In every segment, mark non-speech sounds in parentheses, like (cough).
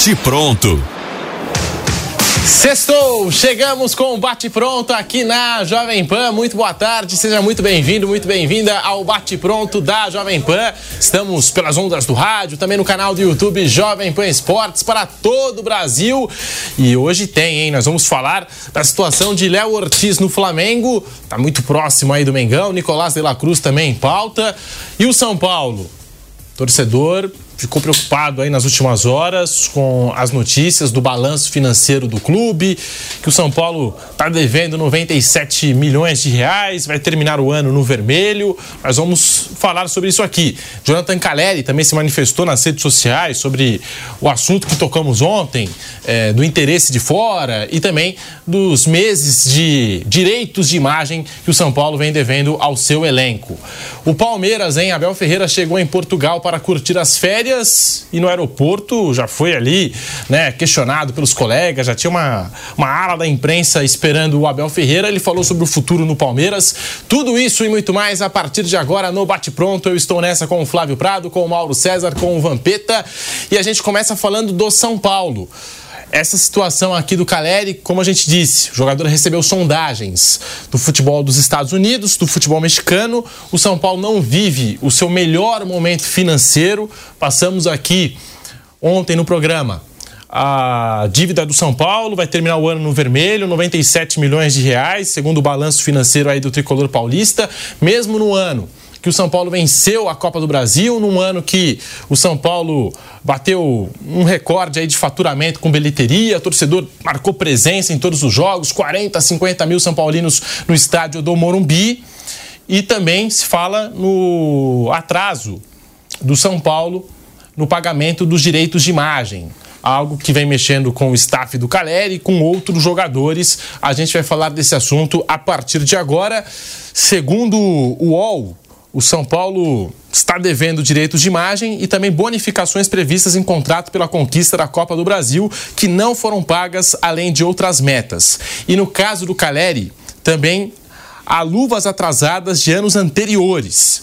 Bate pronto. Sextou! Chegamos com o Bate Pronto aqui na Jovem Pan. Muito boa tarde, seja muito bem-vindo, muito bem-vinda ao Bate Pronto da Jovem Pan. Estamos pelas ondas do rádio, também no canal do YouTube Jovem Pan Esportes para todo o Brasil. E hoje tem, hein? Nós vamos falar da situação de Léo Ortiz no Flamengo. Tá muito próximo aí do Mengão. Nicolás de la Cruz também em pauta. E o São Paulo? Torcedor ficou preocupado aí nas últimas horas com as notícias do balanço financeiro do clube, que o São Paulo está devendo 97 milhões de reais, vai terminar o ano no vermelho. Nós vamos falar sobre isso aqui. Jonathan Caleri também se manifestou nas redes sociais sobre o assunto que tocamos ontem, é, do interesse de fora e também dos meses de direitos de imagem que o São Paulo vem devendo ao seu elenco. O Palmeiras, hein? Abel Ferreira chegou em Portugal para curtir as férias férias e no aeroporto já foi ali, né, questionado pelos colegas, já tinha uma, uma ala da imprensa esperando o Abel Ferreira. Ele falou sobre o futuro no Palmeiras. Tudo isso e muito mais a partir de agora no Bate Pronto. Eu estou nessa com o Flávio Prado, com o Mauro César, com o Vampeta e a gente começa falando do São Paulo essa situação aqui do Caleri, como a gente disse, o jogador recebeu sondagens do futebol dos Estados Unidos, do futebol mexicano. O São Paulo não vive o seu melhor momento financeiro. Passamos aqui ontem no programa. A dívida do São Paulo vai terminar o ano no vermelho, 97 milhões de reais, segundo o balanço financeiro aí do tricolor paulista, mesmo no ano que o São Paulo venceu a Copa do Brasil, num ano que o São Paulo bateu um recorde aí de faturamento com bilheteria, o torcedor marcou presença em todos os jogos, 40, 50 mil São Paulinos no estádio do Morumbi. E também se fala no atraso do São Paulo no pagamento dos direitos de imagem algo que vem mexendo com o staff do Caleri e com outros jogadores. A gente vai falar desse assunto a partir de agora. Segundo o UOL, o São Paulo está devendo direitos de imagem e também bonificações previstas em contrato pela conquista da Copa do Brasil, que não foram pagas, além de outras metas. E no caso do Caleri, também há luvas atrasadas de anos anteriores.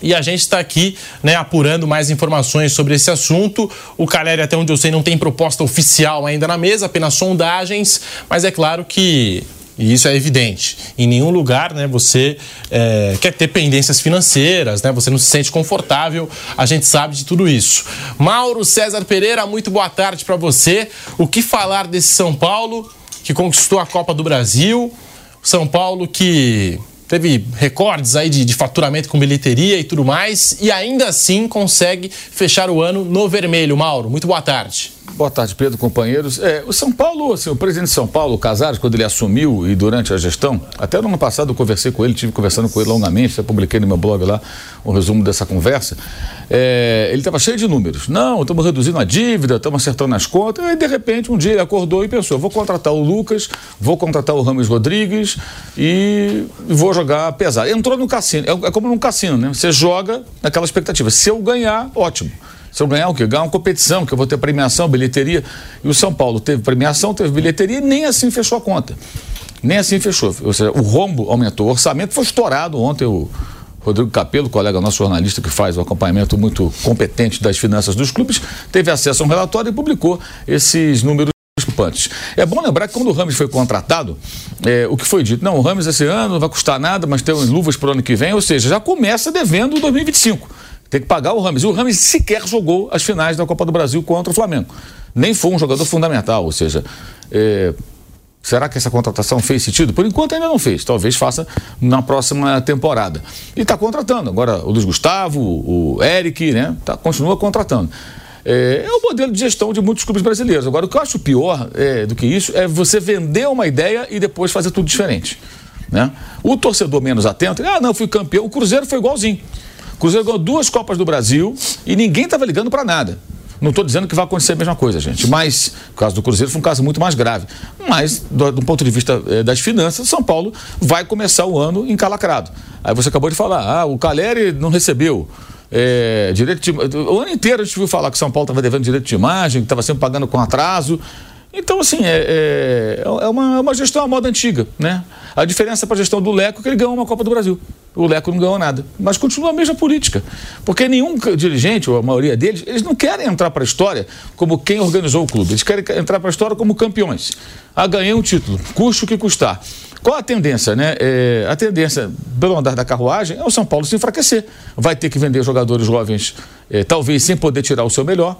E a gente está aqui né, apurando mais informações sobre esse assunto. O Caleri, até onde eu sei, não tem proposta oficial ainda na mesa, apenas sondagens, mas é claro que e isso é evidente. Em nenhum lugar né, você é, quer ter pendências financeiras, né, você não se sente confortável, a gente sabe de tudo isso. Mauro César Pereira, muito boa tarde para você. O que falar desse São Paulo que conquistou a Copa do Brasil? São Paulo que teve recordes aí de, de, faturamento com bilheteria e tudo mais, e ainda assim consegue fechar o ano no vermelho. Mauro, muito boa tarde. Boa tarde, Pedro, companheiros. É, o São Paulo, assim, o presidente de São Paulo, Casares, quando ele assumiu e durante a gestão, até no ano passado eu conversei com ele, tive conversando com ele longamente, até publiquei no meu blog lá um resumo dessa conversa. É, ele estava cheio de números. Não, estamos reduzindo a dívida, estamos acertando as contas. E de repente, um dia ele acordou e pensou: vou contratar o Lucas, vou contratar o Ramos Rodrigues e vou jogar pesado. Entrou no cassino, é, é como num cassino, né? Você joga naquela expectativa. Se eu ganhar, ótimo. Se eu ganhar o quê? Ganhar uma competição, que eu vou ter premiação, bilheteria. E o São Paulo teve premiação, teve bilheteria e nem assim fechou a conta. Nem assim fechou. Ou seja, o rombo aumentou. O orçamento foi estourado ontem. O Rodrigo Capelo, colega nosso jornalista que faz o acompanhamento muito competente das finanças dos clubes, teve acesso a um relatório e publicou esses números. É bom lembrar que quando o Ramos foi contratado, é, o que foi dito, não, o Ramos esse ano não vai custar nada, mas tem luvas para o ano que vem, ou seja, já começa devendo 2025. Tem que pagar o Rames. E o Rames sequer jogou as finais da Copa do Brasil contra o Flamengo. Nem foi um jogador fundamental. Ou seja, é, será que essa contratação fez sentido? Por enquanto ainda não fez. Talvez faça na próxima temporada. E está contratando. Agora o Luiz Gustavo, o Eric, né? Tá, continua contratando. É, é, o modelo de gestão de muitos clubes brasileiros. Agora, o que eu acho pior é, do que isso é você vender uma ideia e depois fazer tudo diferente. Né? O torcedor menos atento, ah, não, fui campeão. O Cruzeiro foi igualzinho. Cruzeiro ganhou duas Copas do Brasil e ninguém estava ligando para nada. Não estou dizendo que vai acontecer a mesma coisa, gente, mas o caso do Cruzeiro foi um caso muito mais grave. Mas, do, do ponto de vista eh, das finanças, São Paulo vai começar o ano encalacrado. Aí você acabou de falar, ah, o Caleri não recebeu. É, direito de, o ano inteiro a gente viu falar que São Paulo estava devendo direito de imagem, que estava sempre pagando com atraso. Então, assim, é, é, é, uma, é uma gestão à moda antiga, né? A diferença para a gestão do Leco é que ele ganhou uma Copa do Brasil. o Leco não ganhou nada. Mas continua a mesma política. Porque nenhum dirigente, ou a maioria deles, eles não querem entrar para a história como quem organizou o clube. Eles querem entrar para a história como campeões. Ah, ganhei um título, custe o que custar. Qual a tendência, né? É, a tendência, pelo andar da carruagem, é o São Paulo se enfraquecer. Vai ter que vender jogadores jovens, é, talvez sem poder tirar o seu melhor.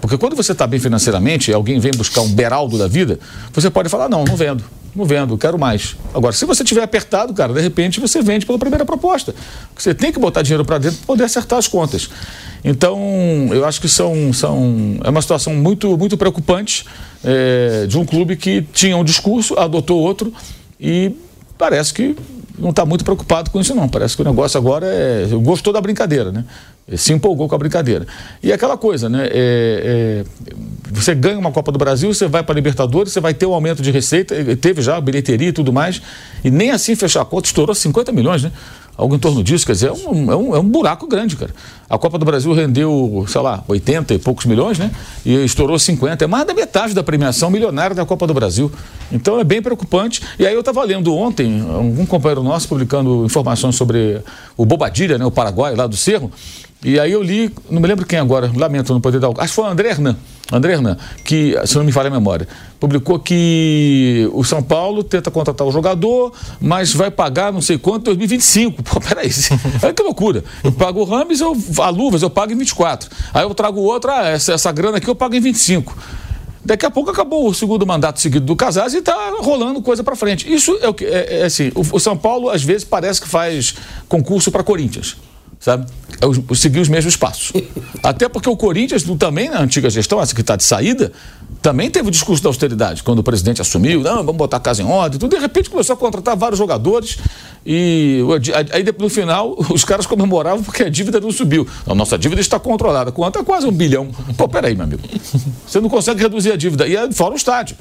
Porque quando você está bem financeiramente e alguém vem buscar um beraldo da vida, você pode falar, não, não vendo, não vendo, quero mais. Agora, se você tiver apertado, cara, de repente você vende pela primeira proposta. Você tem que botar dinheiro para dentro para poder acertar as contas. Então, eu acho que são, são, é uma situação muito, muito preocupante é, de um clube que tinha um discurso, adotou outro e parece que não está muito preocupado com isso, não. Parece que o negócio agora é. Gostou da brincadeira, né? Se empolgou com a brincadeira. E aquela coisa, né? É, é, você ganha uma Copa do Brasil, você vai para a Libertadores, você vai ter um aumento de receita, teve já bilheteria e tudo mais, e nem assim fechar a conta, estourou 50 milhões, né? algo em torno disso, quer dizer, é um, é um, é um buraco grande, cara. A Copa do Brasil rendeu, sei lá, 80 e poucos milhões, né? E estourou 50, é mais da metade da premiação milionária da Copa do Brasil. Então é bem preocupante. E aí eu estava lendo ontem, um companheiro nosso publicando informações sobre o Bobadilha, né, o Paraguai, lá do Cerro, e aí eu li, não me lembro quem agora, lamento não poder dar. Acho que foi o André Hernan. André Hernan, que, se não me falha a memória, publicou que o São Paulo tenta contratar o jogador, mas vai pagar não sei quanto em 2025. Pô, peraí, (laughs) olha que loucura. Eu pago o Rames, eu, a Luvas, eu pago em 24. Aí eu trago outra, ah, essa, essa grana aqui eu pago em 25. Daqui a pouco acabou o segundo mandato seguido do Casares e está rolando coisa para frente. Isso é o que é, é assim. O, o São Paulo às vezes parece que faz concurso para Corinthians sabe? Seguir os mesmos passos. (laughs) Até porque o Corinthians, também na antiga gestão, essa que está de saída, também teve o discurso da austeridade. Quando o presidente assumiu, não, vamos botar a casa em ordem, tudo, de repente começou a contratar vários jogadores e aí no final (laughs) os caras comemoravam porque a dívida não subiu. A nossa dívida está controlada. Quanto? É quase um bilhão. Pô, peraí, meu amigo. Você não consegue reduzir a dívida. E é fora o estádio.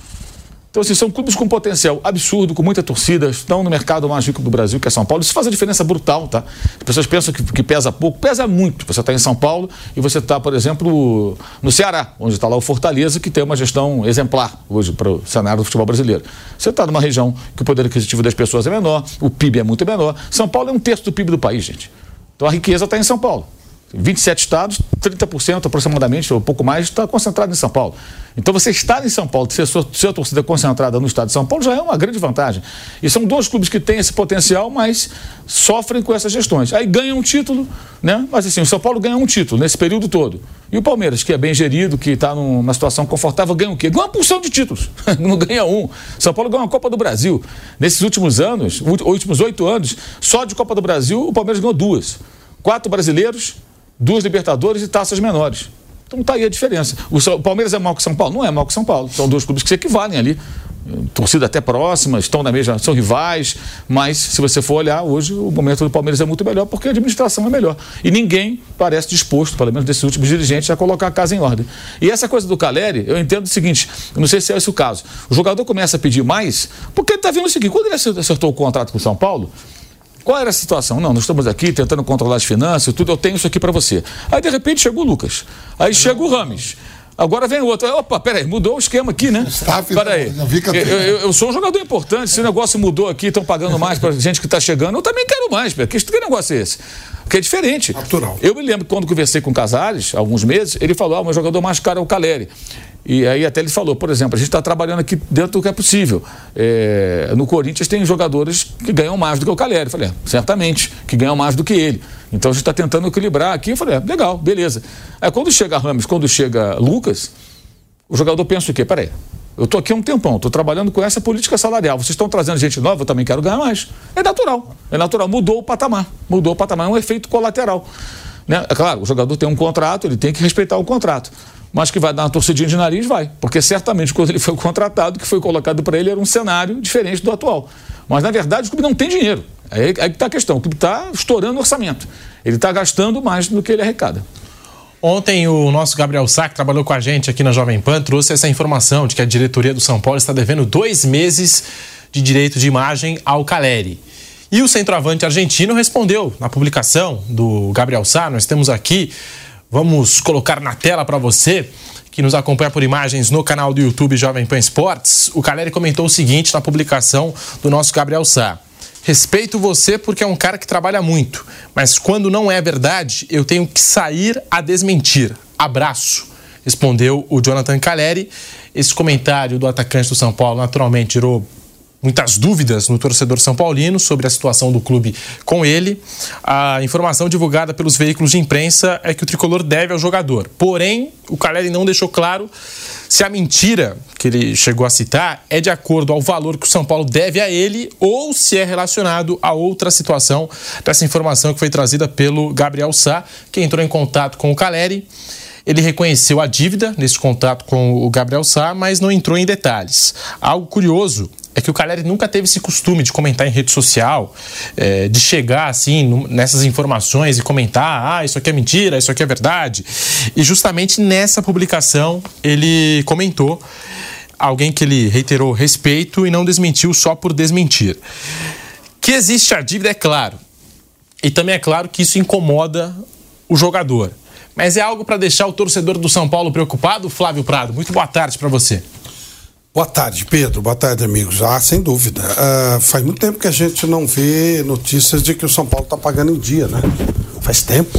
Então, assim, são clubes com potencial absurdo, com muita torcida, estão no mercado mais rico do Brasil, que é São Paulo. Isso faz a diferença brutal, tá? As pessoas pensam que, que pesa pouco, pesa muito. Você está em São Paulo e você está, por exemplo, no Ceará, onde está lá o Fortaleza, que tem uma gestão exemplar hoje para o cenário do futebol brasileiro. Você está numa região que o poder aquisitivo das pessoas é menor, o PIB é muito menor. São Paulo é um terço do PIB do país, gente. Então a riqueza está em São Paulo. 27 estados, 30% aproximadamente, ou pouco mais, está concentrado em São Paulo. Então você estar em São Paulo, ser sua, sua torcida concentrada no estado de São Paulo já é uma grande vantagem. E são dois clubes que têm esse potencial, mas sofrem com essas gestões. Aí ganham um título, né? Mas assim, o São Paulo ganha um título nesse período todo. E o Palmeiras, que é bem gerido, que está numa situação confortável, ganha o quê? Ganha uma porção de títulos. (laughs) Não ganha um. São Paulo ganha uma Copa do Brasil. Nesses últimos anos, últimos oito anos, só de Copa do Brasil, o Palmeiras ganhou duas. Quatro brasileiros, duas Libertadores e taças menores. Então está aí a diferença. O Palmeiras é maior que São Paulo? Não é maior que São Paulo. São dois clubes que se equivalem ali. Torcida até próxima, estão na mesma, são rivais, mas se você for olhar, hoje o momento do Palmeiras é muito melhor porque a administração é melhor. E ninguém parece disposto, pelo menos desses últimos dirigentes, a colocar a casa em ordem. E essa coisa do Caleri, eu entendo o seguinte: não sei se é esse o caso. O jogador começa a pedir mais, porque ele está vendo o seguinte: quando ele acertou o contrato com o São Paulo, qual era a situação? Não, nós estamos aqui tentando controlar as finanças, tudo, eu tenho isso aqui para você. Aí, de repente, chegou o Lucas. Aí chega o Rames. Agora vem o outro. Opa, peraí, mudou o esquema aqui, né? Peraí. Eu, eu, eu, sou um jogador importante. Se o negócio mudou aqui, estão pagando mais para gente que está chegando, eu também quero mais. Que, que negócio é esse? Que é diferente. Natural. Eu me lembro que quando conversei com o Casares, alguns meses, ele falou: ah, o meu jogador mais caro é o Caleri. E aí até ele falou, por exemplo, a gente está trabalhando aqui dentro do que é possível. É, no Corinthians tem jogadores que ganham mais do que o Caleri. Eu falei, é, certamente, que ganham mais do que ele. Então a gente está tentando equilibrar aqui. Eu falei, é, legal, beleza. Aí quando chega Ramos, quando chega Lucas, o jogador pensa o quê? Peraí, eu estou aqui há um tempão, estou trabalhando com essa política salarial. Vocês estão trazendo gente nova, eu também quero ganhar mais. É natural, é natural. Mudou o patamar, mudou o patamar, é um efeito colateral. Né? É claro, o jogador tem um contrato, ele tem que respeitar o contrato mas que vai dar uma torcidinha de nariz, vai. Porque certamente quando ele foi contratado, o que foi colocado para ele era um cenário diferente do atual. Mas na verdade o clube não tem dinheiro. Aí, aí que está a questão. O clube está estourando o orçamento. Ele está gastando mais do que ele arrecada. Ontem o nosso Gabriel Sá, que trabalhou com a gente aqui na Jovem Pan, trouxe essa informação de que a diretoria do São Paulo está devendo dois meses de direito de imagem ao Caleri. E o centroavante argentino respondeu na publicação do Gabriel Sá. Nós temos aqui Vamos colocar na tela para você que nos acompanha por imagens no canal do YouTube Jovem Pan Esportes. O Caleri comentou o seguinte na publicação do nosso Gabriel Sá. Respeito você porque é um cara que trabalha muito, mas quando não é verdade, eu tenho que sair a desmentir. Abraço, respondeu o Jonathan Caleri. Esse comentário do atacante do São Paulo naturalmente tirou muitas dúvidas no torcedor são paulino sobre a situação do clube com ele. A informação divulgada pelos veículos de imprensa é que o tricolor deve ao jogador. Porém, o Caleri não deixou claro se a mentira que ele chegou a citar é de acordo ao valor que o São Paulo deve a ele ou se é relacionado a outra situação dessa informação que foi trazida pelo Gabriel Sá, que entrou em contato com o Caleri. Ele reconheceu a dívida nesse contato com o Gabriel Sá, mas não entrou em detalhes. Algo curioso é que o Caleri nunca teve esse costume de comentar em rede social, é, de chegar assim nessas informações e comentar, ah, isso aqui é mentira, isso aqui é verdade. E justamente nessa publicação ele comentou alguém que ele reiterou respeito e não desmentiu só por desmentir. Que existe a dívida é claro. E também é claro que isso incomoda o jogador. Mas é algo para deixar o torcedor do São Paulo preocupado, Flávio Prado. Muito boa tarde para você. Boa tarde, Pedro. Boa tarde, amigos. Ah, sem dúvida. Uh, faz muito tempo que a gente não vê notícias de que o São Paulo está pagando em dia, né? Faz tempo.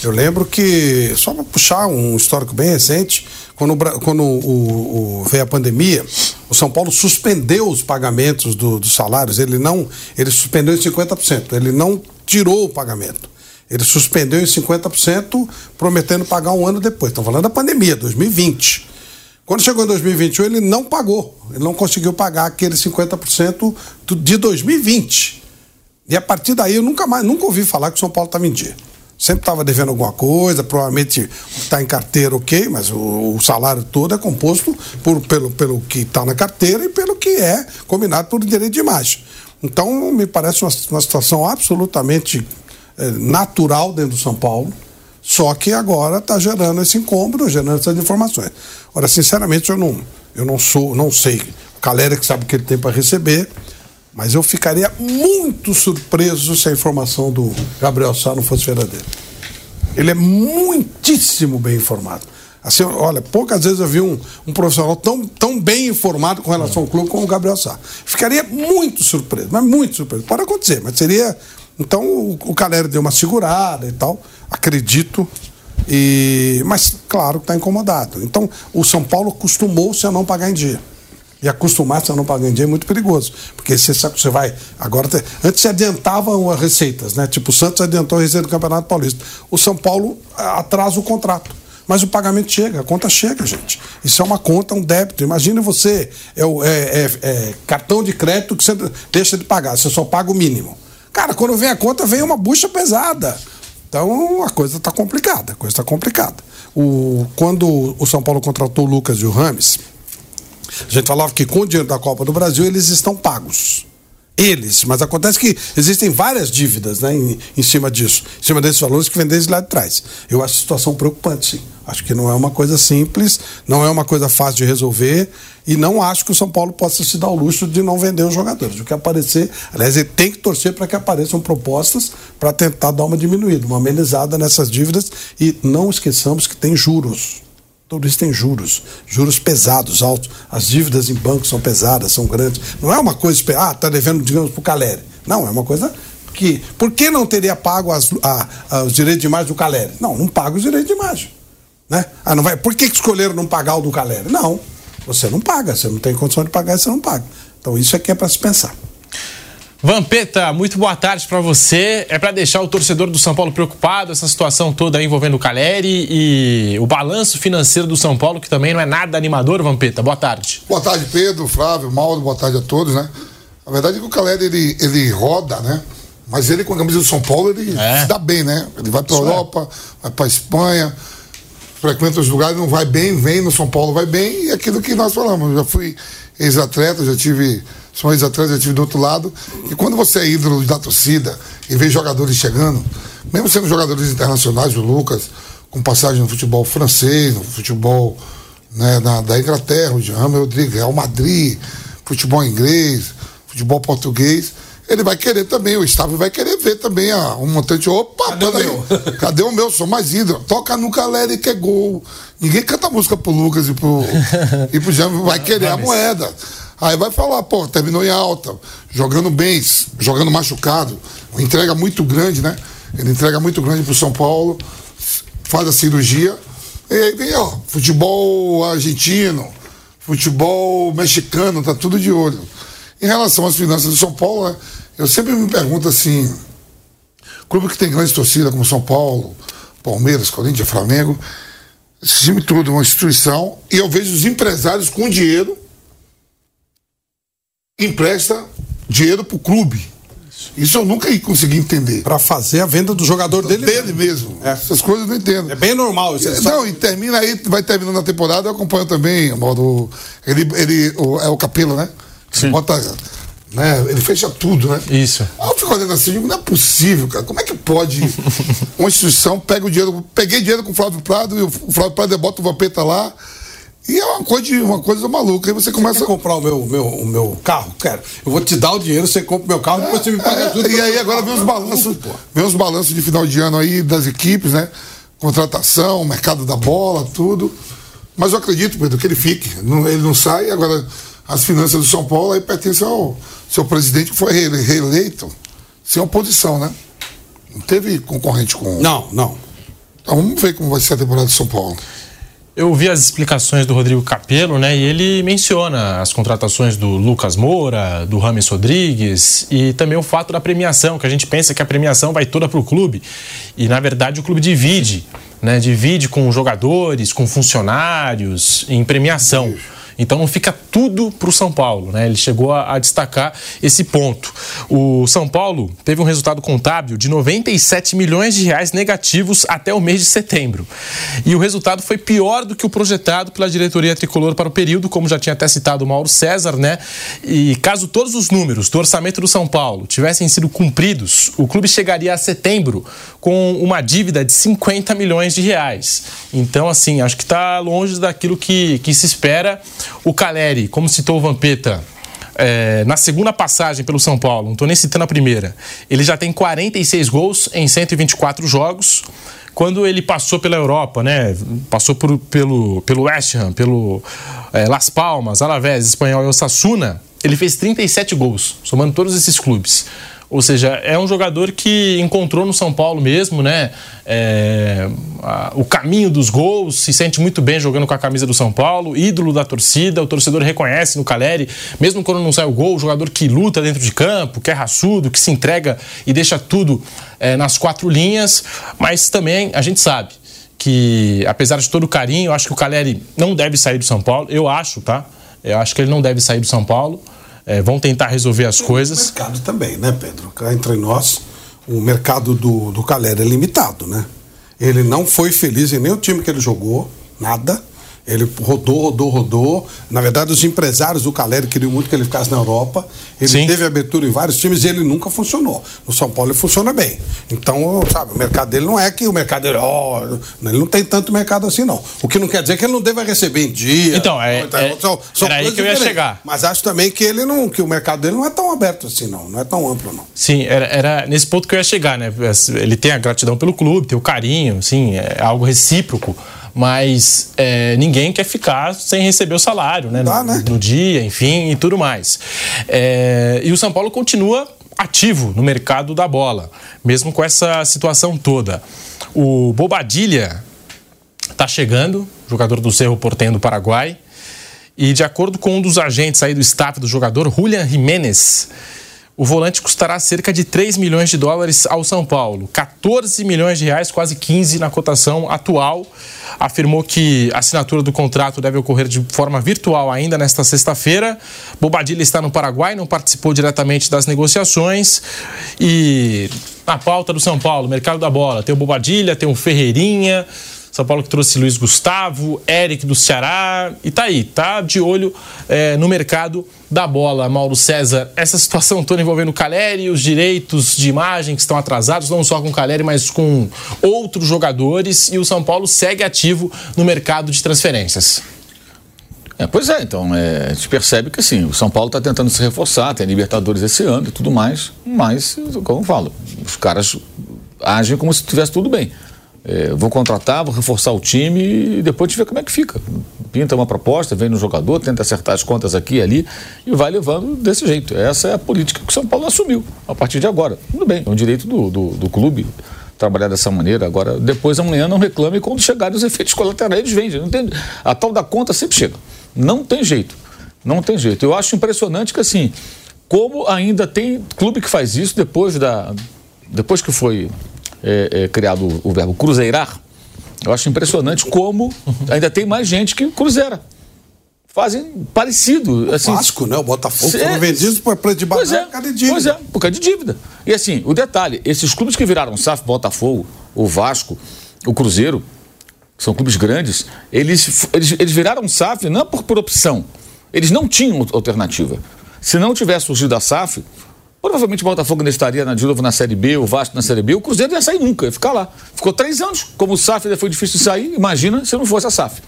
Eu lembro que, só para puxar um histórico bem recente, quando, quando o, o, veio a pandemia, o São Paulo suspendeu os pagamentos do, dos salários. Ele não. Ele suspendeu em 50%. Ele não tirou o pagamento. Ele suspendeu em 50%, prometendo pagar um ano depois. Estão falando da pandemia, 2020. Quando chegou em 2021, ele não pagou. Ele não conseguiu pagar aqueles 50% de 2020. E a partir daí eu nunca mais, nunca ouvi falar que o São Paulo estava em dia. Sempre estava devendo alguma coisa, provavelmente está em carteira, ok, mas o, o, salário todo é composto por, pelo, pelo que está na carteira e pelo que é combinado por direito de imagem. Então, me parece uma, uma situação absolutamente é, natural dentro do São Paulo só que agora está gerando esse incômodo, gerando essas informações. Ora, sinceramente, eu não, eu não sou, não sei. O Calera que sabe o que ele tem para receber, mas eu ficaria muito surpreso se a informação do Gabriel Sá não fosse verdadeira. Ele é muitíssimo bem informado. Assim, olha, poucas vezes eu vi um, um profissional tão, tão bem informado com relação ao clube como o Gabriel Sá. Ficaria muito surpreso, mas muito surpreso. Pode acontecer, mas seria então o, o Caleri deu uma segurada e tal, acredito. E, mas claro que está incomodado. Então o São Paulo acostumou-se a não pagar em dia. E acostumar-se a não pagar em dia é muito perigoso. Porque você sabe que você vai. Agora, antes se adiantavam as receitas, né? Tipo, o Santos adiantou a receita do Campeonato Paulista. O São Paulo atrasa o contrato. Mas o pagamento chega, a conta chega, gente. Isso é uma conta, um débito. Imagine você, é, é, é, é cartão de crédito que você deixa de pagar, você só paga o mínimo. Cara, quando vem a conta, vem uma bucha pesada. Então a coisa está complicada, a coisa está complicada. O, quando o São Paulo contratou o Lucas e o Rames, a gente falava que com o dinheiro da Copa do Brasil eles estão pagos eles, mas acontece que existem várias dívidas né, em, em cima disso, em cima desses valores que vem desde lá de trás. Eu acho a situação preocupante, sim. Acho que não é uma coisa simples, não é uma coisa fácil de resolver e não acho que o São Paulo possa se dar o luxo de não vender os jogadores. O que aparecer, aliás, ele tem que torcer para que apareçam propostas para tentar dar uma diminuída, uma amenizada nessas dívidas e não esqueçamos que tem juros. Tudo isso tem juros, juros pesados, altos. As dívidas em bancos são pesadas, são grandes. Não é uma coisa, ah, está devendo, digamos, para o Caleri. Não, é uma coisa que. Por que não teria pago as, a, a, os direitos de imagem do Caleri? Não, não paga os direitos de imagem. Né? Ah, não vai, por que, que escolheram não pagar o do Caleri? Não, você não paga, você não tem condição de pagar, você não paga. Então isso aqui é para se pensar. Vampeta, muito boa tarde para você. É para deixar o torcedor do São Paulo preocupado, essa situação toda envolvendo o Caleri e o balanço financeiro do São Paulo, que também não é nada animador, Vampeta. Boa tarde. Boa tarde, Pedro, Flávio, Mauro, boa tarde a todos, né? A verdade é que o Caleri, ele, ele roda, né? Mas ele, com a camisa do São Paulo, ele é. se dá bem, né? Ele vai pra Isso é. Europa, é. vai pra Espanha, frequenta os lugares, não vai bem, vem no São Paulo, vai bem, e aquilo que nós falamos. Eu já fui ex-atleta, já tive são ex-atletas, eu tive do outro lado. E quando você é ídolo da torcida e vê jogadores chegando, mesmo sendo jogadores internacionais, o Lucas, com passagem no futebol francês, no futebol né, na, da Inglaterra, o Jean Rodrigues, Real Madrid, futebol inglês, futebol português, ele vai querer também, o Estado vai querer ver também a, um montante. Opa, cadê o meu? (laughs) Cadê o meu? Sou mais ídolo. Toca no Caleri que é gol. Ninguém canta música pro Lucas e pro, (laughs) e pro Jean, vai querer a moeda. Aí vai falar, pô, terminou em alta, jogando bem, jogando machucado, entrega muito grande, né? Ele entrega muito grande pro São Paulo, faz a cirurgia, e aí vem, ó, futebol argentino, futebol mexicano, tá tudo de olho. Em relação às finanças do São Paulo, né, eu sempre me pergunto assim, clube que tem grande torcida como São Paulo, Palmeiras, Corinthians, Flamengo, esse time todo, uma instituição, e eu vejo os empresários com dinheiro empresta dinheiro pro clube. Isso eu nunca consegui entender. Para fazer a venda do jogador dele. Dele mesmo. É. Essas coisas eu não entendo. É bem normal. Isso é, não, e termina aí, vai terminando a temporada, eu acompanho também, modo. Ele, ele o, é o Capelo, né? Sim. Bota, né? Ele fecha tudo, né? Isso. Aí eu fico olhando assim, digo, não é possível, cara. Como é que pode (laughs) uma instituição pega o dinheiro, peguei dinheiro com o Flávio Prado e o Flávio Prado bota o Vampeta lá e é uma coisa, uma coisa maluca. Aí você começa. Você quer comprar o meu, meu, o meu carro? Quero. Eu vou te dar o dinheiro, você compra o meu carro, depois você me paga tudo. (laughs) E aí agora vem os balanços, vem os balanços de final de ano aí das equipes, né? Contratação, mercado da bola, tudo. Mas eu acredito, Pedro, que ele fique. ele não sai, agora as finanças do São Paulo aí pertencem ao seu presidente que foi reeleito sem oposição, né? Não teve concorrente com. Não, não. Então vamos ver como vai ser a temporada do São Paulo. Eu vi as explicações do Rodrigo Capello, né? E ele menciona as contratações do Lucas Moura, do Rames Rodrigues e também o fato da premiação, que a gente pensa que a premiação vai toda para o clube. E na verdade o clube divide, né? Divide com jogadores, com funcionários em premiação. Então não fica tudo para o São Paulo, né? Ele chegou a, a, destacar esse ponto. O São Paulo teve um resultado contábil de 97 milhões de reais negativos até o mês de setembro. E o resultado foi pior do que o projetado pela diretoria tricolor para o período, como já tinha até citado o Mauro César, né? E caso todos os números do orçamento do São Paulo tivessem sido cumpridos, o clube chegaria a setembro com uma dívida de 50 milhões de reais. Então, assim, acho que está longe daquilo que, que se espera. O Caleri, como citou o Vampeta, é, na segunda passagem pelo São Paulo, não estou nem citando a primeira, ele já tem 46 gols em 124 jogos. Quando ele passou pela Europa, né, passou por, pelo, pelo West Ham, pelo é, Las Palmas, Alavés, Espanhol e Osasuna, ele fez 37 gols, somando todos esses clubes. Ou seja, é um jogador que encontrou no São Paulo mesmo, né? É, a, o caminho dos gols, se sente muito bem jogando com a camisa do São Paulo, ídolo da torcida, o torcedor reconhece no Caleri, mesmo quando não sai o gol, o jogador que luta dentro de campo, que é raçudo, que se entrega e deixa tudo é, nas quatro linhas, mas também a gente sabe que, apesar de todo o carinho, eu acho que o Caleri não deve sair do São Paulo, eu acho, tá? Eu acho que ele não deve sair do São Paulo é, vão tentar resolver as coisas. O mercado também, né, Pedro? Entre nós, o mercado do, do Calera é limitado, né? Ele não foi feliz em nenhum time que ele jogou, nada. Ele rodou, rodou, rodou. Na verdade, os empresários do Caleri queriam muito que ele ficasse na Europa. Ele Sim. teve abertura em vários times e ele nunca funcionou. No São Paulo ele funciona bem. Então, sabe, o mercado dele não é que o mercado dele, oh, ele não tem tanto mercado assim, não. O que não quer dizer que ele não deva receber em dia. Então, é, então, é são, são era aí que eu ia chegar. Mas acho também que ele não, que o mercado dele não é tão aberto assim, não. Não é tão amplo, não. Sim, era, era nesse ponto que eu ia chegar, né? Ele tem a gratidão pelo clube, tem o carinho, sim, é algo recíproco mas é, ninguém quer ficar sem receber o salário, né? Dá, no, né? no, dia, enfim, e tudo mais. É, e o São Paulo continua ativo no mercado da bola, mesmo com essa situação toda. O Bobadilha está chegando, jogador do Cerro Portenho do Paraguai, e de acordo com um dos agentes aí do staff do jogador, Julian Jiménez, o volante custará cerca de 3 milhões de dólares ao São Paulo, 14 milhões de reais, quase 15 na cotação atual. Afirmou que a assinatura do contrato deve ocorrer de forma virtual ainda nesta sexta-feira. Bobadilha está no Paraguai, não participou diretamente das negociações. E na pauta do São Paulo, mercado da bola, tem o Bobadilha, tem o Ferreirinha, são Paulo que trouxe Luiz Gustavo, Eric do Ceará. E tá aí, tá de olho é, no mercado da bola, Mauro César. Essa situação toda envolvendo o Caleri, os direitos de imagem que estão atrasados, não só com o Caleri, mas com outros jogadores e o São Paulo segue ativo no mercado de transferências. É, pois é, então, é, a gente percebe que assim, o São Paulo está tentando se reforçar, tem Libertadores esse ano e tudo mais, mas, como eu falo, os caras agem como se tivesse tudo bem. É, vou contratar, vou reforçar o time e depois gente vê como é que fica. pinta uma proposta, vem no jogador, tenta acertar as contas aqui e ali e vai levando desse jeito. Essa é a política que o São Paulo assumiu a partir de agora. Tudo bem, é um direito do, do, do clube trabalhar dessa maneira. Agora, depois amanhã não reclame quando chegarem os efeitos colaterais, eles vendem. Não tem, a tal da conta sempre chega. Não tem jeito. Não tem jeito. Eu acho impressionante que assim, como ainda tem clube que faz isso depois da. Depois que foi é, é, criado o, verbo cruzeirar, eu acho impressionante como ainda tem mais gente que cruzeira fazem parecido. Assim, o Vasco, né? O Botafogo é, foram vendidos por preço de pois é, por causa de dívida. Pois é, por causa de dívida. E assim, o detalhe, esses clubes que viraram SAF, Botafogo, o Vasco, o Cruzeiro, são clubes grandes, eles, eles, eles viraram SAF não por, por opção. Eles não tinham alternativa. Se não tivesse surgido a SAF, provavelmente o Botafogo ainda estaria de novo na Série B, o Vasco na Série B, o Cruzeiro não ia sair nunca, ia ficar lá. Ficou três anos. Como o SAF foi difícil de sair, imagina se não fosse a SAF.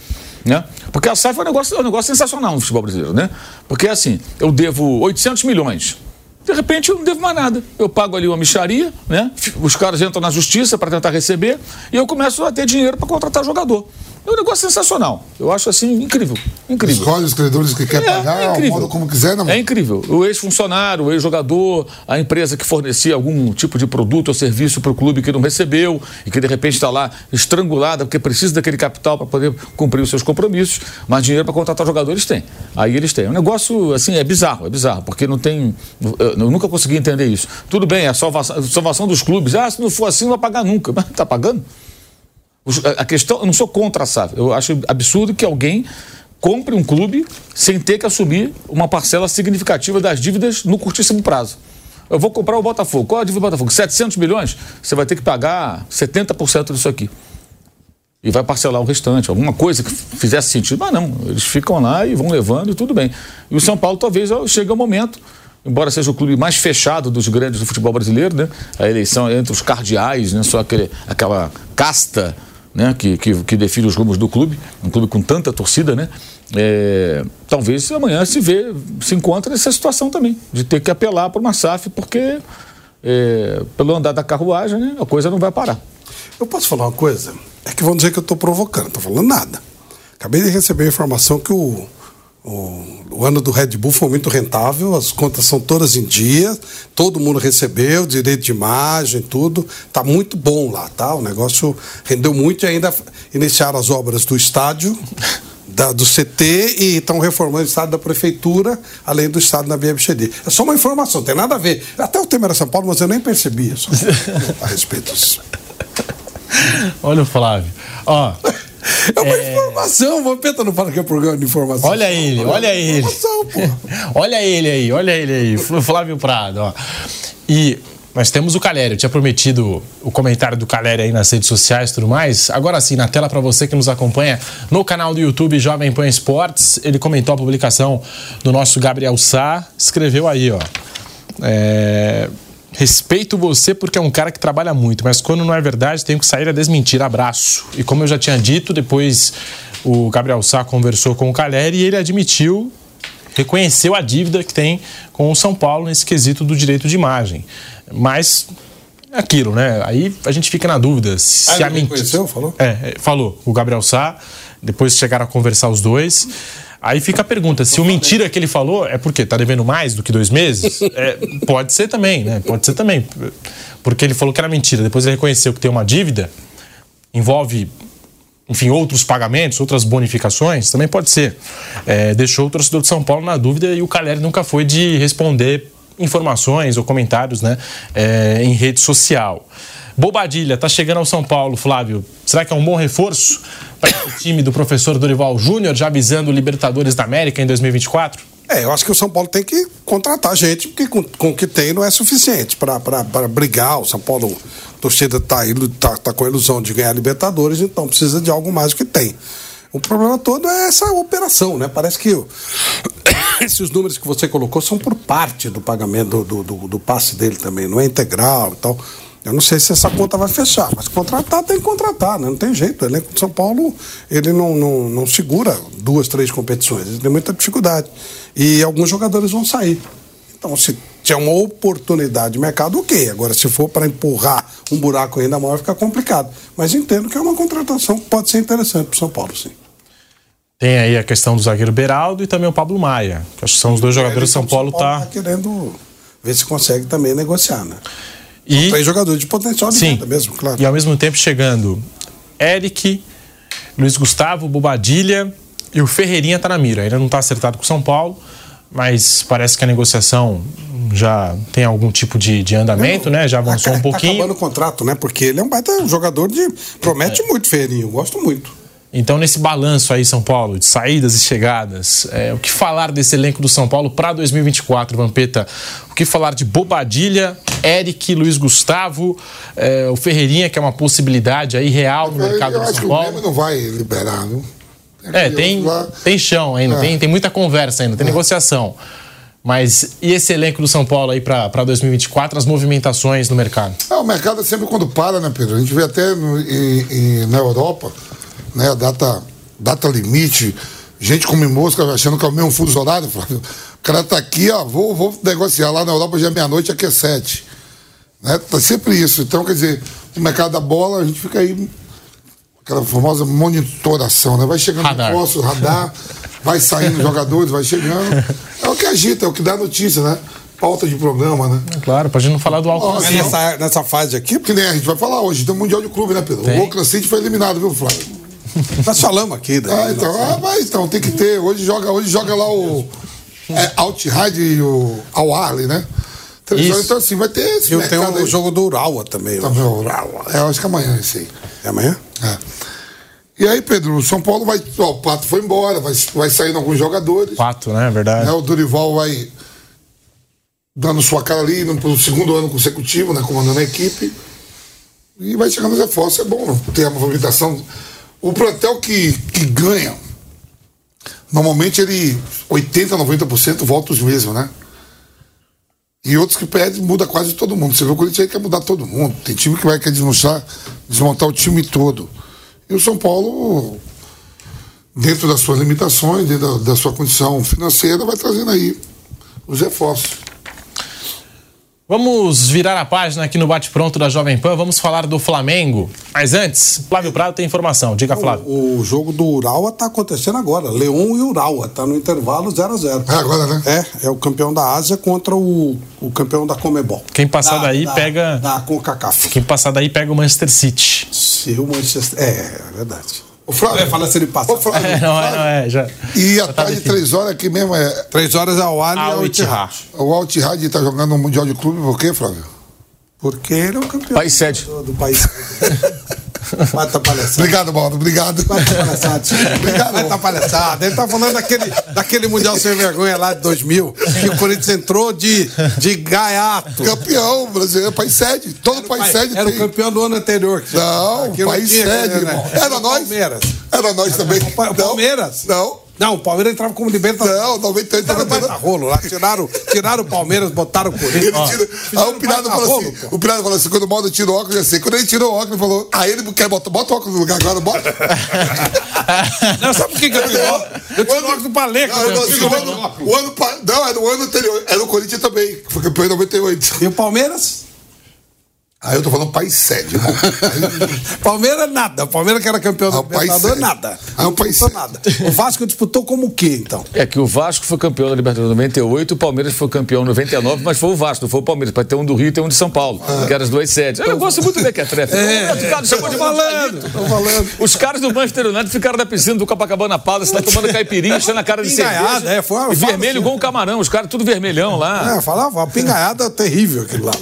Né? Porque a SAF é um, negócio, é um negócio sensacional no futebol brasileiro. Né? Porque assim, eu devo 800 milhões. De repente eu não devo mais nada. Eu pago ali uma micharia, né? os caras entram na justiça para tentar receber e eu começo a ter dinheiro para contratar jogador. É um negócio sensacional. Eu acho assim incrível. Incrível. Escolhe os credores que quer é, pagar, é incrível. como quiser, não. É incrível. O ex-funcionário, o ex-jogador, a empresa que fornecia algum tipo de produto ou serviço para o clube que não recebeu e que de repente está lá estrangulada porque precisa daquele capital para poder cumprir os seus compromissos, mas dinheiro para contratar jogadores tem. Aí eles têm. É um negócio assim, é bizarro, é bizarro, porque não tem. Eu nunca consegui entender isso. Tudo bem, é a salvação, salvação dos clubes. Ah, se não for assim, não vai pagar nunca. (laughs) Mas está pagando? A questão, eu não sou contra a SAF. Eu acho absurdo que alguém compre um clube sem ter que assumir uma parcela significativa das dívidas no curtíssimo prazo. Eu vou comprar o Botafogo. Qual é a dívida do Botafogo? 700 milhões? Você vai ter que pagar 70% disso aqui. E vai parcelar o restante, alguma coisa que fizesse sentido. Mas não, eles ficam lá e vão levando e tudo bem. E o São Paulo talvez chegue ao momento, embora seja o clube mais fechado dos grandes do futebol brasileiro, né? A eleição é entre os cardeais, né? Só aquele, aquela casta né, que, que, que, define os rumos do clube, um clube com tanta torcida, né? É, talvez amanhã se vê, se encontre nessa situação também, de ter que apelar para uma SAF, porque é, pelo andar da carruagem, né, a coisa não vai parar. Eu posso falar uma coisa? É que vão dizer que eu estou provocando, não estou falando nada. Acabei de receber a informação que o o, o, ano do Red Bull foi muito rentável, as contas são todas em dia, todo mundo recebeu, direito de imagem, tudo. Tá muito bom lá, tá? O negócio rendeu muito e ainda iniciaram as obras do estádio, (laughs) da, do CT e estão reformando o estádio da prefeitura, além do estádio da BMCD. É só uma informação, tem nada a ver. Até o tema era São Paulo, mas eu nem percebia só, (laughs) a respeito disso. Olha o Flávio. Ó. (laughs) É uma é... informação. O Vampeta não fala que é programa de informação. Olha ele, olha ele. (laughs) olha ele aí, olha ele aí. Flávio Prado, ó. E nós temos o Calério. Eu tinha prometido o comentário do Calério aí nas redes sociais e tudo mais. Agora sim, na tela para você que nos acompanha no canal do YouTube Jovem Pan Esportes. Ele comentou a publicação do nosso Gabriel Sá. Escreveu aí, ó. É Respeito você porque é um cara que trabalha muito, mas quando não é verdade, tenho que sair a desmentir. Abraço. E como eu já tinha dito, depois o Gabriel Sá conversou com o Caleri e ele admitiu, reconheceu a dívida que tem com o São Paulo nesse quesito do direito de imagem. Mas é aquilo, né? Aí a gente fica na dúvida se ah, a mentira. Falou? É, é, falou. O Gabriel Sá, depois chegaram a conversar os dois. Aí fica a pergunta: se o mentira que ele falou é porque está devendo mais do que dois meses? (laughs) É, pode ser também, né? Pode ser também. Porque ele falou que era mentira, depois ele reconheceu que tem uma dívida, envolve, enfim, outros pagamentos, outras bonificações, também pode ser. É, deixou o torcedor de São Paulo na dúvida e o Caleri nunca foi de responder informações ou comentários né, é, em rede social. Bobadilha, tá chegando ao São Paulo, Flávio. Será que é um bom reforço para o time do professor Dorival Júnior, já avisando Libertadores da América em 2024? É, eu acho que o São Paulo tem que contratar gente, porque com, com o que tem não é suficiente para brigar. O São Paulo, a torcida está tá, tá com a ilusão de ganhar Libertadores, então precisa de algo mais do que tem. O problema todo é essa operação, né? Parece que (coughs) esses números que você colocou são por parte do pagamento do, do, do passe dele também, não é integral e tal. Eu não sei se essa conta vai fechar, mas contratar tem que contratar, né? não tem jeito. O elenco de São Paulo ele não, não, não segura duas, três competições, ele tem muita dificuldade. E alguns jogadores vão sair. Então, se tiver uma oportunidade de mercado, ok. Agora, se for para empurrar um buraco ainda maior, fica complicado. Mas entendo que é uma contratação que pode ser interessante para o São Paulo, sim. Tem aí a questão do zagueiro Beraldo e também o Pablo Maia, que acho que são os dois jogadores que São Paulo, São Paulo tá... tá querendo ver se consegue também negociar, né? E... São três jogadores de potencial de Sim. mesmo, claro. E ao mesmo tempo chegando Eric, Luiz Gustavo, Bobadilha e o Ferreirinha tá na mira. Ainda não está acertado com o São Paulo, mas parece que a negociação já tem algum tipo de, de andamento, né? Já avançou tá, um pouquinho. Tá acabando o contrato, né? Porque ele é um baita jogador de. Promete é. muito, Ferreirinho. Gosto muito. Então, nesse balanço aí, São Paulo, de saídas e chegadas, é, o que falar desse elenco do São Paulo para 2024, Vampeta? O que falar de Bobadilha, Eric, Luiz Gustavo, é, o Ferreirinha, que é uma possibilidade aí real no eu, mercado eu do São Paulo? O não vai liberar, não? É, tem, tem chão ainda, é. tem, tem muita conversa ainda, tem é. negociação. Mas e esse elenco do São Paulo aí para 2024, as movimentações no mercado? É, o mercado é sempre quando para, né, Pedro? A gente vê até no, em, em, na Europa né? Data, data limite, gente come mosca achando que é o mesmo fuso horário, (laughs) Flávio. O cara tá aqui, ó, vou, vou negociar lá na Europa já é meia-noite, aqui é sete. Né? Tá sempre isso. Então, quer dizer, o mercado da bola, a gente fica aí, aquela famosa monitoração, né? Vai chegando radar. no radar, vai saindo jogadores, vai chegando. É o que agita, é o que dá notícia, né? pauta de programa, né? Claro, pra gente não falar do álcool. nessa, nessa fase aqui, porque nem a gente vai falar hoje, tem um Mundial de Clube, né, Pedro? Tem. O Oakland City foi eliminado, viu, Flávio? Nós falamos aqui. Daí, ah, então, ah, mas então, tem que ter. Hoje joga, hoje joga lá o é, Alt-Ride e o Al Arley, né? Isso. Então, assim, vai ter esse Eu tenho o jogo do Urawa também. Também o Urawa. É, acho que amanhã esse aí. É amanhã? É. E aí, Pedro, o São Paulo vai. Ó, o Pato foi embora, vai, vai saindo alguns jogadores. Pato, né? É verdade. Né, o Dorival vai dando sua cara ali no segundo ano consecutivo, né? Comandando a equipe. E vai chegando os reforços, é bom ter a movimentação o plantel que, que ganha, normalmente ele 80, 90% volta os mesmos, né? E outros que perdem, muda quase todo mundo. Você vê o Corinthians quer mudar todo mundo. Tem time que vai querer desmontar, desmontar o time todo. E o São Paulo, dentro das suas limitações, dentro da, da sua condição financeira, vai trazendo aí os reforços. Vamos virar a página aqui no Bate-Pronto da Jovem Pan, vamos falar do Flamengo. Mas antes, Flávio Prado tem informação. Diga, Flávio. O, o jogo do Urawa está acontecendo agora. Leão e Urawa, está no intervalo 0 a 0 É agora, né? É, é o campeão da Ásia contra o, o campeão da Comebol. Quem passar da, daí da, pega. Da CONCACAF. Quem passar daí pega o Manchester City. Se o Manchester. É, é verdade. O Flávio. É, fala se ele passa. O Flávio, é, não, é, não é, já. E a tarde de três horas aqui mesmo é. Três horas é o Ali e o Itihad. O Al Ittihad está jogando no Mundial de Clube por quê, Flávio? Porque ele é o campeão. País. Do, do país (laughs) Mata palhaçada. Obrigado, Baldo. Obrigado. Mata palhaçada. Obrigado. Mata palhaçada. Ele tá falando daquele, daquele Mundial Sem Vergonha lá de 2000, que o Corinthians entrou de, de gaiato. Campeão brasileiro, país sede. Todo era país sede Era tem. o campeão do ano anterior. Não, país sede, né? Era nós. Palmeiras. Era nós também. O Palmeiras? Não. Não, o Palmeiras entrava como libertador. Não, 98 tava tendo rolo lá. Tiraram, tiraram o Palmeiras, botaram o Corinthians. Tira, aí o Pirado falou assim: o Pirado falou assim: quando o Maldo tira o óculos, eu sei. Quando ele tirou o óculos, ele falou: aí ah, ele quer botar, bota o óculos no lugar agora, bota. (laughs) não, sabe por que, eu tirou? Eu tirei o óculos do Paleco. Não, não, assim, o ano, o ano, não, era o ano anterior. Era o Corinthians também, que foi campeão em 98. E o Palmeiras? Aí eu tô falando país sede. Né? (laughs) Palmeiras nada. Palmeiras que era campeão ah, do Libertadores, nada. Aí o país sede. nada. O Vasco disputou como o quê, então? É que o Vasco foi campeão da Libertadores em 98, o Palmeiras foi campeão em 99, mas foi o Vasco, não foi o Palmeiras. Pode ter um do Rio e ter um de São Paulo, ah. que eram as duas sedes. Eu gosto muito de ver que é trefe. É, tô falando, tô falando. Os caras do Manchester United ficaram na piscina do Copacabana Palace, lá tomando caipirinha, (laughs) enchendo na cara de cerveja. É, foi e vermelho assim. igual um camarão, os caras tudo vermelhão lá. É, falava, uma pingaiada terrível aquilo lá.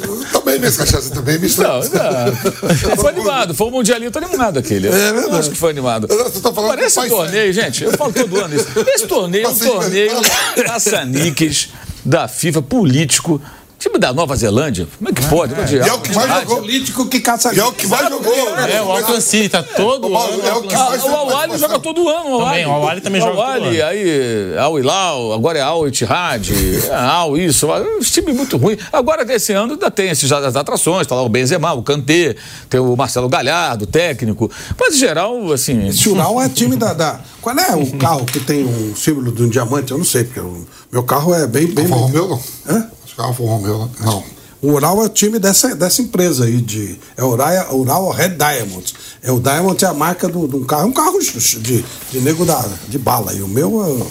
Também, minhas cachaças também, misturado. Não, não. foi animado, foi o Mundialinho, tô animado aquele. É verdade. Eu acho que foi animado. Você tá falando Parece um torneio, gente, eu falo todo ano isso. Esse torneio é um torneio (laughs) caça-níqueis da FIFA político Time da Nova Zelândia? Como é que pode? É, é o que mais jogou. político que caça E é o que mais jogou. É, o Auckland City tá todo ano. É o que mais O Awali joga todo ano. Também, o Awali também joga todo ano. aí Al Hilal, agora é Al Ittihad, é Al isso. Um time muito ruim. Agora, esse ano, ainda tem esses, as atrações. Tá lá o Benzema, o Kanté, tem o Marcelo Galhardo, técnico. Mas, em geral, assim... Esse Ural é time da, da... Qual é o carro que tem um símbolo de um diamante? Eu não sei, porque o meu carro é bem... bem Alfa Romeo, não? Hã? Alfa Romeo, não. O Ural é o time dessa, dessa empresa aí, de, é Ural, Ural Red Diamonds. É, o Diamond é a marca de um carro, um carro de, de nego da, de bala. E o meu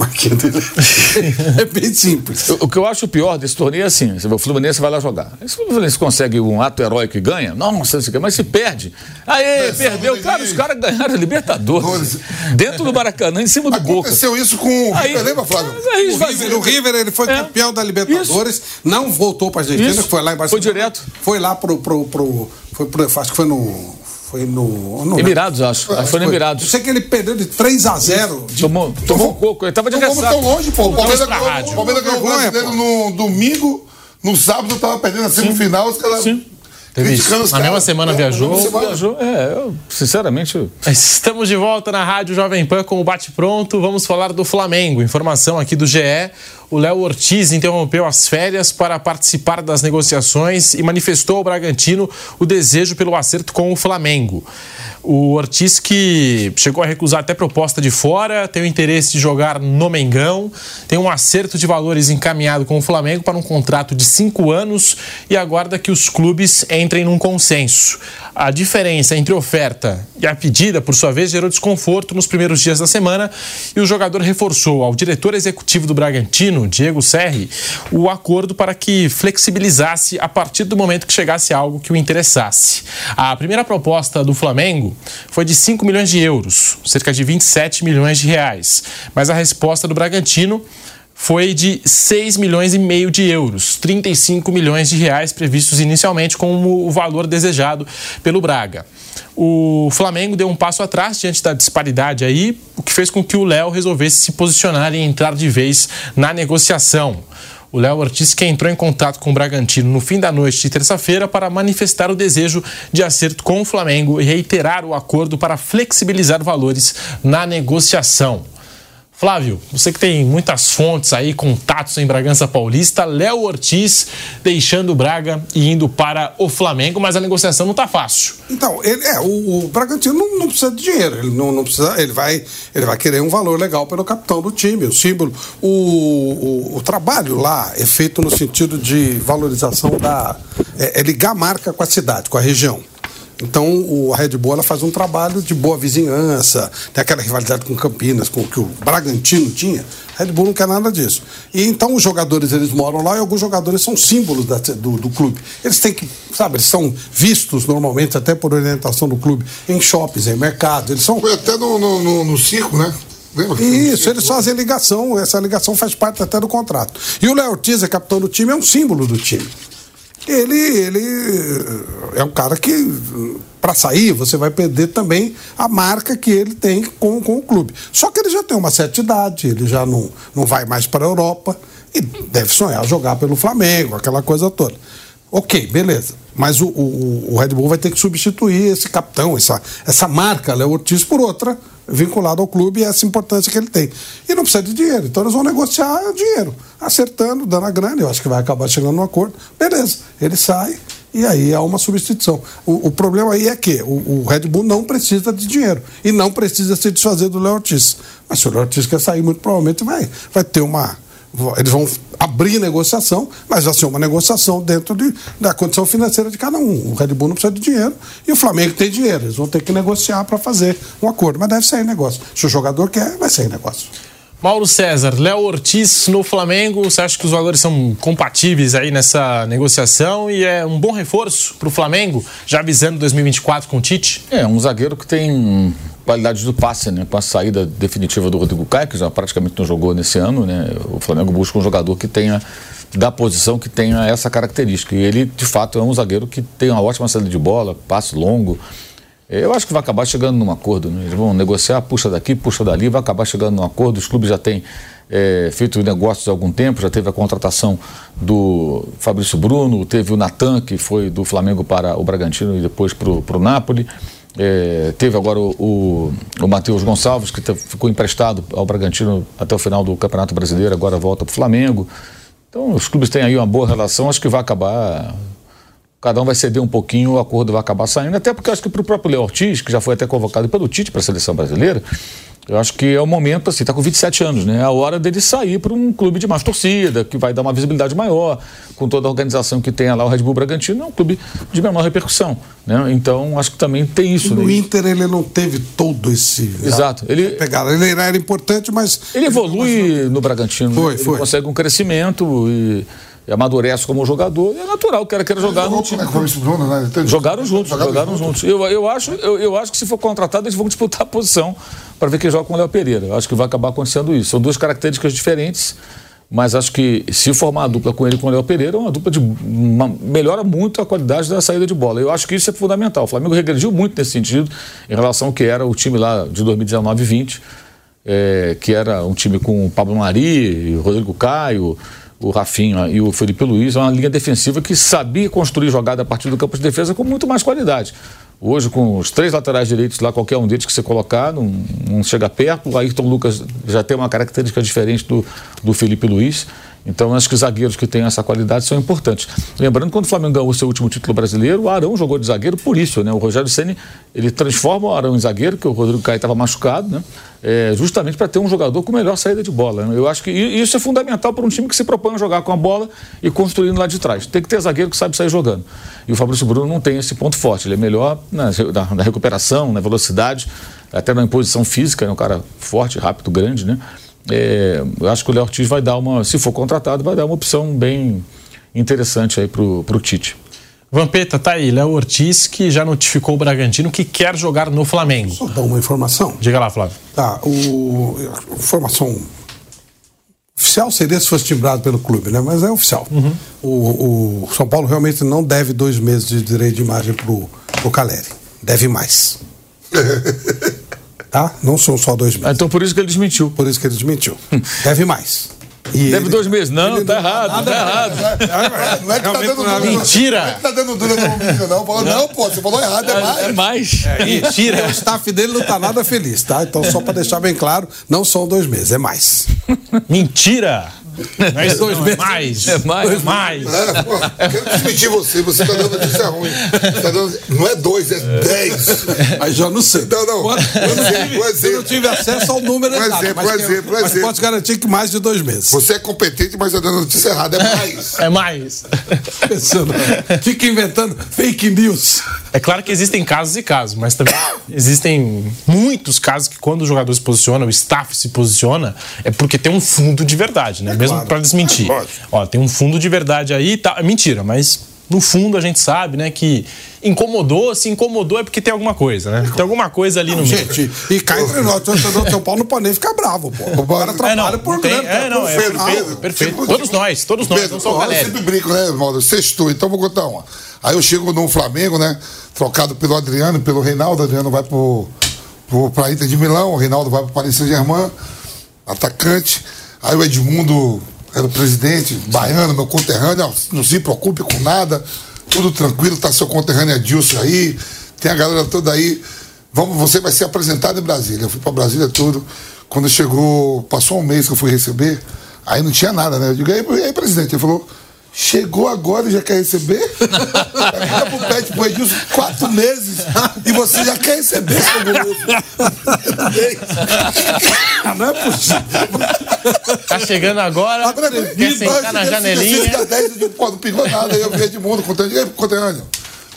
a dele (laughs) é bem simples. O, o, que eu acho pior desse torneio é assim: o Fluminense vai lá jogar. Se o Fluminense consegue um ato heróico e ganha, nossa, mas se perde. Aí, é, perdeu. Cara, os caras ganharam a Libertadores. dentro do Maracanã, em cima do Boca. Aconteceu isso com o River, lembra, Flávio? o, River, o River, ele foi é. campeão da Libertadores, isso. não voltou para a Argentina, isso. que foi lá em Barcelona. Foi direto. Foi lá pro. pro, pro foi pro, acho que foi no foi no. Emirados, acho. Acho foi no Emirados. Eu sei que ele perdeu de 3 a 0 de... Tomou, tomou coco. Ele tava de ressaca. tão longe, pô. O Palmeiras ganhou, o Palmeiras ganhou o brasileiro no domingo. No sábado tava perdendo a semifinal. Os caras. Sim. Na mesma semana viajou. viajou. É, eu, sinceramente. Estamos de volta na Rádio Jovem Pan com o Bate Pronto. Vamos falar do Flamengo. Informação aqui do GE. O Léo Ortiz interrompeu as férias para participar das negociações e manifestou ao Bragantino o desejo pelo acerto com o Flamengo. O Ortiz que chegou a recusar até proposta de fora, tem o interesse de jogar no Mengão, tem um acerto de valores encaminhado com o Flamengo para um contrato de cinco anos e aguarda que os clubes entrem num consenso. A diferença entre oferta e a pedida, por sua vez, gerou desconforto nos primeiros dias da semana e o jogador reforçou ao diretor executivo do Bragantino, Diego Serri, o acordo para que flexibilizasse a partir do momento que chegasse algo que o interessasse. A primeira proposta do Flamengo foi de 5 milhões de euros, cerca de 27 milhões de reais, mas a resposta do Bragantino foi de 6 milhões e meio de euros, 35 milhões de reais previstos inicialmente como o valor desejado pelo Braga. O Flamengo deu um passo atrás diante da disparidade aí, o que fez com que o Léo resolvesse se posicionar e entrar de vez na negociação. O Léo Ortiz que entrou em contato com o Bragantino no fim da noite de terça-feira para manifestar o desejo de acerto com o Flamengo e reiterar o acordo para flexibilizar valores na negociação. Flávio, você que tem muitas fontes aí, contatos em Bragança Paulista, Léo Ortiz deixando o Braga e indo para o Flamengo, mas a negociação não está fácil. Então, ele, é, o, o Bragantino não, não, precisa de dinheiro, ele não, não, precisa, ele vai, ele vai querer um valor legal pelo capitão do time, o símbolo. O, o, o trabalho lá é feito no sentido de valorização da. É, é ligar a marca com a cidade, com a região. Então o, a Red Bull ela faz um trabalho de boa vizinhança, tem aquela rivalidade com Campinas, com o que o Bragantino tinha. A Red Bull não quer nada disso. E então os jogadores eles moram lá e alguns jogadores são símbolos da, do, do, clube. Eles têm que, sabe, eles são vistos normalmente até por orientação do clube em shoppings, em mercados. Eles são. Foi até no, no, no, no circo, né? Isso, eles fazem ligação, essa ligação faz parte até do contrato. E o Léo Ortiz, é capitão do time, é um símbolo do time ele, ele é um cara que, para sair, você vai perder também a marca que ele tem com, com o clube. Só que ele já tem uma certa idade, ele já não, não vai mais para a Europa e deve sonhar jogar pelo Flamengo, aquela coisa toda. Ok, beleza. Mas o, o, o Red Bull vai ter que substituir esse capitão, essa, essa marca, Léo Ortiz, por outra vinculado ao clube e essa importância que ele tem. E não precisa de dinheiro, então eles vão negociar dinheiro, acertando, dando a grana, eu acho que vai acabar chegando num acordo. Beleza, ele sai e aí há uma substituição. O, o problema aí é que o, o, Red Bull não precisa de dinheiro e não precisa se desfazer do Léo Ortiz. Mas se o Léo Ortiz quer sair, muito provavelmente vai, vai ter uma eles vão abrir negociação, mas vai ser uma negociação dentro de, da condição financeira de cada um. O Red Bull não precisa de dinheiro e o Flamengo tem dinheiro. Eles vão ter que negociar para fazer um acordo, mas deve sair negócio. Se o jogador quer, vai sair negócio. Mauro César, Léo Ortiz no Flamengo, você acha que os valores são compatíveis aí nessa negociação e é um bom reforço para o Flamengo, já avisando 2024 com o Tite? É, um zagueiro que tem qualidade do passe, né? Com a saída definitiva do Rodrigo Caio, que já praticamente não jogou nesse ano, né? O Flamengo busca um jogador que tenha da posição que tenha essa característica. E ele, de fato, é um zagueiro que tem uma ótima saída de bola, passe longo, eu acho que vai acabar chegando num acordo. Né? Eles vão negociar, puxa daqui, puxa dali, vai acabar chegando num acordo. Os clubes já têm é, feito negócios há algum tempo, já teve a contratação do Fabrício Bruno, teve o Natan, que foi do Flamengo para o Bragantino e depois para o Napoli. É, teve agora o, o, o Matheus Gonçalves, que ficou emprestado ao Bragantino até o final do Campeonato Brasileiro, agora volta para o Flamengo. Então, os clubes têm aí uma boa relação, acho que vai acabar cada um vai ceder um pouquinho, o acordo vai acabar saindo, até porque acho que para o próprio Léo Ortiz, que já foi até convocado pelo Tite para a seleção brasileira, Eu acho que é o momento, assim, está com 27 anos, né? É a hora dele sair para um clube de mais torcida, que vai dar uma visibilidade maior, com toda a organização que tem lá o Red Bull Bragantino, é um clube de menor repercussão, né? Então, acho que também tem isso. No né? Inter ele não teve todo esse... Exato. Ele, pegada. ele era importante, mas... Ele evolui no Bragantino. Foi, ele foi. consegue um crescimento e amadurece como jogador, e é natural que ela queira jogar no time. Bruno, né? Jogaram juntos, jogaram juntos. Eu, eu, acho, eu, eu acho que se for contratado, eles vão disputar a posição para ver quem joga com o Léo Pereira. Eu acho que vai acabar acontecendo isso. São duas características diferentes, mas acho que se formar a dupla com ele e com o Léo Pereira, é uma dupla de. Uma, melhora muito a qualidade da saída de bola. Eu acho que isso é fundamental. O Flamengo regrediu muito nesse sentido em relação ao que era o time lá de 2019 e 20, é, que era um time com o Pablo Mari, Rodrigo Caio o Rafinha e o Felipe Luiz, é uma linha defensiva que sabia construir jogada a partir do campo de defesa com muito mais qualidade. Hoje, com os três laterais direitos lá, qualquer um deles que você colocar, não, não chega perto. O Ayrton Lucas já tem uma característica diferente do, do Felipe Luiz. Então, acho que os zagueiros que têm essa qualidade são importantes. Lembrando, quando o Flamengo ganhou o seu último título brasileiro, o Arão jogou de zagueiro por isso, né? O Rogério Ceni ele transforma o Arão em zagueiro, que o Rodrigo Caio estava machucado, né? É, justamente para ter um jogador com melhor saída de bola. Né? Eu acho que isso é fundamental para um time que se propõe a jogar com a bola e construindo lá de trás. Tem que ter zagueiro que sabe sair jogando. E o Fabrício Bruno não tem esse ponto forte. Ele é melhor na, na, na recuperação, na velocidade, até na imposição física, é um cara forte, rápido, grande, né? É, eu acho que o Léo Ortiz vai dar uma, se for contratado, vai dar uma opção bem interessante aí para o Tite. Vampeta, tá aí, Léo Ortiz, que já notificou o Bragantino que quer jogar no Flamengo. Só dar uma informação. Diga lá, Flávio. Tá, o. Informação oficial seria se fosse timbrado pelo clube, né? Mas é oficial. Uhum. O, o, São Paulo realmente não deve dois meses de direito de imagem pro, pro Caleri. Deve mais. (laughs) tá? Não são só dois meses. então por isso que ele desmentiu. Por isso que ele desmentiu. (laughs) deve mais. E Deve ele, dois meses. Não, tá errado, tá (laughs) errado. Não é que tá dando dúvida. Mentira. Não é que tá dando dúvida no vídeo, não. Falou, não, pô, você falou errado, é mais. É mais. É, mentira. o staff dele não tá nada feliz, tá? Então, só para deixar bem claro, não são dois meses, é mais. (laughs) Mentira. Mas dois meses. Mais. É mais. Mais. É, pô, quero desmentir você, você tá dando notícia ruim. Tá dando, não é dois, é dez. Aí já não sei. Não, não. Um exemplo, Eu não tive acesso ao número (laughs) um exato. Exemplo, mas, um exemplo, um mas exemplo. pode garantir que mais de dois meses. Você é competente, mas tá dando notícia errada. É mais. É mais. Pensando, fica inventando fake news. É claro que existem casos e casos, mas também existem muitos casos que quando o jogador se posiciona, o staff se posiciona, é porque tem um fundo de verdade, né? É Mesmo claro. para desmentir. É Ó, tem um fundo de verdade aí, tá? Mentira, mas no fundo a gente sabe, né, que incomodou, se incomodou é porque tem alguma coisa, né? Tem alguma coisa ali no meio. Gente, e cá entre nós, o torcedor São Paulo não pode nem ficar bravo, pô. O cara trabalha é, não, por grana. É, não, é perfeito, perfeito. Tipo, todos nós, todos nós, Pedro, não só o. Eu sempre brinco, né, Mauro? Sextou, então vou contar uma. Aí eu chego no Flamengo, né, trocado pelo Adriano, pelo Reinaldo, o Adriano vai pro, pro, pra Inter de Milão, o Reinaldo vai pro Paris Saint-Germain, atacante. Aí o Edmundo era o presidente, baiano, meu conterrâneo, não se preocupe com nada, tudo tranquilo, tá seu conterrâneo Edilson aí, tem a galera toda aí. Vamos, você vai ser apresentado em Brasília. Eu fui para Brasília tudo. Quando chegou, passou um mês que eu fui receber, aí não tinha nada, né? Eu digo, e aí presidente? Ele falou, Chegou agora e já quer receber? Fica pro pet pro Edilson quatro meses e você já quer receber, seu (laughs) Não é possível. Tá chegando agora, Agora, quer sentar na janelinha. Dia 10, eu digo, pô, não pingou nada. Aí eu vi Edmundo, conterrâneo, conterrâneo.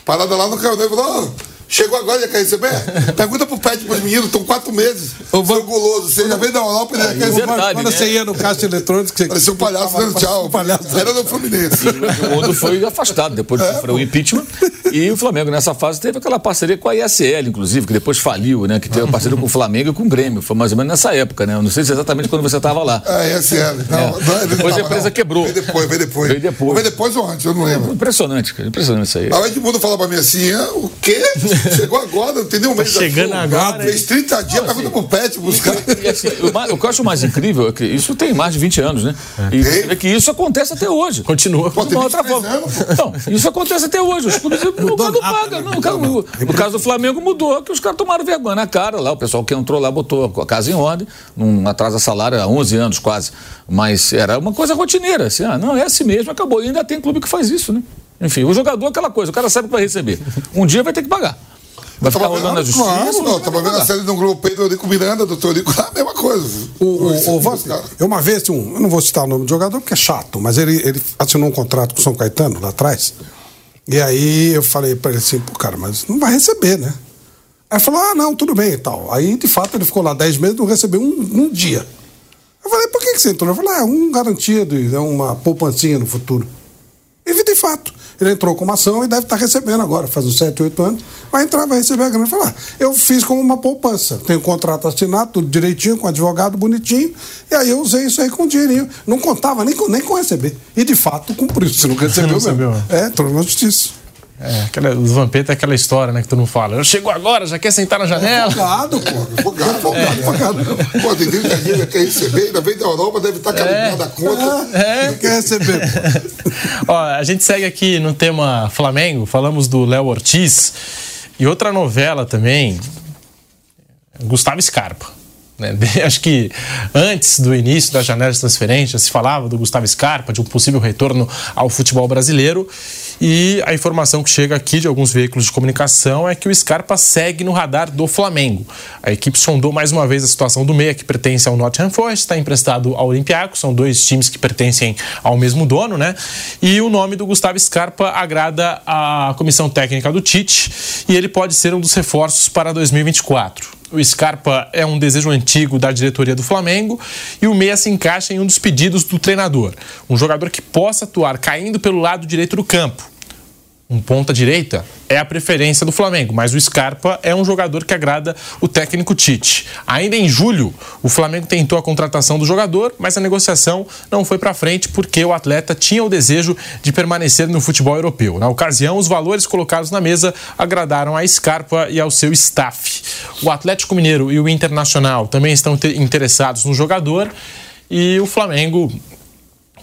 Parada lá no ele falou, oh, Chegou agora, já quer receber? (laughs) Pergunta pro pet pros meninos, estão quatro meses. Ô, Seu guloso, você já veio da Europa e já quer receber. Quando né? você ia no caixa eletrônico, você. Parecia um palhaço dando tchau. Um palhaço. Era do Fluminense. O mundo foi afastado depois É, sofreu o impeachment. E o Flamengo, nessa fase, teve aquela parceria com a ISL, inclusive, que depois faliu, né? Que teve a parceria com o Flamengo e com o Grêmio. Foi mais ou menos nessa época, né? Eu não sei se exatamente quando você estava lá. É, ISL. Não, É. não, Depois não a empresa não. quebrou. Veio depois, veio depois. Veio depois. Veio depois ou antes, eu não lembro. Impressionante, cara. Impressionante isso aí. Aí o Edmundo fala pra mim assim: ah, o quê? (laughs) (laughs) Chegou agora, não tem nem um mês da chegando agora, Fez 30 dias, pergunta pro Pet buscar. E assim, o, que eu acho mais incrível é que isso tem mais de 20 anos, né? E Tem. é que isso acontece até hoje. Continua. Pô, De uma outra 23 forma. anos, Então, isso acontece até hoje. Os clubes o cara não paga. Não, o no caso do Flamengo mudou, que os caras tomaram vergonha na cara lá. O pessoal que entrou lá botou a casa em ordem, não atrasa salário há 11 anos quase. Mas era uma coisa rotineira. Assim, ah, não, é assim mesmo, acabou. E ainda tem clube que faz isso, né? Enfim, o jogador é aquela coisa, o cara sabe que vai receber. Um dia vai ter que pagar. Vai ficar rodando a justiça? Claro, não, tava vendo a série do Globo Pedro Eurico Miranda, doutor Eurico, a mesma coisa. O, o, o Vasco, eu uma vez, um, eu não vou citar o nome do jogador porque é chato, mas ele, ele assinou um contrato com o São Caetano lá atrás. E aí eu falei para ele assim, pô, cara, mas não vai receber, né? Aí ele falou, ah, não, tudo bem e tal. Aí, de fato, ele ficou lá 10 meses e não recebeu um, um dia. Eu falei, por que, que você entrou? Eu falei, é um garantido, é uma poupancinha no futuro. E de fato. Ele entrou com uma ação e deve estar recebendo agora, faz uns 7, 8 anos, vai entrar, vai receber a grana. Falar, ah, eu fiz como uma poupança, tenho um contrato assinado, tudo direitinho, com advogado bonitinho, e aí eu usei isso aí com dinheirinho. Não contava nem com, nem com receber. E de fato cumpriu, você não recebeu, não recebeu. É, entrou na justiça. É, aquela, os Vampeta é aquela história, né, que tu não fala. Chegou agora, já quer sentar na janela. Folgado, pô. Folgado, folgado, folgado. Pô, tem gente que quer receber, ainda vem da Europa, deve estar calibrando é, a conta. É. Não quer receber. (laughs) Ó, a gente segue aqui no tema Flamengo, falamos do Léo Ortiz. E outra novela também, Gustavo Scarpa. Né? (laughs) Acho que antes do início da janela de transferência se falava do Gustavo Scarpa, de um possível retorno ao futebol brasileiro. E a informação que chega aqui de alguns veículos de comunicação é que o Scarpa segue no radar do Flamengo. A equipe sondou mais uma vez a situação do meia, que pertence ao Nottingham Forest, está emprestado ao Olympiacos, são dois times que pertencem ao mesmo dono, né? E o nome do Gustavo Scarpa agrada a comissão técnica do Tite e ele pode ser um dos reforços para 2024. O Scarpa é um desejo antigo da diretoria do Flamengo e o meia se encaixa em um dos pedidos do treinador. Um jogador que possa atuar caindo pelo lado direito do campo um ponta-direita é a preferência do Flamengo, mas o Scarpa é um jogador que agrada o técnico Tite. Ainda em julho, o Flamengo tentou a contratação do jogador, mas a negociação não foi para frente porque o atleta tinha o desejo de permanecer no futebol europeu. Na ocasião, os valores colocados na mesa agradaram a Scarpa e ao seu staff. O Atlético Mineiro e o Internacional também estão interessados no jogador e o Flamengo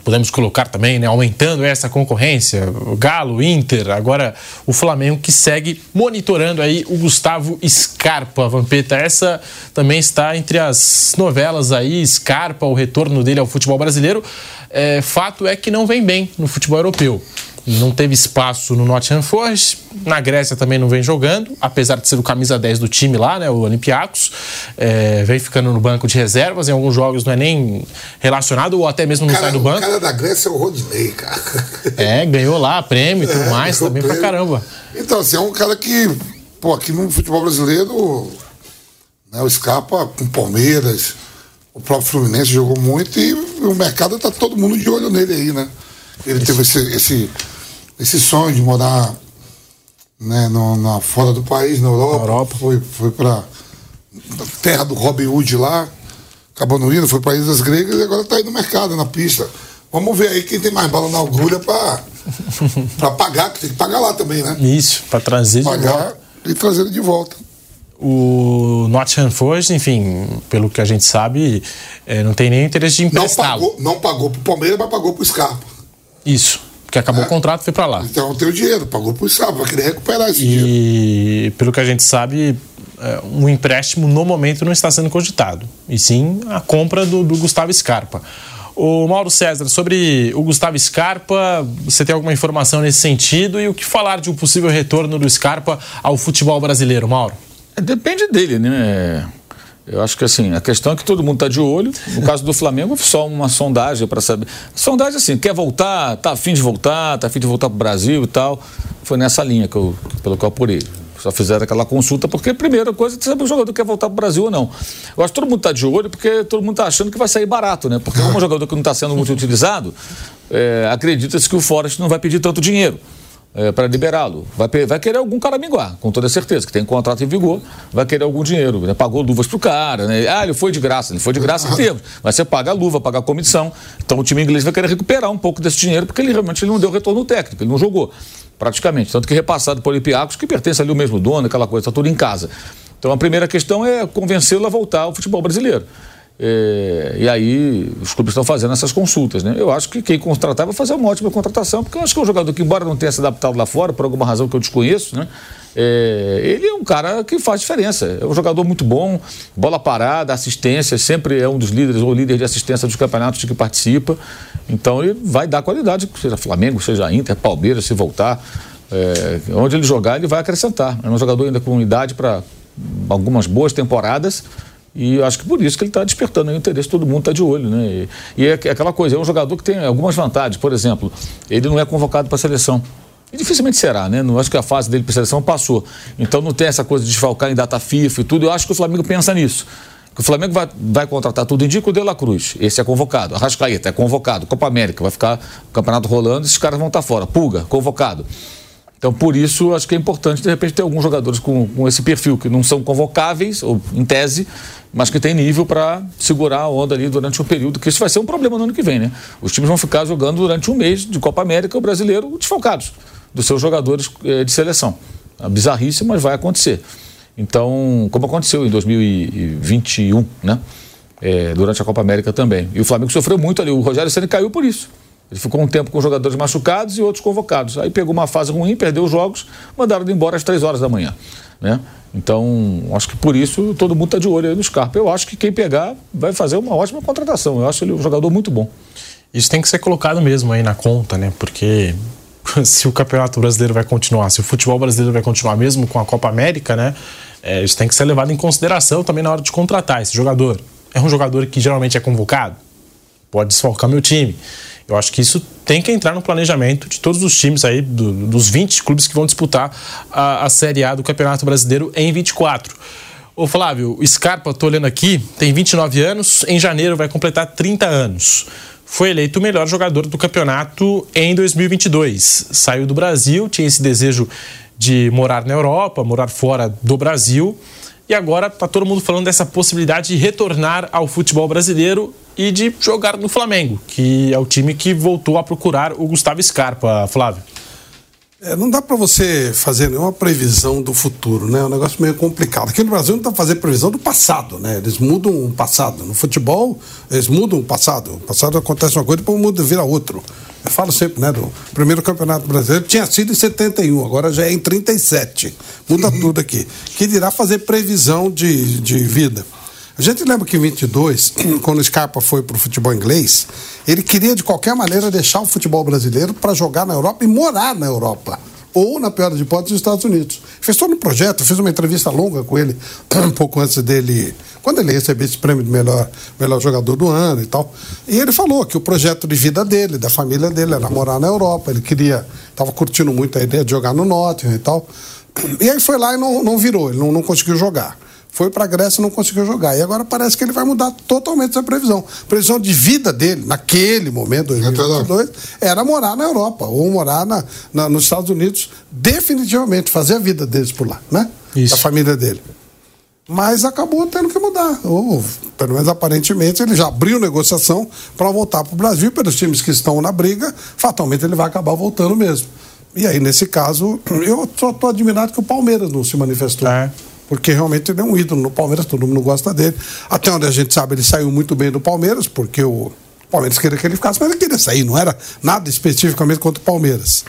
podemos colocar também, né, aumentando essa concorrência, Galo, Inter, agora o Flamengo que segue monitorando aí o Gustavo Scarpa, Vampeta. Essa também está entre as novelas aí, Scarpa, o retorno dele ao futebol brasileiro. É, fato é que não vem bem no futebol europeu não teve espaço no Nottingham Forest, na Grécia também não vem jogando, apesar de ser o camisa 10 do time lá, né, o Olympiacos, é, vem ficando no banco de reservas, em alguns jogos não é nem relacionado ou até mesmo não cara, sai do banco. O cara da Grécia é o Rodney, cara. É, ganhou lá prêmio e tudo é, mais, também prêmio. pra caramba. Então, assim, é um cara que, pô, aqui no futebol brasileiro, né, o Scarpa com Palmeiras, o próprio Fluminense jogou muito e o mercado tá todo mundo de olho nele aí, né? Ele teve esse, esse esse sonho de morar né, no, na, fora do país, na Europa. Europa. Foi, foi para terra do Robin Hood lá, acabou não indo, foi para Ilhas Gregas e agora está aí no mercado, na pista. Vamos ver aí quem tem mais bala na agulha para (laughs) pagar, que tem que pagar lá também, né? Isso, para trazer pagar de volta. e trazer de volta. O Nottingham Forest, enfim, pelo que a gente sabe, é, não tem nem interesse de emprestá-lo. Não pagou, não pagou pro Palmeiras, mas pagou pro Scarpa. Isso. Porque acabou é. o contrato, foi para lá. Então tem o dinheiro, pagou pro Sábado, vai querer recuperar esse e, dinheiro. E pelo que a gente sabe, é, um empréstimo no momento não está sendo cogitado. E sim a compra do, do Gustavo Scarpa. O Mauro César, sobre o Gustavo Scarpa, você tem alguma informação nesse sentido? E o que falar de um possível retorno do Scarpa ao futebol brasileiro, Mauro? Depende dele, né? Eu acho que assim, a questão é que todo mundo está de olho. No caso do Flamengo, só uma sondagem para saber. Sondagem assim, quer voltar, tá afim de voltar, tá afim de voltar para o Brasil e tal. Foi nessa linha que eu, pelo que eu apurei. Só fizeram aquela consulta, porque a primeira coisa é saber o jogador quer voltar para o Brasil ou não. Eu acho que todo mundo está de olho, porque todo mundo está achando que vai sair barato, né? Porque como um jogador que não está sendo muito utilizado, é, acredita-se que o Forest não vai pedir tanto dinheiro é, para liberá-lo. Vai, vai, querer algum caraminguá, com toda certeza, que tem contrato em vigor, vai querer algum dinheiro. Né? Pagou luvas pro cara, né? Ah, ele foi de graça, ele foi de graça em termos. Mas você paga a luva, paga a comissão. Então o time inglês vai querer recuperar um pouco desse dinheiro, porque ele realmente ele não deu retorno técnico, ele não jogou, praticamente. Tanto que repassado por Olympiacos, que pertence ali ao mesmo dono, aquela coisa, está tudo em casa. Então a primeira questão é convencê-lo a voltar ao futebol brasileiro. É, e aí os clubes estão fazendo essas consultas, né? Eu acho que quem contratar vai fazer uma ótima contratação, porque eu acho que é um jogador que, embora não tenha se adaptado lá fora, por alguma razão que eu desconheço, né? É, ele é um cara que faz diferença. É um jogador muito bom, bola parada, assistência, sempre é um dos líderes ou líder de assistência dos campeonatos que participa. Então ele vai dar qualidade, seja Flamengo, seja Inter, Palmeiras, se voltar. É, onde ele jogar, ele vai acrescentar. É um jogador ainda com idade para algumas boas temporadas. E acho que por isso que ele está despertando o interesse, todo mundo está de olho, né? E, e, é aquela coisa, é um jogador que tem algumas vantagens. Por exemplo, ele não é convocado para a seleção. E dificilmente será, né? Não acho que a fase dele para a seleção passou. Então não tem essa coisa de desfalcar em data FIFA e tudo. Eu acho que o Flamengo pensa nisso. Que o Flamengo vai, vai contratar tudo, indica o De La Cruz. Esse é convocado. Arrascaeta é convocado. Copa América, vai ficar o campeonato rolando, esses caras vão estar fora. Pulga, convocado. Então, por isso, acho que é importante, de repente, ter alguns jogadores com, com esse perfil, que não são convocáveis, ou em tese, mas que tem nível para segurar a onda ali durante um período, que isso vai ser um problema no ano que vem, né? Os times vão ficar jogando durante um mês de Copa América, o brasileiro, desfalcados dos seus jogadores eh, de seleção. É bizarrice, mas vai acontecer. Então, como aconteceu em 2021, né? É, durante a Copa América também. E o Flamengo sofreu muito ali. O Rogério Senna caiu por isso. Ele ficou um tempo com jogadores machucados e outros convocados. Aí pegou uma fase ruim, perdeu os jogos, mandaram ele embora às três horas da manhã. Né? Então, acho que por isso todo mundo está de olho aí no Scarpa. Eu acho que quem pegar vai fazer uma ótima contratação. Eu acho ele um jogador muito bom. Isso tem que ser colocado mesmo aí na conta, né? Porque (laughs) se o Campeonato Brasileiro vai continuar, se o futebol brasileiro vai continuar mesmo com a Copa América, né? É, isso tem que ser levado em consideração também na hora de contratar esse jogador. É um jogador que geralmente é convocado? Pode desfalcar meu time. Eu acho que isso tem que entrar no planejamento de todos os times aí, do, dos 20 clubes que vão disputar a, a Série A do Campeonato Brasileiro em 24. Ô Flávio, o Scarpa, tô olhando aqui, tem 29 anos, em janeiro vai completar 30 anos. Foi eleito o melhor jogador do campeonato em 2022. Saiu do Brasil, tinha esse desejo de morar na Europa, morar fora do Brasil. E agora está todo mundo falando dessa possibilidade de retornar ao futebol brasileiro e de jogar no Flamengo, que é o time que voltou a procurar o Gustavo Scarpa, Flávio. É, não dá para você fazer nenhuma previsão do futuro, né? É um negócio meio complicado. Aqui no Brasil não dá pra fazer previsão do passado, né? Eles mudam o passado. No futebol, eles mudam o passado. O passado acontece uma coisa e depois muda, vira outro. Eu falo sempre, né? Do primeiro campeonato brasileiro tinha sido em 71, agora já é em 37. Muda uhum. tudo aqui. Que dirá fazer previsão de, de vida. A gente lembra que em 22, (clears throat) quando o Scarpa foi para o futebol inglês, ele queria de qualquer maneira deixar o futebol brasileiro para jogar na Europa e morar na Europa. Ou, na pior das hipóteses, nos Estados Unidos. Fez todo um projeto, fiz uma entrevista longa com ele, (clears throat) um pouco antes dele, quando ele recebeu esse prêmio de melhor, melhor jogador do ano e tal. E ele falou que o projeto de vida dele, da família dele, era morar na Europa. Ele queria, estava curtindo muito a ideia de jogar no Nottingham e tal. (clears throat) E aí foi lá e não, não virou, ele não, não conseguiu jogar foi para a Grécia e não conseguiu jogar. E agora parece que ele vai mudar totalmente essa previsão. A previsão de vida dele, naquele momento, 2022, era morar na Europa ou morar na, na, nos Estados Unidos, definitivamente, fazer a vida deles por lá, né? Isso. Da família dele. Mas acabou tendo que mudar. Ou, pelo menos aparentemente, ele já abriu negociação para voltar para o Brasil, pelos times que estão na briga, fatalmente ele vai acabar voltando mesmo. E aí, nesse caso, (clears throat) eu só estou admirado que o Palmeiras não se manifestou. É porque realmente ele é um ídolo no Palmeiras, todo mundo gosta dele. Até onde a gente sabe, ele saiu muito bem do Palmeiras, porque o Palmeiras queria que ele ficasse, mas ele queria sair, não era nada especificamente contra o Palmeiras.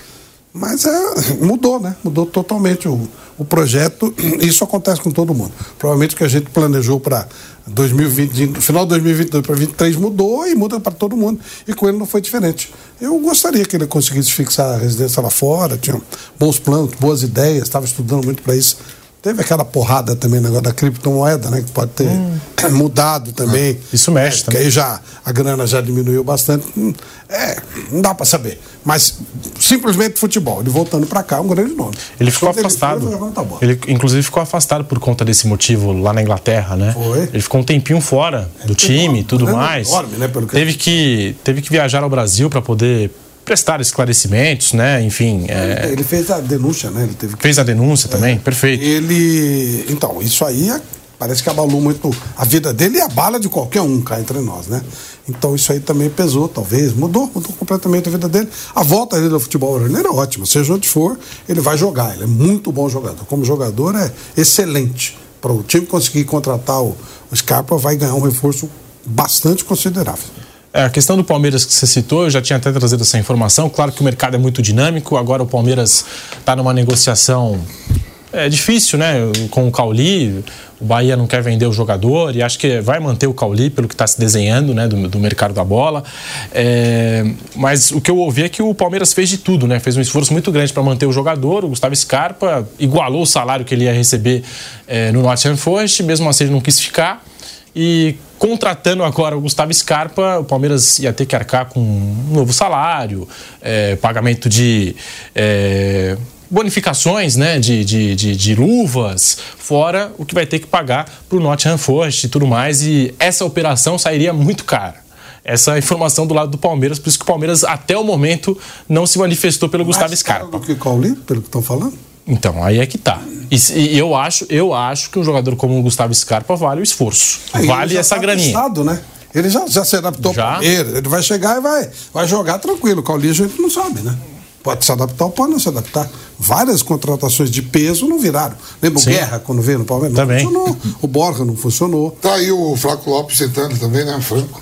Mas é, mudou, né? Mudou totalmente o, o projeto. Isso acontece com todo mundo. Provavelmente o que a gente planejou para 2020, final de 2022 para 2023 mudou e muda para todo mundo. E com ele não foi diferente. Eu gostaria que ele conseguisse fixar a residência lá fora, tinha bons planos, boas ideias, estava estudando muito para isso Teve aquela porrada também negócio da criptomoeda, né? Que pode ter hum. (coughs) mudado também. Ah, isso mexe é, também. Que aí já, a grana já diminuiu bastante. Hum, é, não dá para saber. Mas simplesmente futebol. Ele voltando para cá é um grande nome. Ele ficou afastado. Ele, ele, inclusive, ficou afastado por conta desse motivo lá na Inglaterra, né? Foi. Ele ficou um tempinho fora do time e tudo mais. Enorme, né? Pelo que teve, que, teve que viajar ao Brasil para poder prestar esclarecimentos, né? Enfim. É... Ele fez a denúncia, né? Ele teve que... Fez a denúncia também, é. perfeito. Ele. Então, isso aí é... parece que abalou muito a vida dele e a bala de qualquer um cá entre nós, né? Então isso aí também pesou, talvez. Mudou, mudou completamente a vida dele. A volta dele ao futebol brasileiro é ótima. Seja onde for, ele vai jogar. Ele é muito bom jogador. Como jogador, é excelente. Para o time conseguir contratar o Scarpa, vai ganhar um reforço bastante considerável. É, a questão do Palmeiras que você citou, eu já tinha até trazido essa informação. Claro que o mercado é muito dinâmico. Agora o Palmeiras está numa negociação é difícil, né? Com o Cauli, o Bahia não quer vender o jogador e acho que vai manter o Cauli pelo que está se desenhando, né? Do, do mercado da bola. É, mas o que eu ouvi é que o Palmeiras fez de tudo, né? Fez um esforço muito grande para manter o jogador. O Gustavo Scarpa igualou o salário que ele ia receber é, no Nottingham Forest, mesmo assim ele não quis ficar. E contratando agora o Gustavo Scarpa, o Palmeiras ia ter que arcar com um novo salário, é, pagamento de é, bonificações né, de, de, de, de, luvas, fora o que vai ter que pagar para o Nottingham Forest e tudo mais. E essa operação sairia muito cara. Essa informação do lado do Palmeiras, por isso que o Palmeiras, até o momento, não se manifestou pelo Mais Gustavo Scarpa. Do que Cauli, pelo que estão falando? Então, aí é que tá. E, e, eu, acho, eu acho que um jogador como o Gustavo Scarpa vale o esforço. Aí vale essa tá graninha. Pensado, né? Ele já, já se adaptou já? Palmeiras, ele vai chegar e vai, vai jogar tranquilo. O Cauli a gente não sabe, né? Pode se adaptar ou pode não se adaptar. Várias contratações de peso não viraram. Lembra Sim. o Guerra quando veio no Palmeiras? Também. Não funcionou. O Borja não funcionou. Tá aí o Flaco Lopes sentando também, né, Franco?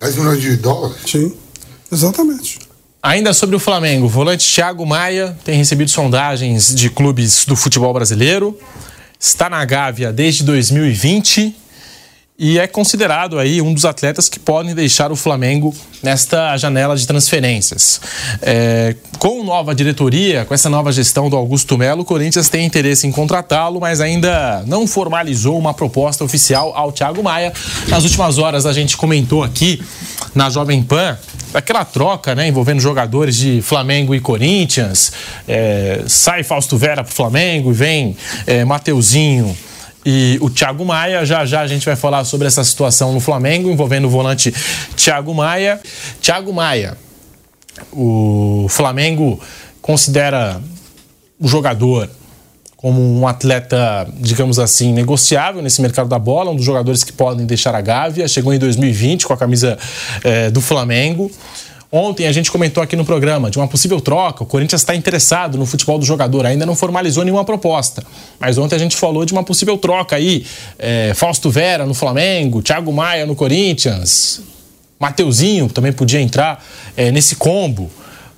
10 milhões de dólares. Sim, exatamente. Ainda sobre o Flamengo, o volante Thiago Maia tem recebido sondagens de clubes do futebol brasileiro. Está na Gávea desde 2020 e é considerado aí um dos atletas que podem deixar o Flamengo nesta janela de transferências. É, com nova diretoria, com essa nova gestão do Augusto Melo, o Corinthians tem interesse em contratá-lo, mas ainda não formalizou uma proposta oficial ao Thiago Maia. Nas últimas horas a gente comentou aqui na Jovem Pan aquela troca né, envolvendo jogadores de Flamengo e Corinthians. É, sai Fausto Vera para o Flamengo e vem é, Mateuzinho e o Thiago Maia. Já já a gente vai falar sobre essa situação no Flamengo, envolvendo o volante Thiago Maia. Thiago Maia, o Flamengo considera o jogador como um atleta, digamos assim, negociável nesse mercado da bola, um dos jogadores que podem deixar a Gávea. Chegou em 2020 com a camisa é, do Flamengo. Ontem a gente comentou aqui no programa de uma possível troca. O Corinthians está interessado no futebol do jogador, ainda não formalizou nenhuma proposta. Mas ontem a gente falou de uma possível troca aí. É, Fausto Vera no Flamengo, Thiago Maia no Corinthians, Mateuzinho também podia entrar é, nesse combo.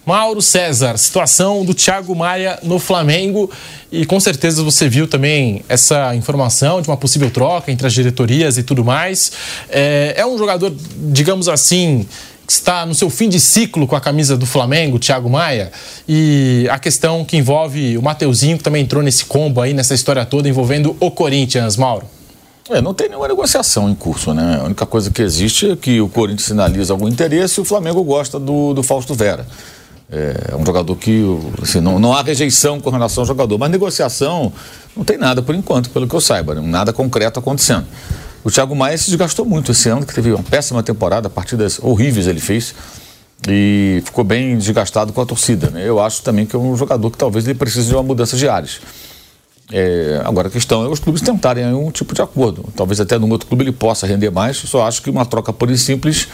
Mauro César, situação do Thiago Maia no Flamengo e com certeza você viu também essa informação de uma possível troca entre as diretorias e tudo mais. É, é um jogador, digamos assim, está no seu fim de ciclo com a camisa do Flamengo, Thiago Maia, e a questão que envolve o Mateuzinho, que também entrou nesse combo aí, nessa história toda envolvendo o Corinthians, Mauro. É, não tem nenhuma negociação em curso, né? A única coisa que existe é que o Corinthians sinaliza algum interesse e o Flamengo gosta do, do Fausto Vera. É um jogador que assim, não, não há rejeição com relação ao jogador, mas negociação não tem nada por enquanto, pelo que eu saiba, né? nada concreto acontecendo. O Thiago Maia se desgastou muito esse ano, que teve uma péssima temporada, partidas horríveis ele fez e ficou bem desgastado com a torcida. Né? Eu acho também que é um jogador que talvez ele precise de uma mudança de áreas. É, agora a questão é os clubes tentarem um tipo de acordo. Talvez até num outro clube ele possa render mais. Só acho que uma troca por simples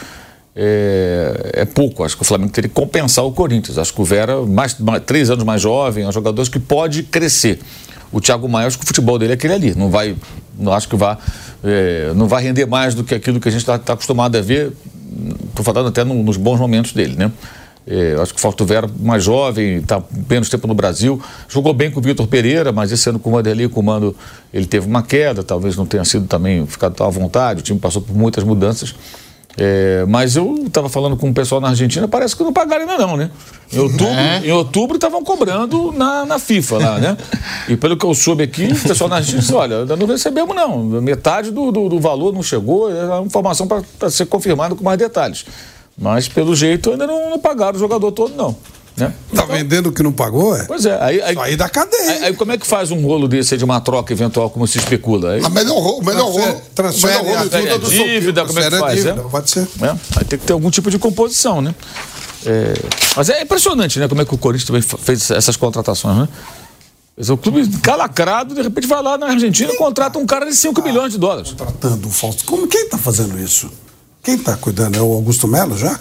é, é, pouco. Acho que o Flamengo teria que compensar o Corinthians. Acho que o Vera, mais, mais três anos mais jovem, é um jogador que pode crescer. O Thiago Maia, acho que o futebol dele é aquele ali. Não vai, não acho que vá, é, não vai render mais do que aquilo que a gente está tá acostumado a ver. Estou falando até no, nos bons momentos dele, né? É, acho que o Fausto Vera, mais jovem, está menos tempo no Brasil. Jogou bem com o Vitor Pereira, mas esse ano com o Vanderlei comando ele teve uma queda, talvez não tenha sido também ficado à vontade. O time passou por muitas mudanças. É, mas eu estava falando com o pessoal na Argentina, parece que não pagaram ainda não, né? Em outubro é. em outubro estavam cobrando na, na FIFA lá, né? (laughs) E pelo que eu soube aqui, o pessoal na Argentina disse, olha, ainda não recebemos não, metade do, do, do valor não chegou, é uma informação para ser confirmada com mais detalhes. Mas pelo jeito ainda não, não pagaram o jogador todo não. Né? Tá então, vendendo o que não pagou, é? Pois é. Aí, aí, aí da cadeia. Aí, aí, como é que faz um rolo desse de uma troca eventual, como se especula? Aí... A melhor rolo, melhor rolo. Transfere, melhor rolo é, do dívida, como é que faz? Dívida, é? Pode ser. É? Aí tem que ter algum tipo de composição, né? É... Mas é impressionante, né? Como é que o Corinthians também fez essas contratações, né? O clube calacrado, de repente vai lá na Argentina e contrata um cara de 5 tá milhões de dólares. Contratando o Fausto. Como, quem está fazendo isso? Quem está cuidando? É o Augusto Melo já?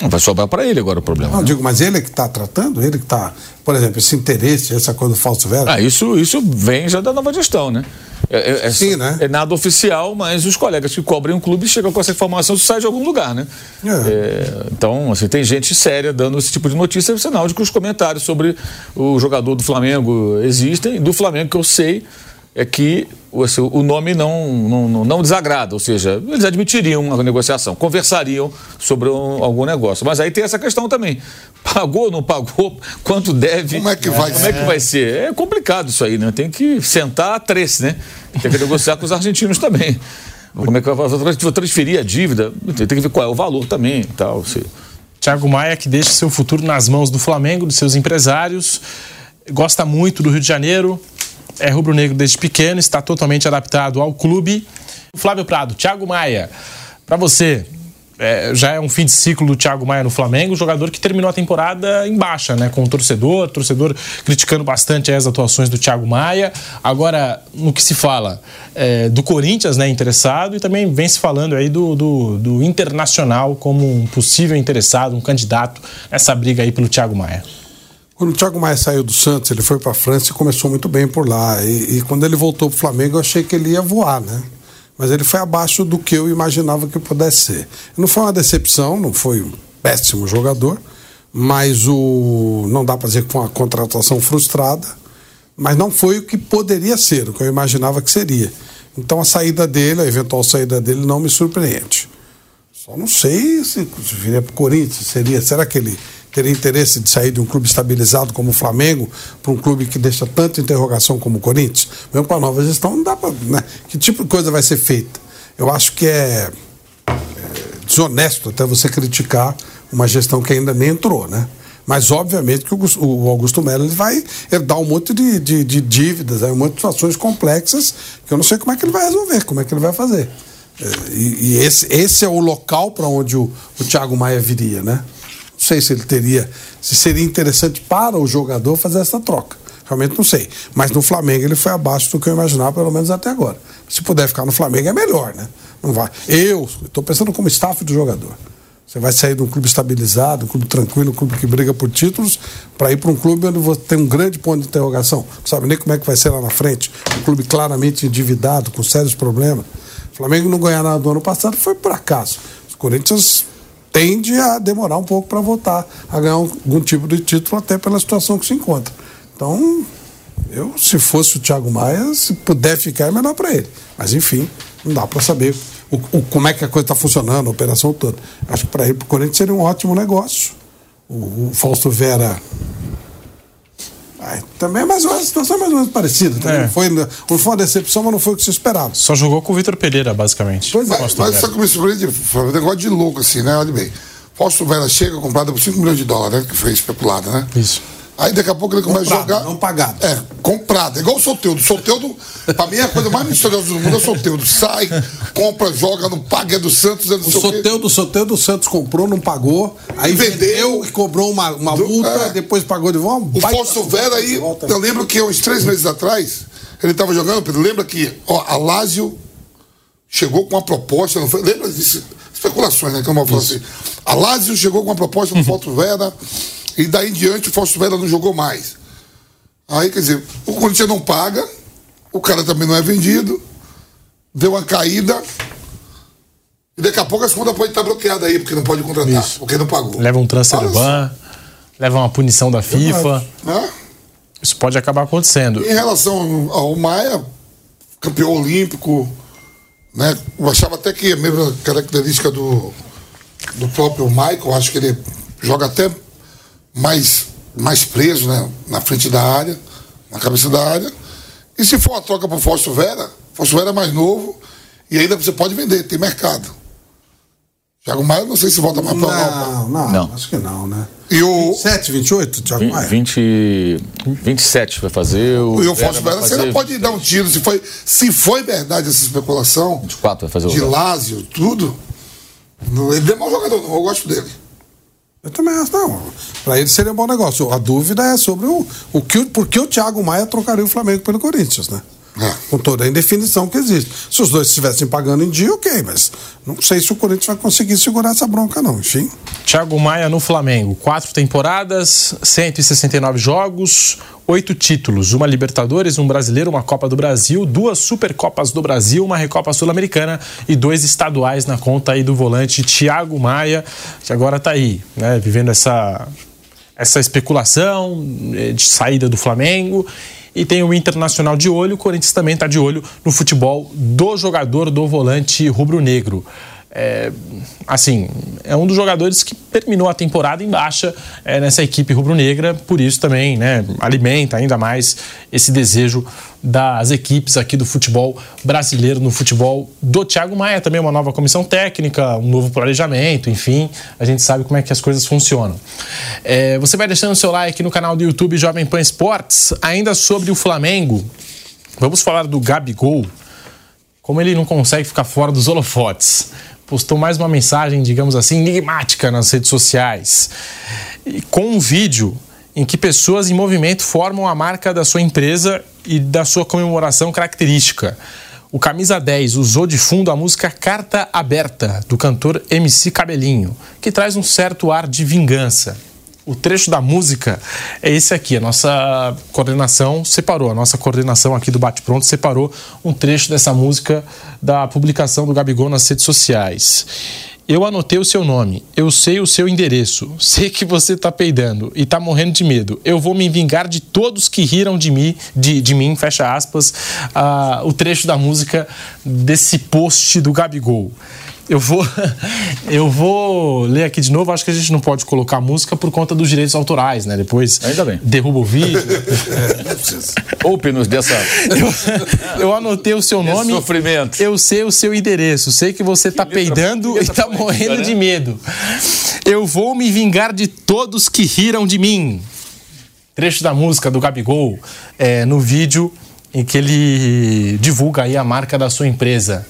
Não vai sobrar para ele agora o problema. Não, né? digo, mas ele é que está tratando, ele que está, por exemplo, esse interesse, essa coisa do falso velho. Ah, isso, isso vem já da nova gestão, né? É, é, Sim, né? é nada oficial, mas os colegas que cobrem um clube chegam com essa informação se sai de algum lugar, né? É. então, assim, tem gente séria dando esse tipo de notícia, é sinal de que os comentários sobre o jogador do Flamengo existem. Do Flamengo que eu sei é que assim, o nome não, não, não desagrada, ou seja, eles admitiriam a negociação, conversariam sobre um, algum negócio. Mas aí tem essa questão também. Pagou, não pagou, (laughs) quanto deve. Como é que vai Como ser? é que vai ser? É complicado isso aí, né? Tem que sentar a três, né? Tem que negociar com os argentinos também. Como é que vai transferir a dívida? Tem que ver qual é o valor também e tal. Se... Thiago Maia que deixa seu futuro nas mãos do Flamengo, dos seus empresários, gosta muito do Rio de Janeiro, é rubro-negro desde pequeno, está totalmente adaptado ao clube. Flávio Prado, Thiago Maia, para você, é, já é um fim de ciclo do Thiago Maia no Flamengo, jogador que terminou a temporada em baixa, né? Com o torcedor, torcedor criticando bastante as atuações do Thiago Maia. Agora, no que se fala é, do Corinthians, né? Interessado, e também vem se falando aí do, do, do Internacional como um possível interessado, um candidato nessa briga aí pelo Thiago Maia. Quando o Thiago Maia saiu do Santos, ele foi para a França e começou muito bem por lá. E, e quando ele voltou para o Flamengo, eu achei que ele ia voar, né? Mas ele foi abaixo do que eu imaginava que pudesse ser. Não foi uma decepção, não foi um péssimo jogador, mas o não dá para dizer que foi uma contratação frustrada, mas não foi o que poderia ser, o que eu imaginava que seria. Então a saída dele, a eventual saída dele, não me surpreende. Só não sei se, se viria para o Corinthians, seria, será que ele teria interesse de sair de um clube estabilizado como o Flamengo para um clube que deixa tanta interrogação como o Corinthians? Mesmo para a nova gestão, não dá para. Né? Que tipo de coisa vai ser feita? Eu acho que é, é desonesto até você criticar uma gestão que ainda nem entrou, né? Mas, obviamente, que o Augusto Melo vai herdar um monte de, de, de dívidas, um monte de situações complexas que eu não sei como é que ele vai resolver, como é que ele vai fazer. É, e, e esse, esse é o local para onde o, o Thiago Maia viria, né? Sei se ele teria, se seria interessante para o jogador fazer essa troca. Realmente não sei. Mas no Flamengo ele foi abaixo do que eu imaginava, pelo menos até agora. Se puder ficar no Flamengo é melhor, né? Não vai. Eu estou pensando como staff do jogador. Você vai sair de um clube estabilizado, um clube tranquilo, um clube que briga por títulos, para ir para um clube onde você tem um grande ponto de interrogação. Não sabe nem como é que vai ser lá na frente. Um clube claramente endividado, com sérios problemas. O Flamengo não ganhar nada do ano passado foi por acaso. Os Corinthians tende a demorar um pouco para voltar a ganhar algum tipo de título, até pela situação que se encontra. Então, eu, se fosse o Thiago Maia, se puder ficar, é melhor para ele. Mas, enfim, não dá para saber o, o, como é que a coisa está funcionando, a operação toda. Acho que para ele, para o Corinthians, seria um ótimo negócio. O, o Fausto Vera também é mais uma situação mais ou menos parecida. É. Não, foi, não foi uma decepção, mas não foi o que se esperava. Só jogou com o Vitor Pereira, basicamente. Pois é, mas, mas só que me surpreende, foi um negócio de louco, assim, né? Olha bem. Fausto Vera chega comprada por 5 milhões de dólares, né? Que foi especulada, né? Isso. Aí daqui a pouco ele começa comprado, a jogar. Não pagado. É, comprado. É igual o Soteudo. Soteudo, pra mim, é a coisa mais misteriosa do mundo é o Soteudo. Sai, compra, joga, não paga, é do Santos, é do O Soteudo, o Soteudo, Santos comprou, não pagou. Aí vendeu e cobrou uma, uma do, multa, é. depois pagou de volta. O Fausto Vera aí, eu lembro que uns três meses atrás, ele estava jogando, Pedro, lembra que ó, a Lázio chegou com uma proposta, não foi? Lembra disso? Especulações, né? Que eu não falo assim. A Lázio chegou com uma proposta no (laughs) Fausto Vera. E daí em diante o Fausto Vera não jogou mais. Aí, quer dizer, o Corinthians não paga, o cara também não é vendido, deu uma caída. E daqui a pouco as contas podem estar bloqueadas aí, porque não pode contratar, Isso. porque não pagou. Leva um transfer ban, leva uma punição da FIFA. É. Isso pode acabar acontecendo. Em relação ao Maia, campeão olímpico, né? Eu achava até que a mesma característica do, do próprio Michael, acho que ele joga até mais, mais preso né, na frente da área, na cabeça da área. E se for uma troca para o Fausto Vera, Fausto Vera é mais novo e ainda você pode vender, tem mercado. Thiago Maia, não sei se volta mais para Europa. Não, não, não, acho que não, né? E o... 27, 28, Thiago Maia? 20, 27 vai fazer. O e o Fausto Vera, você ainda pode dar um tiro. Se foi, se foi verdade essa especulação. 24 vai fazer o De Lázio, tudo. Ele é mau jogador, não. Eu gosto dele. Eu também acho, não. Para ele seria um bom negócio. A dúvida é sobre o, o que, por que o Thiago Maia trocaria o Flamengo pelo Corinthians, né? É. Com toda a indefinição que existe. Se os dois estivessem pagando em dia, ok, mas não sei se o Corinthians vai conseguir segurar essa bronca, não, enfim. Thiago Maia no Flamengo. Quatro temporadas, 169 jogos, oito títulos: uma Libertadores, um Brasileiro, uma Copa do Brasil, duas Supercopas do Brasil, uma Recopa Sul-Americana e dois estaduais na conta aí do volante Thiago Maia, que agora está aí, né, vivendo essa, essa especulação eh, de saída do Flamengo e tem o Internacional de olho. O Corinthians também está de olho no futebol do jogador do volante rubro-negro. É, assim, é um dos jogadores que terminou a temporada em baixa é, nessa equipe rubro-negra, por isso também né, alimenta ainda mais esse desejo das equipes aqui do futebol brasileiro, no futebol do Thiago Maia, também uma nova comissão técnica, um novo planejamento, enfim, a gente sabe como é que as coisas funcionam. É, você vai deixando seu like no canal do YouTube Jovem Pan Esportes, ainda sobre o Flamengo, vamos falar do Gabigol, como ele não consegue ficar fora dos holofotes postou mais uma mensagem, digamos assim, enigmática nas redes sociais, com um vídeo em que pessoas em movimento formam a marca da sua empresa e da sua comemoração característica. O Camisa 10 usou de fundo a música Carta Aberta, do cantor MC Cabelinho, que traz um certo ar de vingança o trecho da música é esse aqui. A nossa coordenação separou, a nossa coordenação aqui do Bate Pronto separou um trecho dessa música da publicação do Gabigol nas redes sociais. Eu anotei o seu nome, eu sei o seu endereço, sei que você tá peidando e tá morrendo de medo. Eu vou me vingar de todos que riram de mim, de, de mim, fecha aspas, uh, o trecho da música desse post do Gabigol. Eu vou, (laughs) eu vou ler aqui de novo. Acho que a gente não pode colocar música por conta dos direitos autorais, né? Depois Ainda bem. derruba o vídeo. (laughs) Oupe-nos dessa. Eu, eu, anotei o seu nome. sofrimento. Eu sei o seu endereço. Sei que você está peidando e está morrendo né? de medo. Eu vou me vingar de todos que riram de mim. Trecho da música do Gabigol é, no vídeo em que ele divulga aí a marca da sua empresa.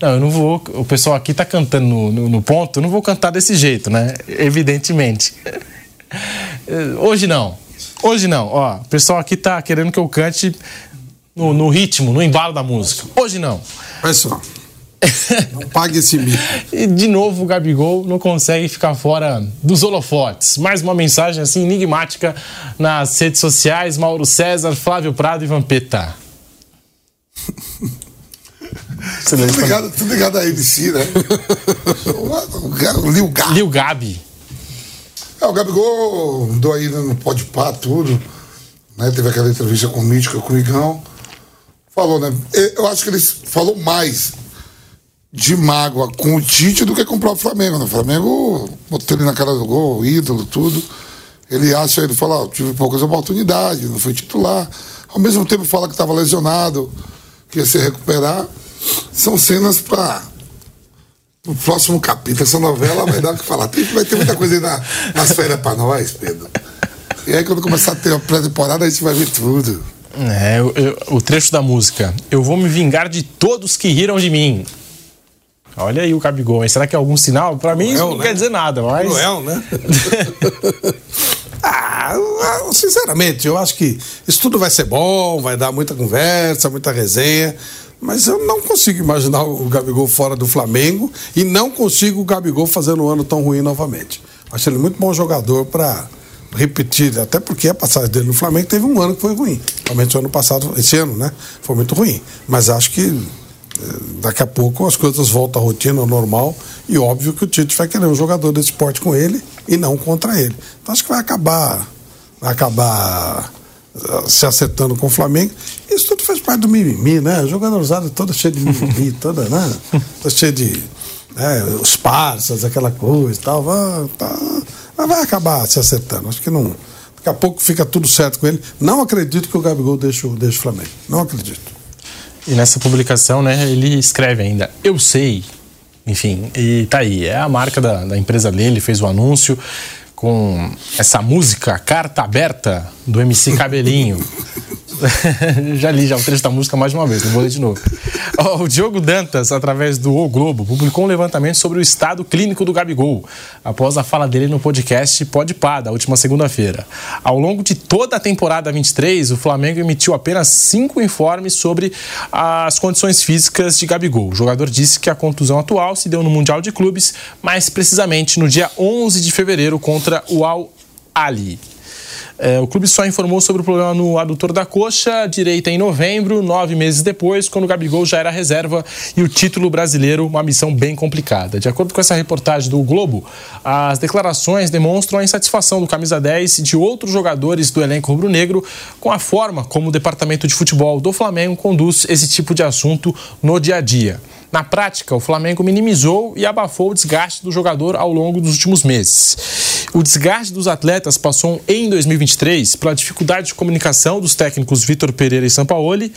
Não, eu não vou. O pessoal aqui tá cantando no, no, no ponto, eu não vou cantar desse jeito, né? Evidentemente. (laughs) Hoje não. Hoje não. Ó, o pessoal aqui tá querendo que eu cante no, no ritmo, no embalo da música. Hoje não. Pessoal. Não pague esse mico. e de novo o Gabigol não consegue ficar fora dos holofotes. Mais uma mensagem assim enigmática nas redes sociais. Mauro César, Flávio Prado e Vampeta. Tudo ligado, tudo ligado a MC, né? (laughs) o Lil Gabi. Lil Gabi. É, o Gabigol andou aí no Pode Pá, tudo. Né? Teve aquela entrevista com o Mítica, com o Igão. Falou, né? Eu acho que ele falou mais de mágoa com o Tite do que com o próprio Flamengo. Né? O Flamengo botou ele na cara do gol, ídolo, tudo. Ele acha, ele fala, oh, tive poucas oportunidades, não fui titular. Ao mesmo tempo fala que estava lesionado, que ia se recuperar são cenas para o próximo capítulo. Essa novela vai dar o que falar. Tem, vai ter muita coisa aí na, nas férias para nós, Pedro. E aí, quando começar a ter a pré-temporada, a gente vai ver tudo. É, eu, eu, o trecho da música. Eu vou me vingar de todos que riram de mim. Olha aí o Gabigol. Será que é algum sinal? Para mim, isso não né? quer dizer nada, mas. Noel, né? (laughs) ah, sinceramente, eu acho que isso tudo vai ser bom, vai dar muita conversa, muita resenha. Mas eu não consigo imaginar o Gabigol fora do Flamengo e não consigo o Gabigol fazendo um ano tão ruim novamente. Acho ele muito bom jogador para repetir, até porque a passagem dele no Flamengo teve um ano que foi ruim. Realmente o ano passado, esse ano, né? Foi muito ruim. Mas acho que eh, daqui a pouco as coisas voltam à rotina normal e óbvio que o Tite vai querer um jogador desse esporte com ele e não contra ele. Então acho que vai acabar vai acabar se acertando com o Flamengo. Isso tudo faz parte do mimimi, né? A jogadorzada toda cheia de mimimi, (laughs) toda, né? Toda cheia de. Né, os parças, aquela coisa e tal. Vai, tá, vai acabar se acertando. Acho que não. Daqui a pouco fica tudo certo com ele. Não acredito que o Gabigol deixe, deixe o Flamengo. Não acredito. E nessa publicação, né, ele escreve ainda: Eu sei. Enfim, e tá aí. É a marca da, da empresa dele, fez o anúncio com essa música Carta Aberta do MC Cabelinho. (laughs) já li já o trecho da música mais uma vez, não vou ler de novo. o Diogo Dantas, através do O Globo, publicou um levantamento sobre o estado clínico do Gabigol, após a fala dele no podcast Pode Pá, da última segunda-feira. Ao longo de toda a temporada 23, o Flamengo emitiu apenas cinco informes sobre as condições físicas de Gabigol. O jogador disse que a contusão atual se deu no Mundial de Clubes, mais precisamente no dia 11 de fevereiro contra o Al Ali. É, o clube só informou sobre o problema no adutor da coxa direita em novembro, nove meses depois, quando o Gabigol já era reserva e o título brasileiro, uma missão bem complicada. De acordo com essa reportagem do Globo, as declarações demonstram a insatisfação do camisa 10 e de outros jogadores do elenco rubro-negro com a forma como o departamento de futebol do Flamengo conduz esse tipo de assunto no dia a dia. Na prática, o Flamengo minimizou e abafou o desgaste do jogador ao longo dos últimos meses. O desgaste dos atletas passou em 2023 pela dificuldade de comunicação dos técnicos Vitor Pereira e Sampaoli,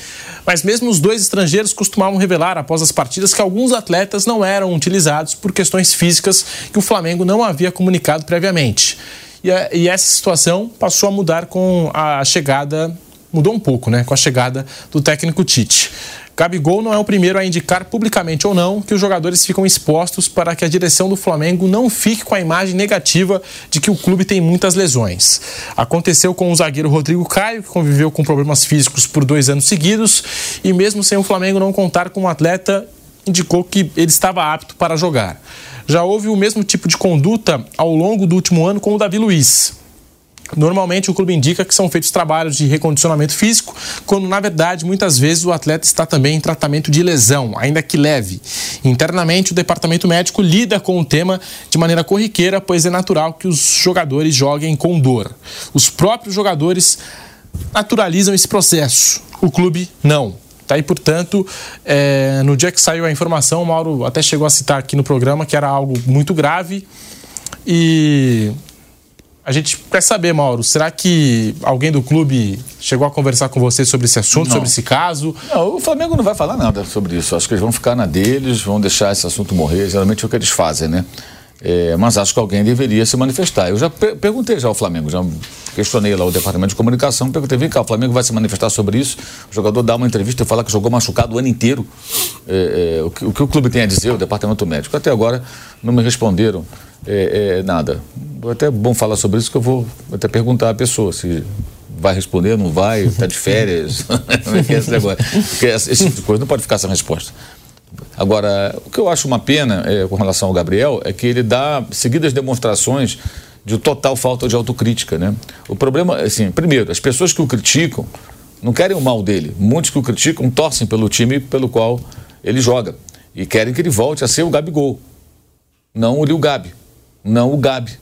mas mesmo os dois estrangeiros costumavam revelar após as partidas que alguns atletas não eram utilizados por questões físicas que o Flamengo não havia comunicado previamente. E, essa situação passou a mudar com a chegada mudou um pouco, né, com a chegada do técnico Tite. Gabigol não é o primeiro a indicar publicamente ou não que os jogadores ficam expostos para que a direção do Flamengo não fique com a imagem negativa de que o clube tem muitas lesões. Aconteceu com o zagueiro Rodrigo Caio, que conviveu com problemas físicos por dois anos seguidos, e mesmo sem o Flamengo não contar com um atleta, indicou que ele estava apto para jogar. Já houve o mesmo tipo de conduta ao longo do último ano com o Davi Luiz. Normalmente o clube indica que são feitos trabalhos de recondicionamento físico, quando na verdade muitas vezes o atleta está também em tratamento de lesão, ainda que leve. Internamente o departamento médico lida com o tema de maneira corriqueira, pois é natural que os jogadores joguem com dor. Os próprios jogadores naturalizam esse processo, o clube não. Tá? E, portanto, é, no dia que saiu a informação, o Mauro até chegou a citar aqui no programa que era algo muito grave e a gente quer saber, Mauro, será que alguém do clube chegou a conversar com você sobre esse assunto, não. sobre esse caso? Não, o Flamengo não vai falar nada sobre isso. Acho que eles vão ficar na deles, vão deixar esse assunto morrer. Geralmente é o que eles fazem, né? É, mas acho que alguém deveria se manifestar. Eu já perguntei já ao Flamengo, já questionei lá o departamento de comunicação, perguntei, vem cá, o Flamengo vai se manifestar sobre isso? O jogador dá uma entrevista e fala que jogou machucado o ano inteiro. É, é, o, que, o, que, o clube tem a dizer, o departamento médico? Até agora não me responderam é, é, nada. Até bom falar sobre isso, que eu vou até perguntar à pessoa se vai responder, não vai, está de férias. Como é que é esse negócio? Porque esse tipo de coisa não pode ficar sem resposta. Agora, o que eu acho uma pena é, com relação ao Gabriel é que ele dá seguidas demonstrações de total falta de autocrítica, né? O problema, assim, primeiro, as pessoas que o criticam não querem o mal dele. Muitos que o criticam torcem pelo time pelo qual ele joga e querem que ele volte a ser o Gabigol, não o Lil Gabi não o Gabi.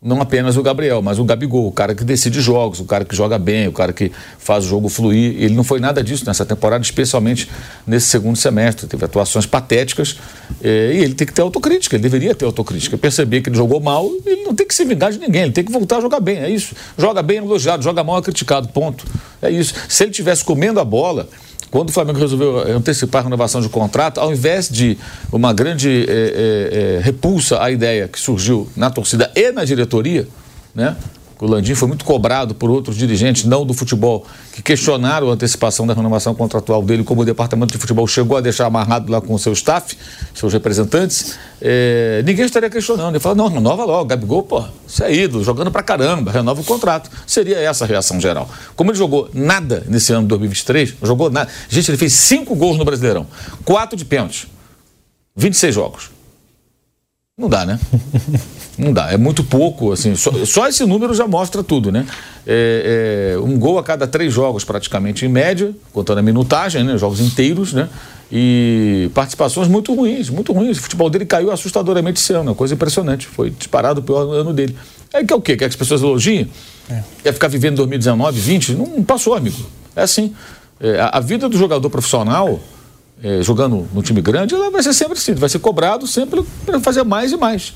Não apenas o Gabriel, mas o Gabigol, o cara que decide jogos, o cara que joga bem, o cara que faz o jogo fluir. Ele não foi nada disso nessa temporada, especialmente nesse segundo semestre. Teve atuações patéticas eh, e ele tem que ter autocrítica, ele deveria ter autocrítica. Perceber que ele jogou mal, ele não tem que se vingar de ninguém, ele tem que voltar a jogar bem. É isso. Joga bem é elogiado, joga mal é criticado. Ponto. É isso. Se ele tivesse comendo a bola quando o Flamengo resolveu antecipar a renovação de contrato, ao invés de uma grande é, é, repulsa à ideia que surgiu na torcida e na diretoria, né? O Landim foi muito cobrado por outros dirigentes, não do futebol, que questionaram a antecipação da renovação contratual dele, como o departamento de futebol chegou a deixar amarrado lá com o seu staff, seus representantes. É, ninguém estaria questionando. Ele falou: não, renova logo, Gabigol, pô, isso é ídolo, jogando pra caramba, renova o contrato. Seria essa a reação geral. Como ele jogou nada nesse ano de 2023, jogou nada. Gente, ele fez cinco gols no Brasileirão, quatro de pênalti, 26 jogos. Não dá, né? (laughs) Não dá, é muito pouco, assim, só, só esse número já mostra tudo, né? É, é, um gol a cada três jogos, praticamente, em média, contando a minutagem, né? Jogos inteiros, né? E participações muito ruins, muito ruins. O futebol dele caiu assustadoramente esse ano, uma coisa impressionante. Foi disparado o pior ano dele. É que é o quê? Quer que as pessoas elogiem? É. Quer ficar vivendo 2019, 20? Não passou, amigo. É assim. É, a, a vida do jogador profissional é, jogando no time grande, ela vai ser sempre assim, vai ser cobrado sempre para fazer mais e mais.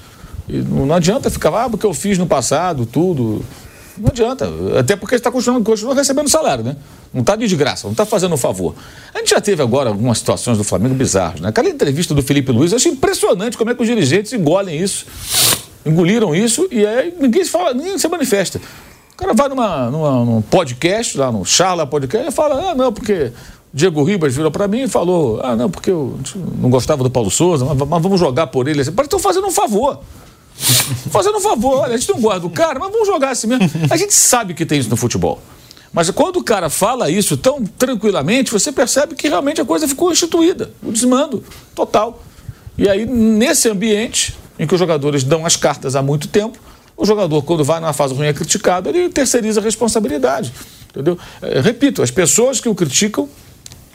E não, adianta ficar, ah, porque eu fiz no passado, tudo. Não adianta. Até porque está continuando, continua recebendo salário, né? Não está de graça, não está fazendo um favor. A gente já teve agora algumas situações do Flamengo bizarras, né? Aquela entrevista do Felipe Luiz, eu achei impressionante como é que os dirigentes engolem isso. Engoliram isso e aí ninguém se fala, ninguém se manifesta. O cara vai numa, numa, num podcast, lá no Charla Podcast, e fala, ah, não, porque Diego Ribas virou para mim e falou, ah, não, porque eu não gostava do Paulo Souza, mas, vamos jogar por ele. Assim, estão fazendo um favor. Fazendo um favor, olha, a gente não gosta do cara, mas vamos jogar assim mesmo. A gente sabe que tem isso no futebol. Mas quando o cara fala isso tão tranquilamente, você percebe que realmente a coisa ficou instituída, o desmando total. E aí, nesse ambiente em que os jogadores dão as cartas há muito tempo, o jogador, quando vai numa fase ruim é criticado, ele terceiriza a responsabilidade. Entendeu? É, repito, as pessoas que o criticam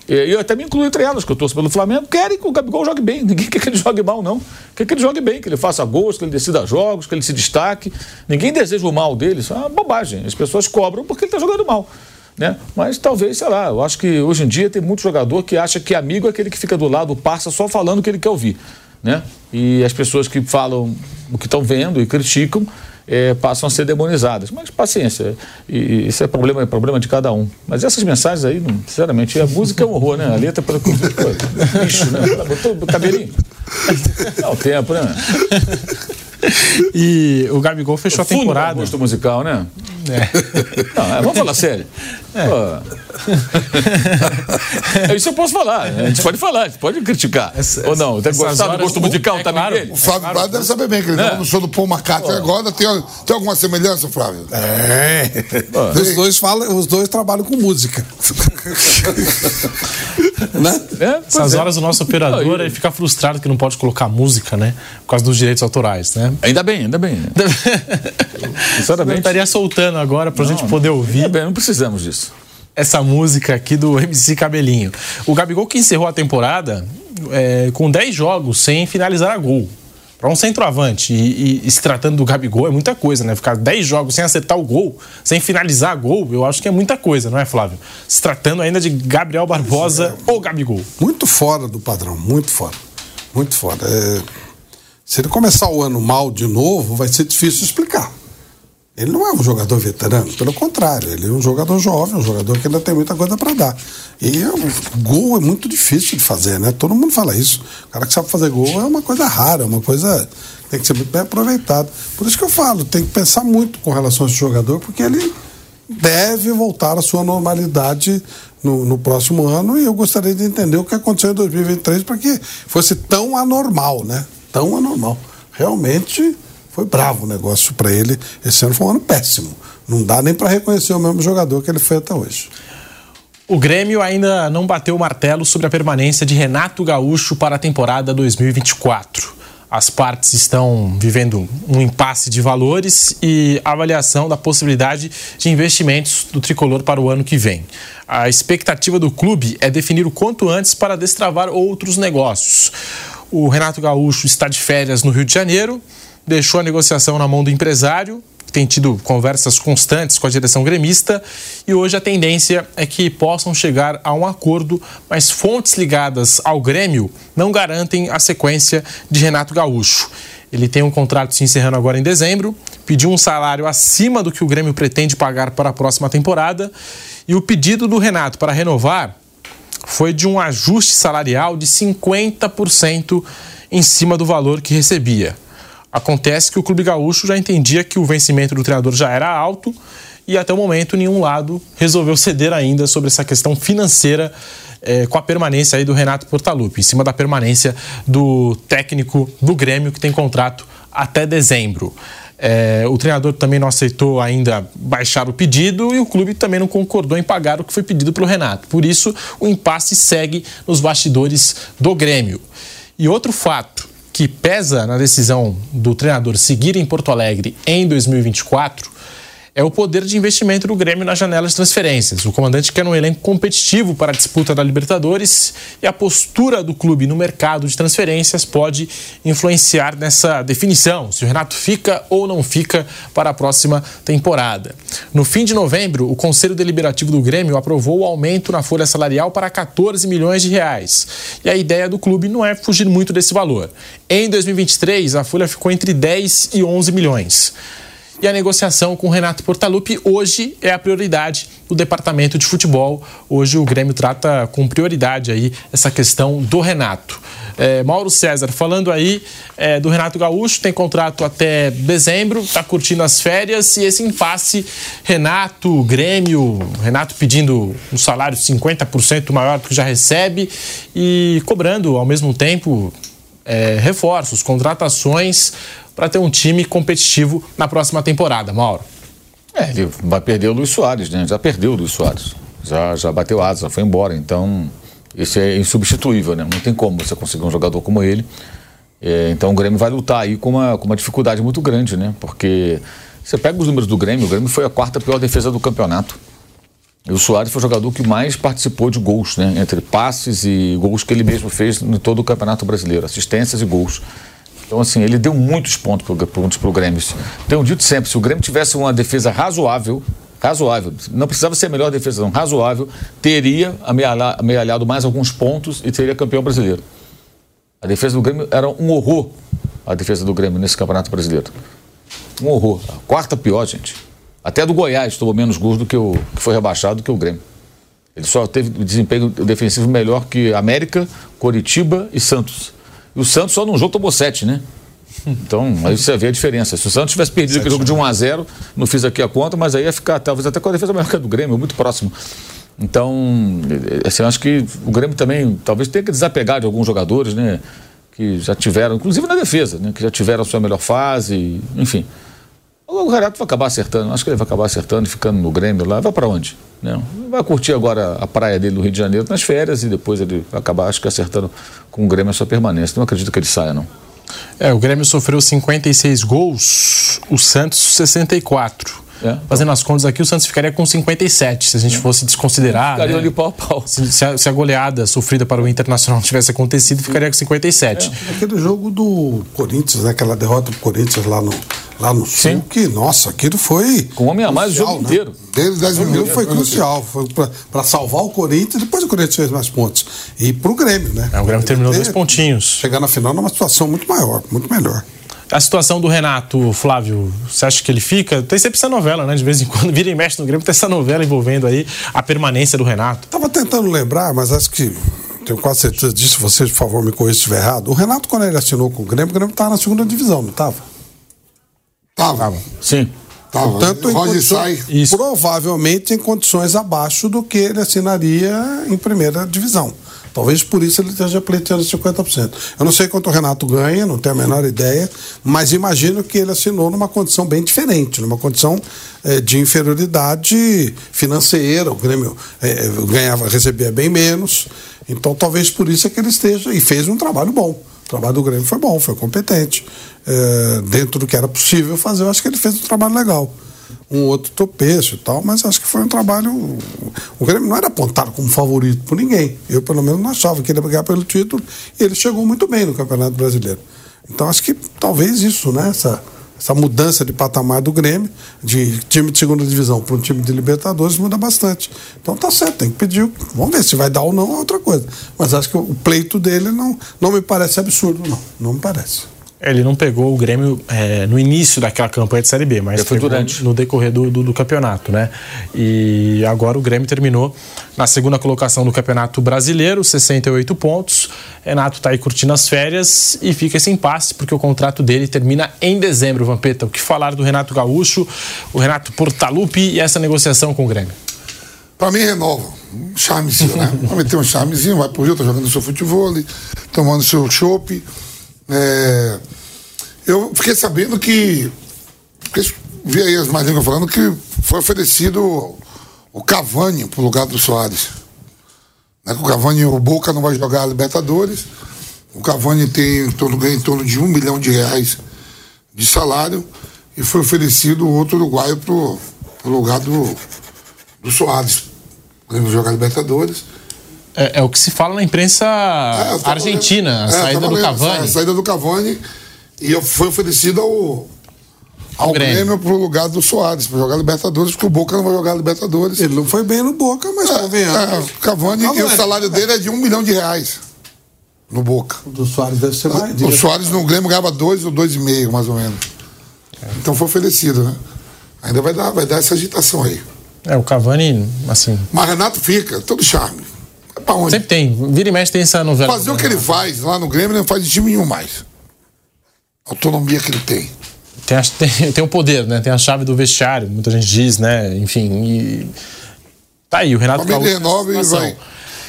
e eu até me incluo entre elas, que eu torço pelo Flamengo, querem que o Gabigol jogue bem. Ninguém (laughs) quer que ele jogue mal, não. Quer que ele jogue bem, que ele faça gols, que ele decida jogos, que ele se destaque. Ninguém deseja o mal dele. Isso é uma bobagem. As pessoas cobram porque ele está jogando mal. Né? Mas talvez, sei lá, eu acho que hoje em dia tem muito jogador que acha que amigo é aquele que fica do lado, passa só falando o que ele quer ouvir. Né? E as pessoas que falam o que estão vendo e criticam é, passam a ser demonizadas. Mas paciência, e, isso é problema, é problema de cada um. Mas essas mensagens aí, sinceramente, a música é um horror, né? A letra para bicho, né? Botou o cabelinho. Dá o tempo, né? E o Gabigol fechou a temporada. gosto musical, né? É. Não, é, vamos falar sério. É. Isso eu posso falar. A gente pode falar, a gente pode criticar. Essa, Ou não? Tem gostado do gosto musical é, também claro, dele? O Flávio é, claro. deve saber bem que ele é. no show do Paul McCartney agora. Tem, tem alguma semelhança, Flávio? É. Os dois, falam, os dois trabalham com música. (laughs) né? É, Essas é. horas o nosso operador ele fica frustrado que não pode colocar música, né? Por causa dos direitos autorais, né? Ainda bem, ainda bem. (laughs) Sinceramente. Eu estaria soltando agora pra não, gente poder ouvir. Ainda bem, não precisamos disso. Essa música aqui do MC Cabelinho. O Gabigol que encerrou a temporada é, com 10 jogos sem finalizar a gol. Para um centroavante e, e, e, se tratando do Gabigol é muita coisa, né? Ficar 10 jogos sem acertar o gol, sem finalizar gol, eu acho que é muita coisa, não é, Flávio? Se tratando ainda de Gabriel Barbosa é, ou Gabigol. Muito fora do padrão, muito fora. Muito fora. É, se ele começar o ano mal de novo, vai ser difícil explicar. Ele não é um jogador veterano, pelo contrário, ele é um jogador jovem, um jogador que ainda tem muita coisa para dar. E o gol é muito difícil de fazer, né? Todo mundo fala isso. O cara que sabe fazer gol é uma coisa rara, uma coisa tem que ser muito bem aproveitado. Por isso que eu falo, tem que pensar muito com relação a esse jogador, porque ele deve voltar à sua normalidade no, no próximo ano e eu gostaria de entender o que aconteceu em 2023 para que fosse tão anormal, né? Tão anormal. Realmente foi bravo o negócio para ele. Esse ano foi um ano péssimo. Não dá nem para reconhecer o mesmo jogador que ele foi até hoje. O Grêmio ainda não bateu o martelo sobre a permanência de Renato Gaúcho para a temporada 2024. As partes estão vivendo um impasse de valores e avaliação da possibilidade de investimentos do tricolor para o ano que vem. A expectativa do clube é definir o quanto antes para destravar outros negócios. O Renato Gaúcho está de férias no Rio de Janeiro deixou a negociação na mão do empresário, tem tido conversas constantes com a direção gremista, e hoje a tendência é que possam chegar a um acordo, mas fontes ligadas ao Grêmio não garantem a sequência de Renato Gaúcho. Ele tem um contrato se encerrando agora em dezembro, pediu um salário acima do que o Grêmio pretende pagar para a próxima temporada, e o pedido do Renato para renovar foi de um ajuste salarial de 50% em cima do valor que recebia. Acontece que o Clube Gaúcho já entendia que o vencimento do treinador já era alto e até o momento nenhum lado resolveu ceder ainda sobre essa questão financeira eh, com a permanência aí do Renato Portaluppi, em cima da permanência do técnico do Grêmio que tem contrato até dezembro. Eh, o treinador também não aceitou ainda baixar o pedido e o clube também não concordou em pagar o que foi pedido pelo Renato. Por isso, o impasse segue nos bastidores do Grêmio. E outro fato que pesa na decisão do treinador seguir em Porto Alegre em 2024 é o poder de investimento do Grêmio na janela de transferências. O comandante quer um elenco competitivo para a disputa da Libertadores e a postura do clube no mercado de transferências pode influenciar nessa definição, se o Renato fica ou não fica para a próxima temporada. No fim de novembro, o Conselho Deliberativo do Grêmio aprovou o aumento na folha salarial para 14 milhões de reais. E a ideia do clube não é fugir muito desse valor. Em 2023, a folha ficou entre 10 e 11 milhões. E a negociação com o Renato Portaluppi hoje é a prioridade do departamento de futebol. Hoje o Grêmio trata com prioridade aí essa questão do Renato. É, Mauro César, falando aí é, do Renato Gaúcho, tem contrato até dezembro, está curtindo as férias e esse impasse, Renato, Grêmio, Renato pedindo um salário 50% maior do que já recebe e cobrando ao mesmo tempo é, reforços, contratações para ter um time competitivo na próxima temporada, Mauro. É, ele vai perder o Luiz Soares, né? Já perdeu o Luiz Soares. Já, já bateu asa, já foi embora. Então, esse é insubstituível, né? Não tem como você conseguir um jogador como ele. É, então o Grêmio vai lutar aí com uma, com uma dificuldade muito grande, né? Porque você pega os números do Grêmio, o Grêmio foi a quarta pior defesa do campeonato. E o Soares foi o jogador que mais participou de gols, né? Entre passes e gols que ele mesmo fez em todo o Campeonato Brasileiro, assistências e gols. Então, assim, ele deu muitos pontos para o Grêmio. Tenho dito sempre, se o Grêmio tivesse uma defesa razoável, razoável, não precisava ser a melhor defesa, não, razoável, teria amealhado mais alguns pontos e seria campeão brasileiro. A defesa do Grêmio era um horror, a defesa do Grêmio nesse Campeonato Brasileiro. Um horror. A quarta pior, gente. Até do Goiás tomou menos gols do que o que foi rebaixado do que o Grêmio. Ele só teve desempenho defensivo melhor que América, Coritiba e Santos. O Santos só num jogo tomou sete, né? Então, aí você vê a diferença. Se o Santos tivesse perdido aquele jogo de 1 a 0 não fiz aqui a conta, mas aí ia ficar talvez até com a defesa maior que a do Grêmio, muito próximo. Então, assim, eu acho que o Grêmio também talvez tenha que desapegar de alguns jogadores, né? Que já tiveram, inclusive na defesa, né? Que já tiveram a sua melhor fase, enfim. O Renato vai acabar acertando, acho que ele vai acabar acertando e ficando no Grêmio lá. Vai para onde? Não. Vai curtir agora a praia dele no Rio de Janeiro nas férias e depois ele vai acabar, acho que acertando com o Grêmio a sua permanência. Não acredito que ele saia, não. É, o Grêmio sofreu 56 gols, o Santos 64. É. Fazendo as contas aqui, o Santos ficaria com 57, se a gente fosse desconsiderar. Ficaria né? ali pau a pau. Se, se, a, se, a, goleada sofrida para o Internacional (laughs) tivesse acontecido, ficaria com 57. É. Aquele jogo do Corinthians, né? aquela derrota do Corinthians lá no, lá no Sul, Sim. que, nossa, aquilo foi. Com um homem a mais o jogo né? inteiro. Desde 10 minutos foi crucial. Foi para salvar o Corinthians, depois o Corinthians fez mais pontos. E para o Grêmio, né? É, o Grêmio terminou dois pontinhos. Chegar na final numa situação muito maior, muito melhor. A situação do Renato, Flávio, você acha que ele fica? Tem sempre essa novela, né? De vez em quando (laughs) vira e mexe no Grêmio, tem essa novela envolvendo aí a permanência do Renato. Tava tentando lembrar, mas acho que tenho quase certeza disso, vocês, por favor, me corrija se estiver errado. O Renato, quando ele assinou com o Grêmio, o Grêmio estava na segunda divisão, não estava? Tava. Sim. Tava. Portanto, em condições, Isso. provavelmente em condições abaixo do que ele assinaria em primeira divisão. Talvez por isso ele esteja pleiteando 50%. Eu não sei quanto o Renato ganha, não tenho a menor ideia, mas imagino que ele assinou numa condição bem diferente, numa condição eh, de inferioridade financeira. O Grêmio eh, ganhava, recebia bem menos. Então talvez por isso é que ele esteja e fez um trabalho bom. O trabalho do Grêmio foi bom, foi competente. Eh, dentro do que era possível fazer, eu acho que ele fez um trabalho legal um outro topeço e tal, mas acho que foi um trabalho. O Grêmio não era apontado como favorito por ninguém. Eu, pelo menos, não achava que ele ia brigar pelo título e ele chegou muito bem no Campeonato Brasileiro. Então, acho que talvez isso, né? Essa, essa mudança de patamar do Grêmio, de time de segunda divisão para um time de Libertadores, muda bastante. Então tá certo, tem que pedir. Vamos ver se vai dar ou não é outra coisa. Mas acho que o pleito dele não, não me parece absurdo, não. Não me parece. Ele não pegou o Grêmio é, no início daquela campanha de Série B, mas foi durante no decorrer do, do, do, campeonato, né? E agora o Grêmio terminou na segunda colocação do Campeonato Brasileiro, 68 pontos. Renato está aí curtindo as férias e fica esse impasse porque o contrato dele termina em dezembro, Vampeta. O que falar do Renato Gaúcho, o Renato Portaluppi e essa negociação com o Grêmio? Para mim renova, um charmezinho, né? (laughs) Vai meter um charmezinho, vai pro Rio, tá jogando seu futebol, tomando seu chopp é, eu fiquei sabendo que. Vi aí as mais falando que foi oferecido o Cavani pro lugar do Soares. Né, o Cavani, o Boca não vai jogar a Libertadores. O Cavani tem em torno, ganha em torno de um milhão de reais de salário e foi oferecido outro uruguaio pro, pro lugar do, do Soares. Podemos jogar Libertadores. É, é, o que se fala na imprensa é, argentina, a é, saída do Cavani. A saída do Cavani e foi oferecida ao, ao Grêmio, Grêmio pro lugar do Soares, para jogar Libertadores, porque o Boca não vai jogar Libertadores. Ele não foi bem no Boca, mas é, convenhamos. É, o Cavani, e o salário dele é de um milhão de reais no Boca. O do Soares deve ser mais. O Soares no Grêmio ganhava dois ou dois e meio, mais ou menos. Então foi oferecido, né? Ainda vai dar, vai dar essa agitação aí. É, o Cavani, assim. Mas Renato fica, todo charme. É pra onde? Sempre tem. Vira e mexe tem essa novela. Fazer o que ele faz lá no Grêmio, ele não faz de time nenhum mais. A autonomia que ele tem. Tem, a, (laughs) tem, tem, o poder, né? Tem a chave do vestiário, muita gente diz, né? Enfim. E... Tá aí, o Renato Gaúcho. renova e vai.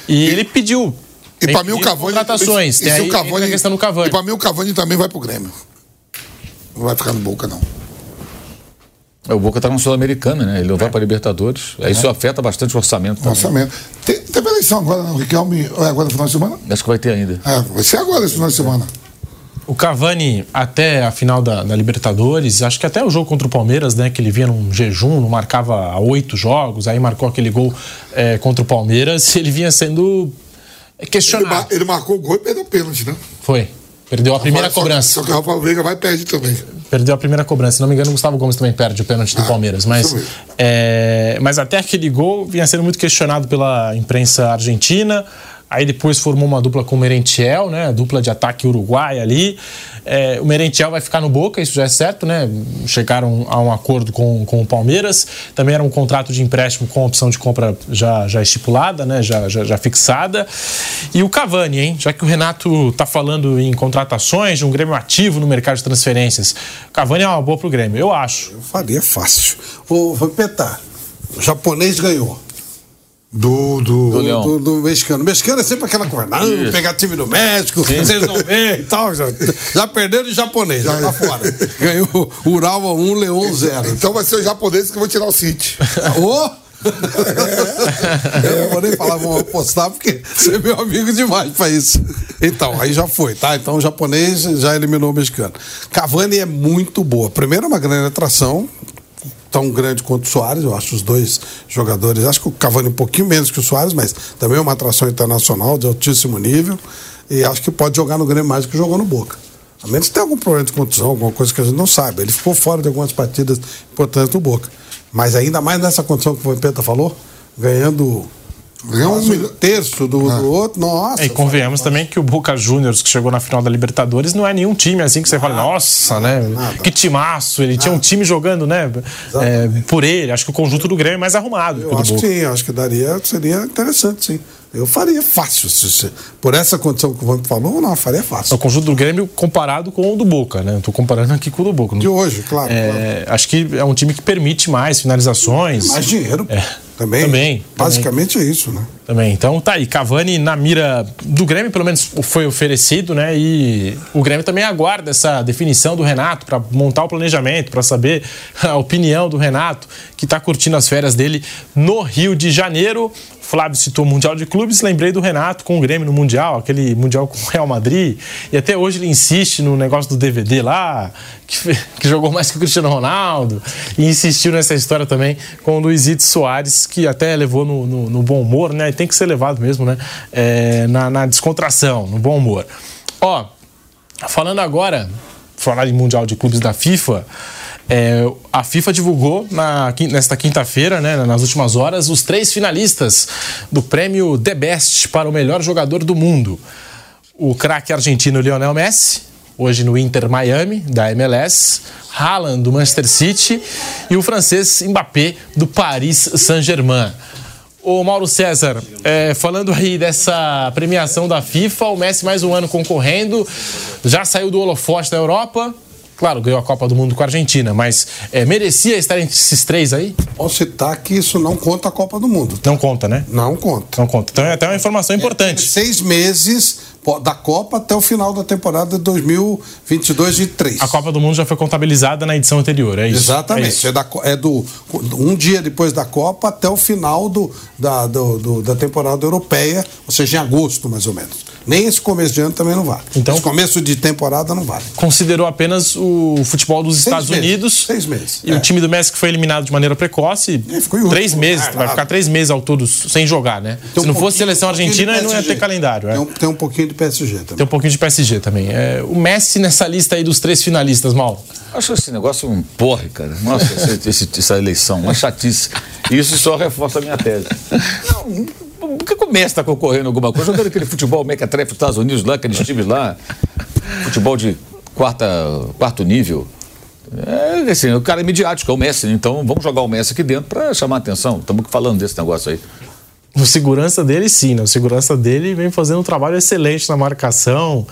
E, e ele pediu. E para mim o Cavani. Contratações. Tem aí, o Cavani, a questão do Cavani. E para mim o Cavani também vai pro Grêmio. Não vai ficar no Boca, não. É, o Boca está com Sul-Americana, né? Ele não vai para Libertadores. É. Isso afeta bastante o orçamento. O orçamento. Tem, teve eleição agora, não, Riquelme? É agora no final de semana? Acho que vai ter ainda. É, vai ser agora esse final de semana. O Cavani, até a final da, da, Libertadores, acho que até o jogo contra o Palmeiras, né? Que ele vinha num jejum, não marcava oito jogos, aí marcou aquele gol é, contra o Palmeiras, (laughs) ele vinha sendo questionado. Ele, ele marcou o gol e perdeu o pênalti, né? Foi. Perdeu a primeira cobrança. Só que o Rafael Veiga vai perder também. Perdeu a primeira cobrança. Se não me engano, o Gustavo Gomes também perde o pênalti do ah, Palmeiras. Mas, é, mas até aquele gol vinha sendo muito questionado pela imprensa argentina. Aí depois formou uma dupla com o Merentiel, né? Dupla de ataque uruguai ali. É, o Merentiel vai ficar no Boca, isso já é certo, né? Chegaram a um acordo com, com o Palmeiras. Também era um contrato de empréstimo com opção de compra já, já estipulada, né? Já, já, já fixada. E o Cavani, hein? Já que o Renato tá falando em contratações, de um Grêmio ativo no mercado de transferências. O Cavani é uma boa pro Grêmio, eu acho. Eu faria fácil. Vou petar. O japonês ganhou. Do, do, do, do, do, mexicano. O mexicano é sempre aquela coisa, não, pegar time do México, Sim. vocês não veem e tal. Já, já perderam de japonês, já tá fora. (laughs) Ganhou Urawa 1, Leão 0. Então vai ser o japonês que eu vou tirar o City. (laughs) Ô! É. Eu não vou nem falar, vou apostar, porque você é meu amigo demais pra isso. Então, aí já foi, tá? Então o japonês já eliminou o mexicano. Cavani é muito boa. Primeiro, é uma grande atração, tão grande quanto o Soares, eu acho os dois jogadores, acho que o Cavani um pouquinho menos que o Soares, mas também é uma atração internacional de altíssimo nível e acho que pode jogar no Grêmio mais do que jogou no Boca. A menos que tenha algum problema de contusão, alguma coisa que a gente não sabe. Ele ficou fora de algumas partidas importantes do Boca. Mas ainda mais nessa condição que o Vampeta falou, ganhando Ganhou um terço do, ah. do, outro, nossa. E convenhamos também que o Boca Juniors, que chegou na final da Libertadores, não é nenhum time assim que você fala, nossa, né? Nada. Que timaço. Ele nada. tinha um time jogando, né? É, por ele. Acho que o conjunto do Grêmio é mais arrumado. Eu acho que sim, acho que daria, seria interessante, sim. Eu faria fácil. Se, se, por essa condição que o Vamp falou, não, faria fácil. O conjunto do Grêmio comparado com o do Boca, né? Estou comparando aqui com o do Boca. De hoje, claro, é, claro. Acho que é um time que permite mais finalizações. Mais dinheiro. É. Também, também. Basicamente também. é isso, né? Também. Então tá aí. Cavani na mira do Grêmio, pelo menos foi oferecido, né? E o Grêmio também aguarda essa definição do Renato para montar o planejamento, para saber (laughs) a opinião do Renato, que está curtindo as férias dele no Rio de Janeiro. Flávio citou o Mundial de Clubes, lembrei do Renato com o Grêmio no Mundial, aquele Mundial com o Real Madrid. E até hoje ele insiste no negócio do DVD lá, que, (laughs) que jogou mais que o Cristiano Ronaldo. E insistiu nessa história também com o Luizito Soares, que até levou no, no, no bom humor, né? Tem que ser levado mesmo, né? É, na, na descontração, no bom humor. Ó, falando agora, falar em Mundial de Clubes da FIFA. É, a FIFA divulgou na, nesta quinta-feira, né, nas últimas horas, os três finalistas do prêmio The Best para o melhor jogador do mundo. O craque argentino Lionel Messi, hoje no Inter Miami, da MLS, Haaland, do Manchester City, e o francês Mbappé, do Paris Saint-Germain. O Mauro César, é, falando aí dessa premiação da FIFA, o Messi mais um ano concorrendo, já saiu do holofote da Europa, Claro, ganhou a Copa do Mundo com a Argentina, mas é, merecia estar entre esses três aí? Posso citar que isso não conta a Copa do Mundo. Não conta, né? Não conta. Não conta. Então é até uma informação importante. É, seis meses da Copa até o final da temporada de 2022 e 3. A Copa do Mundo já foi contabilizada na edição anterior, é isso? Exatamente. É, isso. é, da, é do um dia depois da Copa até o final do, da, do, do, da temporada europeia, ou seja, em agosto mais ou menos. Nem esse começo de ano também não vale. Então, esse começo de temporada não vale. Considerou apenas o futebol dos Seis Estados meses. Unidos. Seis meses. E é. o time do que foi eliminado de maneira precoce. É, ficou três meses. vai ficar três meses ao todo sem jogar, né? Tem Se um não fosse seleção argentina, não ia ter calendário. É. Tem, um, tem um pouquinho de PSG também. Tem um pouquinho de PSG também. É, o Messi nessa lista aí dos três finalistas, mal. Acho esse negócio um porre, cara. Nossa, (laughs) esse, essa eleição, uma chatice. Isso só reforça a minha tese. Não, por que o Messi está concorrendo alguma coisa? Jogando aquele futebol mequetrefe dos Estados Unidos lá, aqueles times lá, futebol de quarta, quarto nível. É, assim, o cara é midiático, é o Messi, então vamos jogar o Messi aqui dentro para chamar a atenção. Estamos falando desse negócio aí. O segurança dele, sim, né? O segurança dele vem fazendo um trabalho excelente na marcação,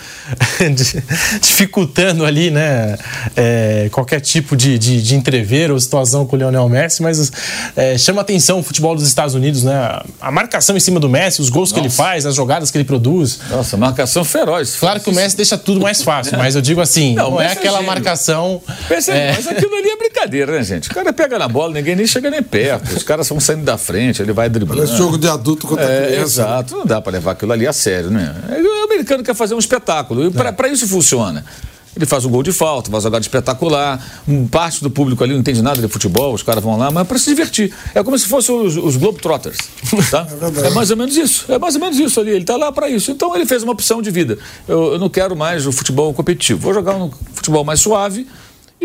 (laughs) dificultando ali, né? É, qualquer tipo de, de, de entrever ou situação com o Lionel Messi, mas é, chama atenção o futebol dos Estados Unidos, né? A marcação em cima do Messi, os gols Nossa. que ele faz, as jogadas que ele produz. Nossa, marcação feroz. Claro que o Messi deixa tudo mais fácil, mas eu digo assim, não, não é, é aquela é marcação. Pensa, é... Mas aquilo ali é brincadeira, né, gente? O cara pega na bola, ninguém nem chega nem perto. Os caras vão saindo da frente, ele vai driblando. Esse jogo de adulto contra é, criança. Exato, não dá para levar aquilo ali a sério, né? O americano quer fazer um espetáculo e para é. isso funciona. Ele faz um gol de falta, faz uma jogada espetacular. Parte do público ali não entende nada de futebol, os caras vão lá, mas é para se divertir. É como se fossem os, os Globetrotters. Tá? (laughs) É, é, mais ou menos isso. É mais ou menos isso ali. Ele está lá para isso. Então ele fez uma opção de vida. Eu, eu, não quero mais o futebol competitivo. Vou jogar um futebol mais suave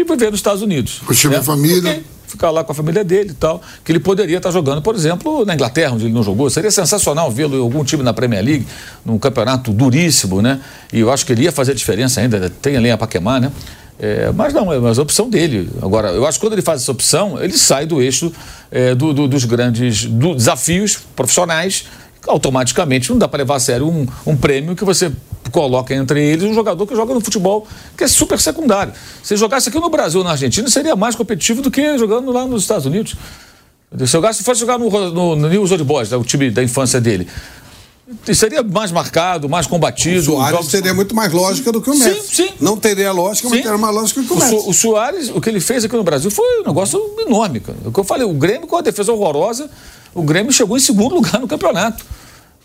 e viver nos Estados Unidos. Curtir né? a família. Porque ficar lá com a família dele e tal, que ele poderia estar jogando, por exemplo, na Inglaterra, onde ele não jogou. Seria sensacional vê-lo em algum time na Premier League, num campeonato duríssimo, né? E eu acho que ele ia fazer diferença ainda, tem a Paquemar, né? É, mas não, é mais a opção dele. Agora, eu acho que quando ele faz essa opção, ele sai do eixo é, do, do, dos grandes do, desafios profissionais automaticamente não dá para levar a sério um, um prêmio que você coloca entre eles um jogador que joga no futebol que é super secundário. Se jogasse aqui no Brasil ou na Argentina, seria mais competitivo do que jogando lá nos Estados Unidos. Se jogasse, fosse jogar no, no, no News Old Boys, né, o time da infância dele, seria mais marcado, mais combatido. O Soares jogos... teria muito mais lógica do que o Messi. Sim, sim. Não teria lógica, sim. mas teria mais lógica que o, o Messi. O Soares, o que ele fez aqui no Brasil foi um negócio enorme, cara. O que eu falei, o Grêmio com a defesa horrorosa, o Grêmio chegou em segundo lugar no campeonato.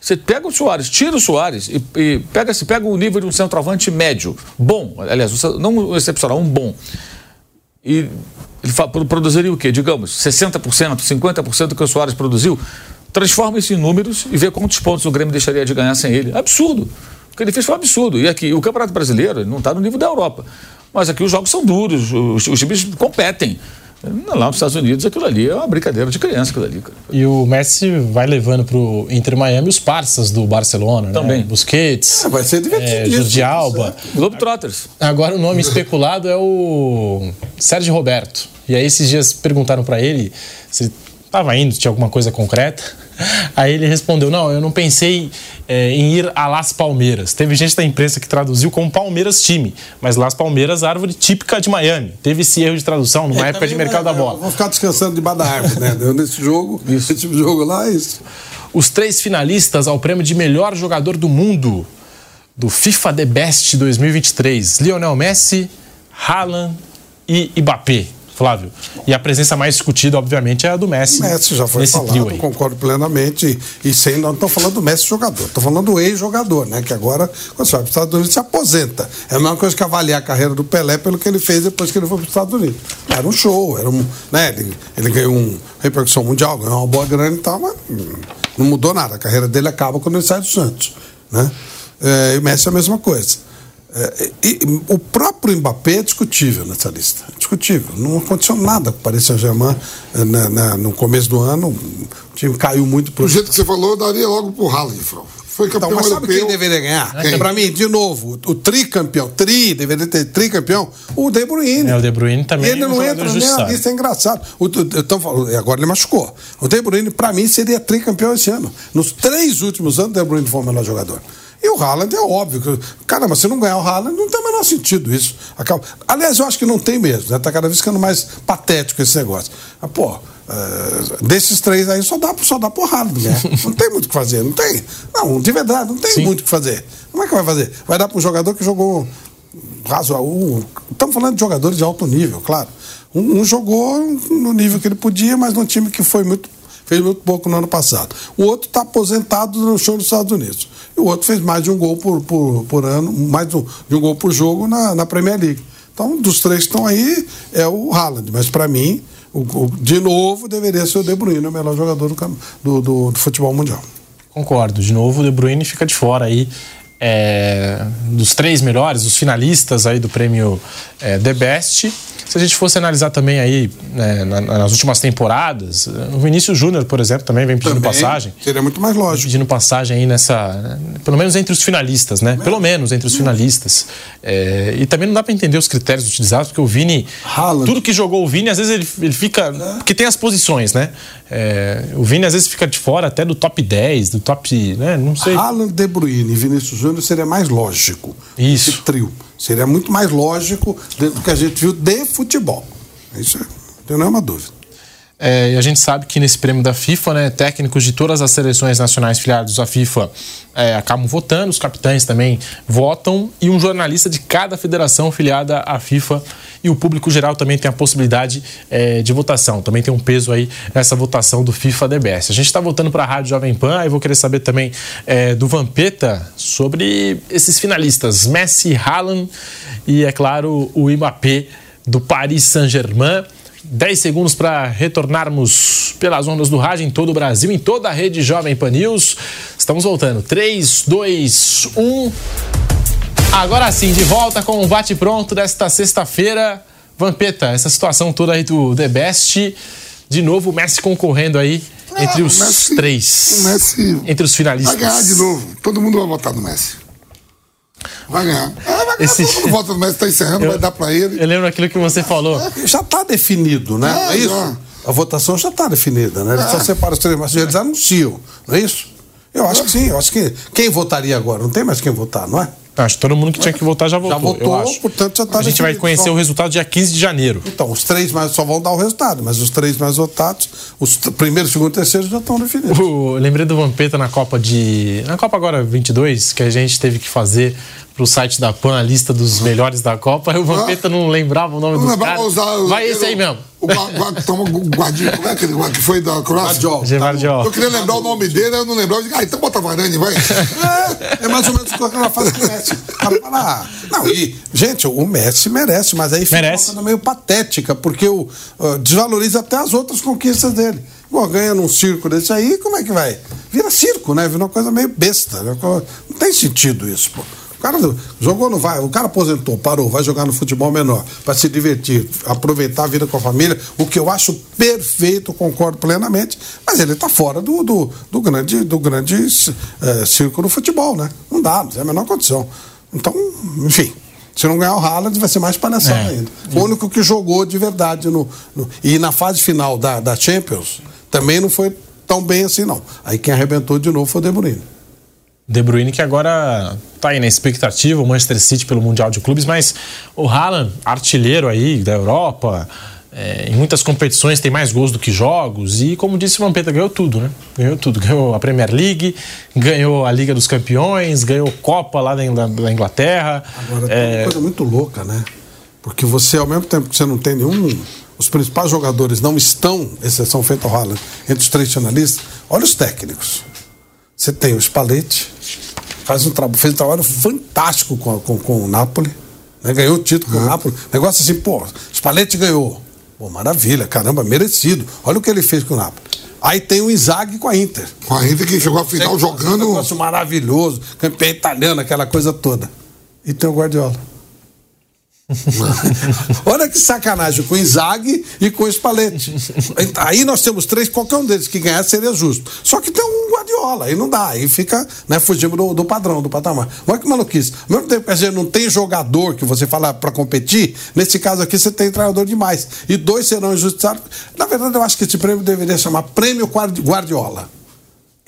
Você pega o Soares, tira o Soares e, e pega, se pega o nível de um centroavante médio, bom, aliás, não excepcional, um bom. E ele produziria o quê? Digamos, 60%, 50% do que o Soares produziu. Transforma isso em números e vê quantos pontos o Grêmio deixaria de ganhar sem ele. Absurdo. O que ele fez foi um absurdo. E aqui, o Campeonato Brasileiro não está no nível da Europa. Mas aqui os jogos são duros, os, os times competem. Lá nos Estados Unidos, aquilo ali é uma brincadeira de criança, aquilo ali, cara. E o Messi vai levando pro Inter Miami os parças do Barcelona, Também. né? Busquets. É, vai ser divertido. É, Jordi Alba. É. Globetrotters. Agora o nome especulado é o Sérgio Roberto. E aí esses dias perguntaram para ele se estava indo, tinha alguma coisa concreta. Aí ele respondeu: Não, eu não pensei é, em ir a Las Palmeiras. Teve gente da imprensa que traduziu como Palmeiras time, mas Las Palmeiras, árvore típica de Miami. Teve esse erro de tradução numa é, época de mercado da bola. Vou ficar descansando debaixo da árvore, né? Nesse jogo, (laughs) isso. esse jogo lá, é isso. Os três finalistas ao prêmio de melhor jogador do mundo do FIFA The Best 2023: Lionel Messi, Haaland e Mbappé. Flávio. E a presença mais discutida, obviamente, é a do Messi. Messi já foi nesse falado, trio aí. concordo plenamente. E, sem, não estou falando do Messi jogador, estou falando do ex-jogador, né? Que agora, quando você vai para os Estados Unidos, se aposenta. É a mesma coisa que avaliar a carreira do Pelé pelo que ele fez depois que ele foi para os Estados Unidos. Era um show, era um. Né? Ele, ele ganhou uma repercussão mundial, ganhou uma boa grana e tal, mas não mudou nada. A carreira dele acaba quando ele sai do Santos. Né? É, e o Messi é a mesma coisa. É, e, o próprio Mbappé é discutível nessa lista. Discutível. Não aconteceu nada com o Paris Saint-Germain eh, na, na, no começo do ano. O time caiu muito pro. Do jeito que você falou, eu daria logo pro Haaland, Foi campeão então, mas sabe europeu. quem deveria ganhar? Quem? Pra mim, de novo, o, o tricampeão, tri, deveria ter tricampeão, o De Bruyne. É, o De Bruyne também. Ele é não entra nem na lista, é engraçado. O, então, agora ele machucou. O De Bruyne, pra mim, seria tricampeão esse ano. Nos três últimos anos, o De Bruyne foi o melhor jogador. E o Haaland é óbvio. Que, caramba, se não ganhar o Haaland, não tem o menor sentido isso. Acaba... Aliás, eu acho que não tem mesmo. Né? Tá cada vez ficando mais patético esse negócio. Mas, pô, uh, desses três aí só dá, só dá Haaland, né? (laughs) Não tem muito o que fazer. Não tem. Não, de verdade, não tem Sim. muito o que fazer. Como é que vai fazer? Vai dar para um jogador que jogou razoável. Estamos falando de jogadores de alto nível, claro. Um, um, jogou no nível que ele podia, mas num time que foi muito fez muito pouco no ano passado. O outro está aposentado no show dos Estados Unidos. E o outro fez mais de um gol por, por, por ano, mais de um, gol por jogo na, na Premier League. Então, dos três que estão aí, é o Haaland. Mas, para mim, o, o, de novo, deveria ser o De Bruyne, o melhor jogador do, do, do, do futebol mundial. Concordo. De novo, o De Bruyne fica de fora aí. É, dos três melhores, os finalistas aí do prêmio é, The Best. se a gente fosse analisar também aí né, nas últimas temporadas, o Vinícius Júnior, por exemplo, também vem pedindo também passagem. Seria muito mais lógico. Pedindo passagem aí nessa. Pelo menos entre os finalistas, né? Pelo menos entre os finalistas. É, e também não dá para entender os critérios utilizados, porque o Vini. Haaland. Tudo que jogou o Vini, às vezes ele, ele fica. Porque tem as posições, né? É, o Vini às vezes fica de fora até do top 10, do top. Né? Não sei. Haaland, De Bruyne e Vinícius Júnior seria mais lógico. Isso. Esse trio. Seria muito mais lógico do que a gente viu de futebol. Isso não tem nenhuma dúvida. É, e a gente sabe que nesse prêmio da FIFA, né, técnicos de todas as seleções nacionais filiados à FIFA é, acabam votando, os capitães também votam, e um jornalista de cada federação filiada à FIFA e o público geral também tem a possibilidade é, de votação. Também tem um peso aí essa votação do FIFA DBS. A gente está voltando para a Rádio Jovem Pan, aí vou querer saber também é, do Vampeta sobre esses finalistas, Messi, Haaland e, é claro, o Mbappé do Paris Saint-Germain. 10 segundos para retornarmos pelas ondas do rádio em todo o Brasil, em toda a rede Jovem Pan News. Estamos voltando. 3, 2, 1. Agora sim, de volta com o bate-pronto desta sexta-feira. Vampeta, essa situação toda aí do The Best. De novo, o Messi concorrendo aí ah, entre os Messi, três. Messi entre os finalistas. Vai ganhar de novo. Todo mundo vai votar no Messi. Vai ganhar. É, vai ganhar. Esse... Todo mundo vota no Messi, está encerrando, eu, vai dar para ele. Eu lembro aquilo que você falou. É, já está definido, né? É, é isso? Já. A votação já está definida, né? Eles é. só separam os três, mas eles anunciam, não é isso? Eu acho que sim, eu acho que quem votaria agora? Não tem mais quem votar, não é? Acho que todo mundo que tinha que votar já votou. Já votou, portanto já está A gente vai conhecer só. o resultado dia 15 de janeiro. Então, os três mais só vão dar o resultado, mas os três mais votados, os primeiro, segundo e terceiro já estão definidos. O, lembrei do Vampeta na Copa de. Na Copa agora 22, que a gente teve que fazer pro site da PAN a lista dos melhores da Copa. O Vampeta ah, não lembrava o nome do cara. Vai esse aí mesmo. O guardinha, como é aquele que foi da Croácia? Guardiol. Eu queria lembrar o nome dele, eu não lembrava. Ah, então bota Varane, vai. É, é mais ou menos o que ela faz com o Messi. Ah, não, e, gente, o Messi merece, mas aí fica merece. uma coisa meio patética, porque o, uh, desvaloriza até as outras conquistas dele. Pô, ganha num circo desse aí, como é que vai? Vira circo, né? Vira uma coisa meio besta. Né? Não tem sentido isso, pô. O cara jogou no vai, o cara aposentou, parou, vai jogar no futebol menor, para se divertir, aproveitar a vida com a família, o que eu acho perfeito, concordo plenamente, mas ele está fora do, do, do, grande, do grande é, círculo do futebol, né? Não dá, não tem a menor condição. Então, enfim, se não ganhar o Haaland, vai ser mais palhaçada é. ainda. O único que jogou de verdade no, no, e na fase final da, da Champions também não foi tão bem assim, não. Aí quem arrebentou de novo foi o De Bruyne. De Bruyne que agora está aí na expectativa, o Manchester City pelo Mundial de Clubes, mas o Haaland, artilheiro aí da Europa, é, em muitas competições tem mais gols do que jogos e como disse o Vampeta, ganhou tudo, né? Ganhou tudo, ganhou a Premier League, ganhou a Liga dos Campeões, ganhou Copa lá da Inglaterra. Agora é... tem uma coisa muito louca, né? Porque você, ao mesmo tempo que você não tem nenhum os principais jogadores não estão, exceção feita ao Haaland, entre os três finalistas, olha os técnicos. Você tem o Spalletti, faz um fez um trabalho fantástico com, com, com o Napoli, né? ganhou o título com o Napoli. Negócio assim, pô, Spalletti ganhou. Pô, maravilha, caramba, merecido. Olha o que ele fez com o Napoli. Aí tem o Inzaghi com a Inter. Com a Inter que chegou à final jogando. Um negócio maravilhoso, campeão italiano, aquela coisa toda. E tem o Guardiola. (laughs) Olha que sacanagem com o Inzaghi e com o Spalletti. Aí nós temos três, qualquer um deles que ganhar seria justo. Só que tem um Guardiola, aí não dá, aí fica, né, fugindo do, do padrão, do patamar. Olha que maluquice. Ao mesmo tempo não tem jogador que você fala para competir, nesse caso aqui você tem treinador demais. E dois serão injustiçados. Na verdade, eu acho que esse prêmio deveria chamar Prêmio Guardiola.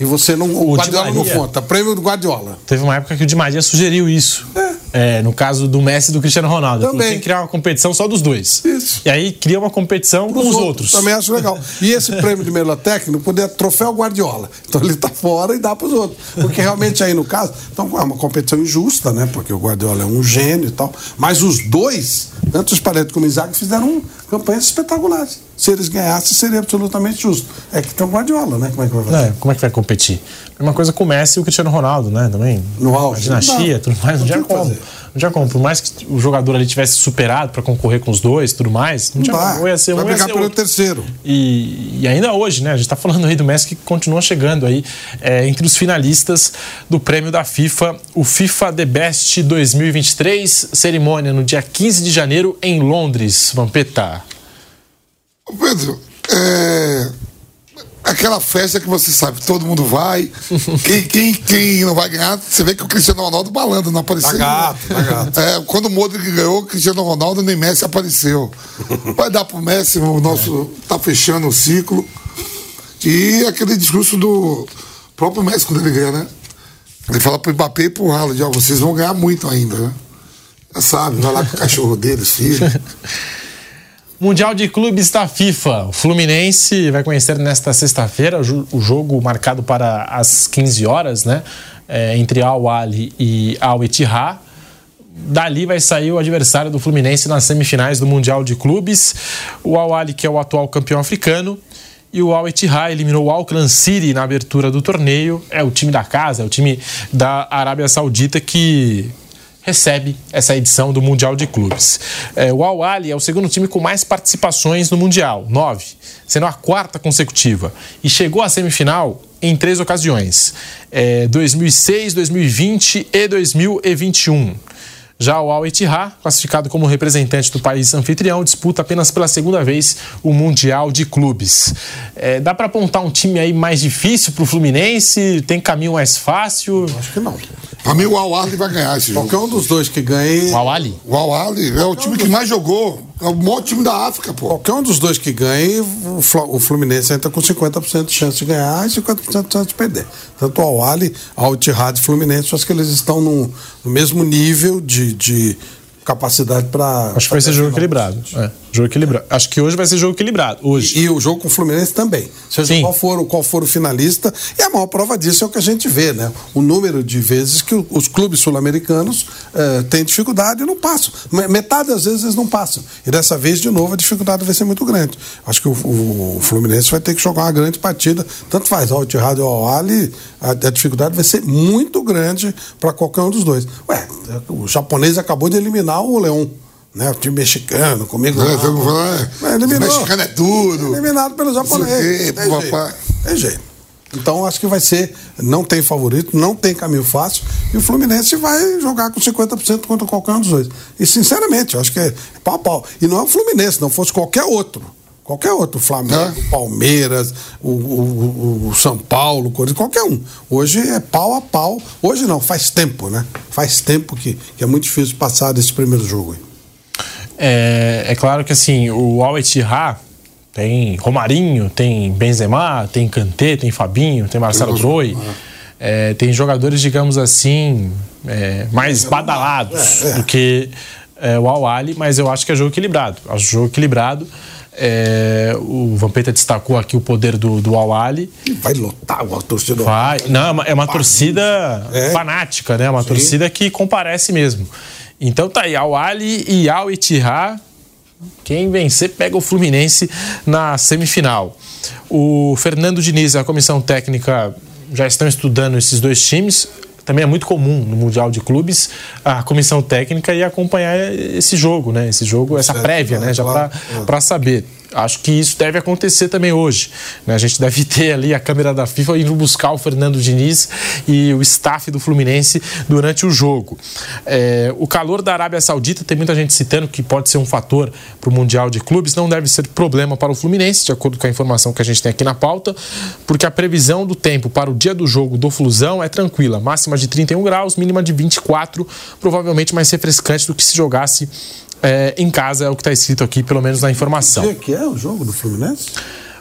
E você não. O, o Guardiola não conta. Prêmio do Guardiola. Teve uma época que o Di Maria sugeriu isso. É. É, no caso do Messi e do Cristiano Ronaldo. Também. Tem que criar uma competição só dos dois. Isso. E aí cria uma competição com os outros. outros. Também acho legal. E esse (laughs) prêmio de melhor técnico poder troféu Guardiola. Então ele tá fora e dá para os outros. Porque realmente aí no caso, então é uma competição injusta, né? Porque o Guardiola é um gênio e tal. Mas os dois, tanto os Paredes como o Isaac, fizeram campanhas espetaculares se eles ganhassem, seria absolutamente justo. É que tem o Guardiola, né? Como é que vai fazer? É, como é que vai competir? Uma coisa com o Messi e o Cristiano Ronaldo, né? Também. No auge. A dinastia, tudo mais, não, tinha como. Não tinha como. Por mais que o jogador ali tivesse superado para concorrer com os dois tudo mais, não tinha Vai, como. Ia ser vai um, ia brigar ser pelo outro. terceiro. E, e ainda hoje, né? A gente está falando aí do Messi que continua chegando aí é, entre os finalistas do prêmio da FIFA, o FIFA The Best 2023, cerimônia no dia 15 de janeiro em Londres, Vampeta. Pedro, é. Aquela festa que você sabe, todo mundo vai. (laughs) Quem, quem, quem não vai ganhar, você vê que o Cristiano Ronaldo balando, não apareceu. Tá gato, tá gato. É, quando o Modric ganhou, o Cristiano Ronaldo nem Messi apareceu. Vai dar pro Messi, o nosso tá fechando o ciclo. E aquele discurso do próprio Messi quando ele ganha, né? Ele fala pro Mbappé e pro Haaland, ó, vocês vão ganhar muito ainda, né? Já sabe, vai lá com o cachorro deles, filho. (laughs) Mundial de Clubes da FIFA. O Fluminense vai conhecer nesta sexta-feira o jo- o jogo marcado para as 15 horas, né? É, entre Al Ali e Al Ittihad. Dali vai sair o adversário do Fluminense nas semifinais do Mundial de Clubes. O Al Ali, que é o atual campeão africano, e o Al Ittihad eliminou o Auckland City na abertura do torneio. É o time da casa, é o time da Arábia Saudita que recebe essa edição do Mundial de Clubes. É, o Al Ahly é o segundo time com mais participações no Mundial, nove, sendo a quarta consecutiva. E chegou à semifinal em três ocasiões: é, 2006, 2020 e 2021. Já o Al Ittihad, classificado como representante do país anfitrião, disputa apenas pela segunda vez o Mundial de Clubes. É, dá para apontar um time aí mais difícil para o Fluminense? Tem caminho mais fácil? Acho que não. Pra mim, o Al Ahly vai ganhar esse jogo. Qualquer um dos dois que ganhe. O Al Ahly? O Al Ahly é o time que mais jogou. É o maior time da África, pô. Qualquer um dos dois que ganhe, o Fluminense entra com 50% de chance de ganhar e 50% de chance de perder. Tanto o Al-Ali, Al Ittihad e Fluminense, acho que eles estão no, no mesmo nível de, de capacidade para. Acho que vai ser jogo equilibrado. É, jogo equilibrado. Acho que hoje vai ser jogo equilibrado. Hoje. E, e o jogo com o Fluminense também. Seja Sim. qual for, o- qual for o finalista. E a maior prova disso é o que a gente vê, né? O número de vezes que os clubes sul-americanos eh, têm dificuldade e não passam. Me- Metade das vezes eles não passam. E dessa vez, de novo, a dificuldade vai ser muito grande. Acho que o, o- o Fluminense vai ter que jogar uma grande partida. Tanto faz ao Ittihad ou ao Ali, a, a dificuldade vai ser muito grande para qualquer um dos dois. Ué, o japonês acabou de eliminar o Leão. Né, o time mexicano, comigo. É, lá. todo mundo fala, é, eliminou. mexicano é tudo. Eliminado pelo japonês. Não o Tem jeito. Tem jeito. Então acho que vai ser. Não tem favorito, não tem caminho fácil. E o Fluminense vai jogar com 50% contra qualquer um dos dois. E sinceramente, eu acho que é pau a pau. E não é o Fluminense, não fosse qualquer outro. Qualquer outro, Flamengo, É. Palmeiras, o, o- o- o São Paulo, Corinthians, qualquer um. Hoje é pau a pau. Hoje não, faz tempo, né? Faz tempo que, que é muito difícil passar desse primeiro jogo. É, é claro que assim, o Al Ittihad tem Romarinho, tem Benzema, tem Kanté, tem Fabinho, tem Marcelo Groi. É, tem jogadores, digamos assim, é, mais badalados É, é. do que é, o Al Ahly, mas eu acho que é jogo equilibrado. Acho jogo equilibrado. É, o Vampeta destacou aqui o poder do, do Al Ahly. E vai lotar o torcedor. Vai. Não, é uma, é uma torcida É. fanática, né? Uma torcida que comparece mesmo. Então tá aí, Al Ali e Al Ittihad. Quem vencer pega o Fluminense na semifinal. O Fernando Diniz e a comissão técnica já estão estudando esses dois times. Também é muito comum no Mundial de Clubes a comissão técnica ir acompanhar esse jogo, né? Esse jogo, essa prévia, né? Já claro. para saber. Acho que isso deve acontecer também hoje. né? A gente deve (laughs) ter ali a câmera da FIFA indo buscar o Fernando Diniz e o staff do Fluminense durante o jogo. É, o calor da Arábia Saudita, tem muita gente citando que pode ser um fator para o Mundial de Clubes, não deve ser problema para o Fluminense, de acordo com a informação que a gente tem aqui na pauta, porque a previsão do tempo para o dia do jogo do Flusão é tranquila, máxima de 31 graus, mínima de 24, provavelmente mais refrescante do que se jogasse é, em casa, é o que está escrito aqui, pelo menos na informação. Dia que é o jogo do Fluminense?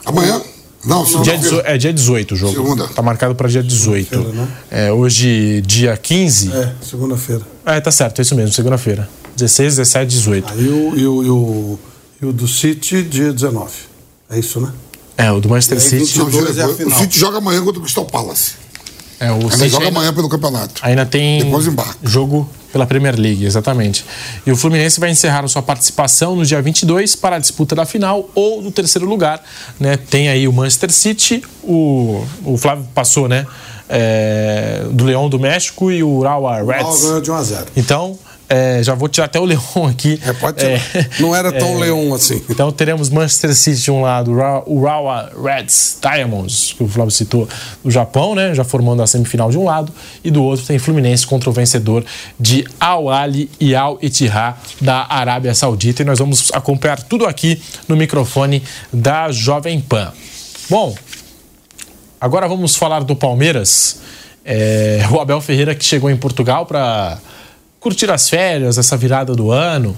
Amanhã? Não, Dia segunda-feira. 18, é dia 18 o jogo. Segunda. Tá marcado para dia 18. Segunda-feira, né? É, hoje, dia 15. É, segunda-feira. É, tá certo, é isso mesmo, segunda-feira. 16, 17, 18. Aí o, e, o, e, o, e o do City, dia 19. É isso, né? É, o do Manchester aí, City. Não, 22 é o. City joga amanhã contra o Crystal Palace. É, o Ainda City joga ainda, amanhã pelo campeonato. ainda tem Depois embarca. jogo pela Premier League, exatamente. E o Fluminense vai encerrar sua participação no dia 22 para a disputa da final ou do terceiro lugar. Né? Tem aí o Manchester City, o, o Flávio passou, né? é, do Leão do México e o Urawa Reds. Ural ganhou de 1 a 0. Então, é, já vou tirar até o (laughs) Leão aqui. É, pode tirar. Não era tão Leão assim. Então teremos Manchester City de um lado, o Urawa Reds Diamonds, que o Flávio citou, do Japão, né? Já formando a semifinal de um lado, e do outro tem Fluminense contra o vencedor de Al Ali e Al Ittihad da Arábia Saudita. E nós vamos acompanhar tudo aqui no microfone da Jovem Pan. Bom, agora vamos falar do Palmeiras. É, o Abel Ferreira que chegou em Portugal para curtir as férias, essa virada do ano.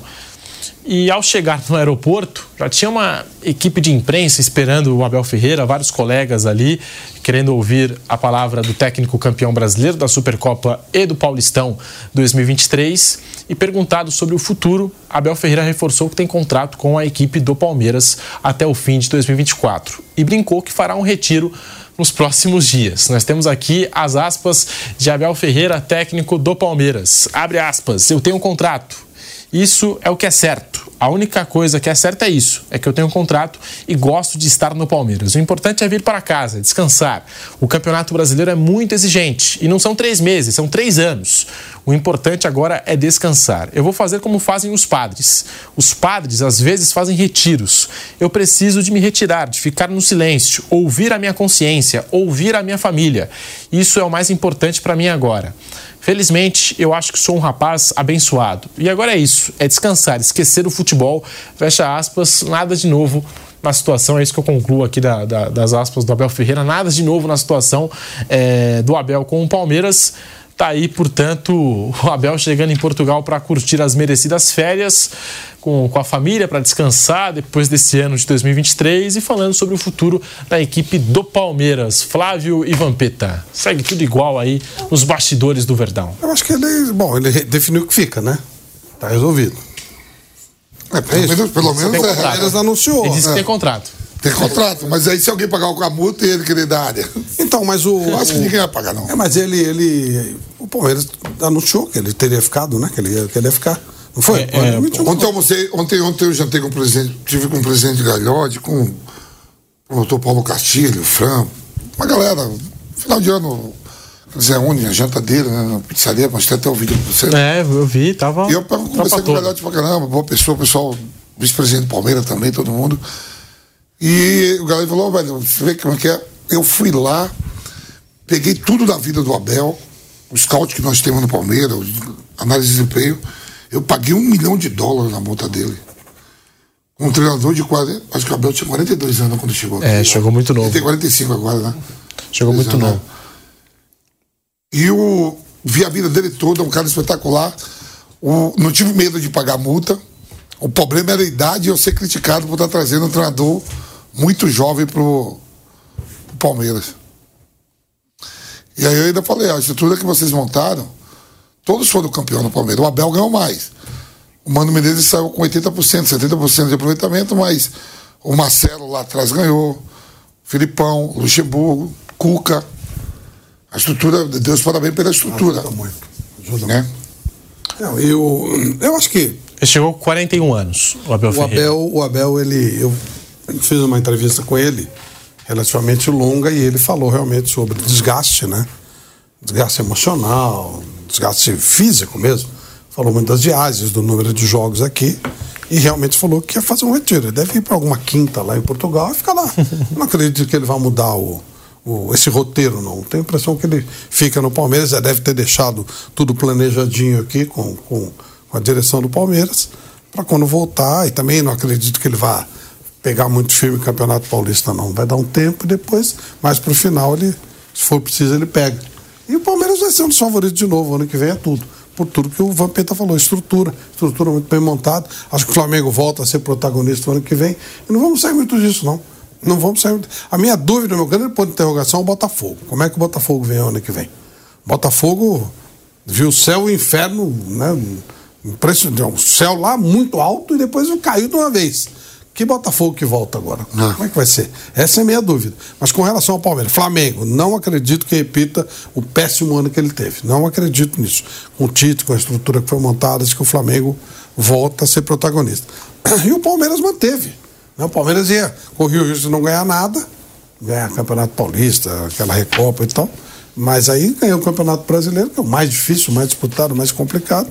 E ao chegar no aeroporto, já tinha uma equipe de imprensa esperando o Abel Ferreira, vários colegas ali, querendo ouvir a palavra do técnico campeão brasileiro da Supercopa e do Paulistão 2023. E perguntado sobre o futuro, Abel Ferreira reforçou que tem contrato com a equipe do Palmeiras até o fim de 2024 e brincou que fará um retiro nos próximos dias. Nós temos aqui as aspas de Abel Ferreira, técnico do Palmeiras. Abre aspas, eu tenho um contrato. Isso é o que é certo. A única coisa que é certa é isso: é que eu tenho um contrato e gosto de estar no Palmeiras. O importante é vir para casa, descansar. O Campeonato Brasileiro é muito exigente e não são três meses, são três anos. O importante agora é descansar. Eu vou fazer como fazem os padres. Os padres às vezes fazem retiros. Eu preciso de me retirar, de ficar no silêncio, ouvir a minha consciência, ouvir a minha família. Isso é o mais importante para mim agora. Felizmente, eu acho que sou um rapaz abençoado. E agora é isso: é descansar, esquecer o futebol. Fecha aspas, nada de novo na situação, é isso que eu concluo aqui da, da, das aspas do Abel Ferreira, nada de novo na situação é, do Abel com o Palmeiras. Tá aí, portanto, o Abel chegando em Portugal para curtir as merecidas férias com, com a família, para descansar depois desse ano de 2023 e falando sobre o futuro da equipe do Palmeiras. Flávio e Vampeta. Segue tudo igual aí nos bastidores do Verdão. Eu acho que ele, bom, ele definiu que fica, né? Tá resolvido. É, pelo menos, pelo menos é. contrato. Palmeiras anunciou. Ele disse que né? tem contrato. Tem contrato, mas aí se alguém pagar com a multa e ele querer dar área. Então, mas o. Eu acho que o- ninguém vai pagar, não. É, mas ele, ele. O Palmeiras anunciou que ele teria ficado, né? Que ele ia, que ele ia ficar. Não foi? É, é, Ontem eu almocei, ontem, ontem eu jantei com o presidente, tive com o presidente Galhote, com o promotor Paulo Castilho, o Fran, uma galera, final de ano, Zé Uni, a janta dele, né, na pizzaria, mostrei até o vídeo pra você. É, eu vi, tava. E eu conversei com o. Galhote pra caramba, boa pessoa, pessoal, vice-presidente do Palmeiras também, todo mundo. E o Galhote falou, "Ô, velho, você vê como é que é? Eu fui lá, peguei tudo da vida do Abel, o scout que nós temos no Palmeiras, análise de desempenho, eu paguei um milhão de dólares na multa dele. Um treinador de quase. Acho que o Abel tinha 42 anos quando chegou aqui. É, chegou muito novo. Ele tem 45 agora, né? Chegou muito Exato. novo. E o, vi a vida dele toda, um cara espetacular. O, não tive medo de pagar multa. O problema era a idade e eu ser criticado por estar trazendo um treinador muito jovem pro, pro Palmeiras. E aí eu ainda falei, a estrutura que vocês montaram, todos foram campeão no Palmeiras. O Abel ganhou mais. O Mano Menezes saiu com 80%, 70% de aproveitamento, mas o Marcelo lá atrás ganhou. Filipão, Luxemburgo, Cuca. A estrutura, Deus parabéns pela estrutura. Ajuda muito. Ajuda Né? muito. Não, eu, eu acho que Ele chegou com 41 anos, o Abel o Ferreira. Abel, o Abel, ele. Eu fiz uma entrevista com ele, relativamente longa, e ele falou realmente sobre desgaste, né? Desgaste emocional, desgaste físico mesmo. Falou muito das diárias, do número de jogos aqui. E realmente falou que ia fazer um retiro. Ele deve ir para alguma quinta lá em Portugal e ficar lá. Eu (laughs) não acredito que ele vá mudar o, o- esse roteiro, não. Tenho a impressão que ele fica no Palmeiras, já deve ter deixado tudo planejadinho aqui com, com, com a direção do Palmeiras, para quando voltar. E também não acredito que ele vá pegar muito firme o Campeonato Paulista, não. Vai dar um tempo depois, mais pro final, ele, se for preciso, ele pega. E o Palmeiras vai ser um dos favoritos de novo, ano que vem é tudo. Por tudo que o Vampeta falou, estrutura, estrutura muito bem montada. Acho que o Flamengo volta a ser protagonista no ano que vem. E não vamos sair muito disso, não. Não vamos sair muito. A minha dúvida, meu grande ponto de interrogação é o Botafogo. Como é que o Botafogo vem ano que vem? Botafogo viu o céu e o inferno, né? Impressionante. Um céu lá muito alto e depois caiu de uma vez. Que Botafogo que volta agora? Ah. Como é que vai ser? Essa é a minha dúvida. Mas com relação ao Palmeiras, Flamengo, não acredito que repita o péssimo ano que ele teve. Não acredito nisso. Com o Tite, com a estrutura que foi montada, acho que o Flamengo volta a ser protagonista. (coughs) E o Palmeiras manteve. né? O Palmeiras ia correr o risco de não ganhar nada, ganhar Campeonato Paulista, aquela Recopa e tal. Mas aí ganhou o Campeonato Brasileiro, que é o mais difícil, o mais disputado, o mais complicado.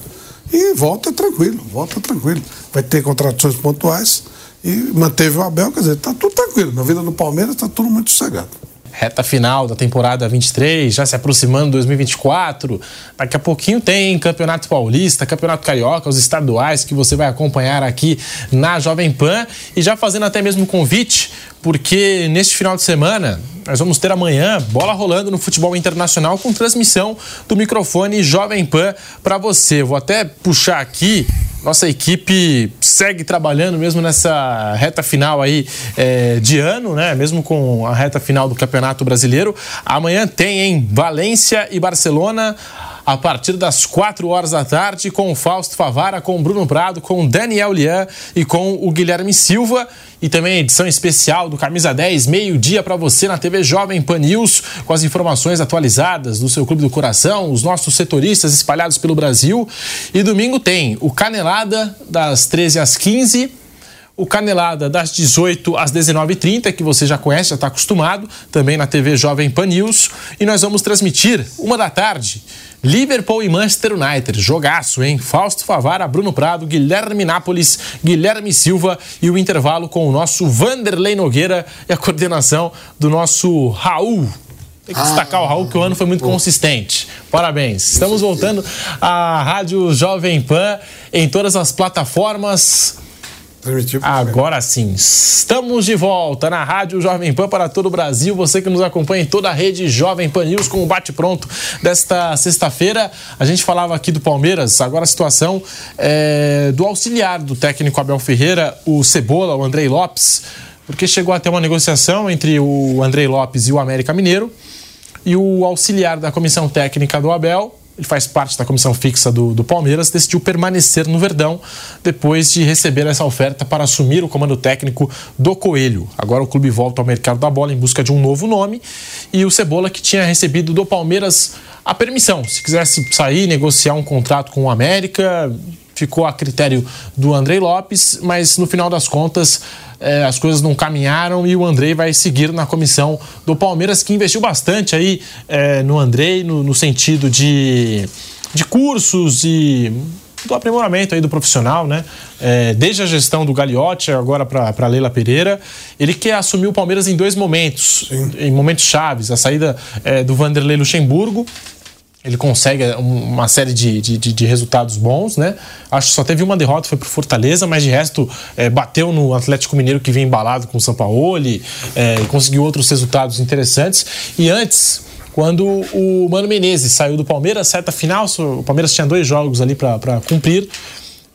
E volta tranquilo, volta tranquilo. Vai ter contratações pontuais e manteve o Abel, quer dizer, tá tudo tranquilo. Na vida do Palmeiras tá tudo muito sossegado reta final da temporada 23, já se aproximando 2024. Daqui a pouquinho tem Campeonato Paulista, Campeonato Carioca, os estaduais que você vai acompanhar aqui na Jovem Pan e já fazendo até mesmo convite, porque neste final de semana nós vamos ter amanhã bola rolando no futebol internacional com transmissão do microfone Jovem Pan para você. Vou até puxar aqui nossa equipe segue trabalhando mesmo nessa reta final aí é, de ano, né? Mesmo com a reta final do Campeonato Brasileiro. Amanhã tem em Valência e Barcelona a partir das 4 horas da tarde com o Fausto Favara, com o Bruno Prado, com o Daniel Lian e com o Guilherme Silva. E também edição especial do Camisa 10, meio-dia para você na TV Jovem Pan News, com as informações atualizadas do seu Clube do Coração, os nossos setoristas espalhados pelo Brasil. E domingo tem o Canelada, das 13 às 15 o Canelada das 18 às 19h30, que você já conhece, já está acostumado, também na TV Jovem Pan News. E nós vamos transmitir uma da tarde. Liverpool e Manchester United, jogaço, hein? Fausto Favara, Bruno Prado, Guilherme Nápoles, Guilherme Silva e o intervalo com o nosso Vanderlei Nogueira e a coordenação do nosso Raul. Tem que destacar o Raul que o ano foi muito consistente. Parabéns. Estamos voltando à Rádio Jovem Pan em todas as plataformas Agora sim, estamos de volta na Rádio Jovem Pan para todo o Brasil. Você que nos acompanha em toda a rede Jovem Pan News com o bate-pronto desta sexta-feira. A gente falava aqui do Palmeiras, agora a situação é, do auxiliar do técnico Abel Ferreira, o Cebola, o Andrei Lopes, porque chegou a ter uma negociação entre o Andrei Lopes e o América Mineiro. E o auxiliar da comissão técnica do Abel, ele faz parte da comissão fixa do, do, Palmeiras, decidiu permanecer no Verdão depois de receber essa oferta para assumir o comando técnico do Coelho. Agora o clube volta ao mercado da bola em busca de um novo nome e o Cebola, que tinha recebido do Palmeiras a permissão, se quisesse sair, negociar um contrato com o América, ficou a critério do Andrei Lopes, mas no final das contas é, as coisas não caminharam e o Andrei vai seguir na comissão do Palmeiras, que investiu bastante aí é, no Andrei, no, no, sentido de, de cursos e do aprimoramento aí do profissional, né? É, desde a gestão do Gagliotti, agora para Leila Pereira, ele quer assumir o Palmeiras em dois momentos, Sim. em momentos chaves, a saída é, do Vanderlei Luxemburgo ele consegue uma série de, de, de, resultados bons, né? Acho que só teve uma derrota, foi pro Fortaleza, mas de resto é, bateu no Atlético Mineiro que vem embalado com o Sampaoli, é, conseguiu outros resultados interessantes. E antes, quando o Mano Menezes saiu do Palmeiras, certa final, o Palmeiras tinha dois jogos ali para cumprir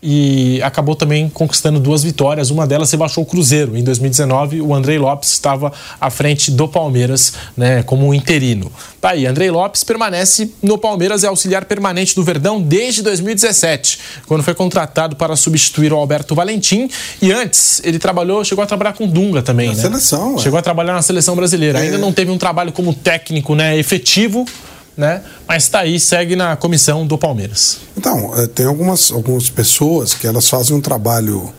e acabou também conquistando duas vitórias. Uma delas rebaixou o Cruzeiro. Em 2019, o Andrei Lopes estava à frente do Palmeiras, né, como um interino. Tá aí, Andrei Lopes permanece no Palmeiras é auxiliar permanente do Verdão desde 2017, quando foi contratado para substituir o Alberto Valentim. E antes, ele trabalhou, chegou a trabalhar com Dunga também, na né? Seleção, Chegou a trabalhar na seleção brasileira. É. Ainda não teve um trabalho como técnico, né, efetivo, né? Mas está aí, segue na comissão do Palmeiras. Então, é, tem algumas, algumas pessoas que elas fazem um trabalho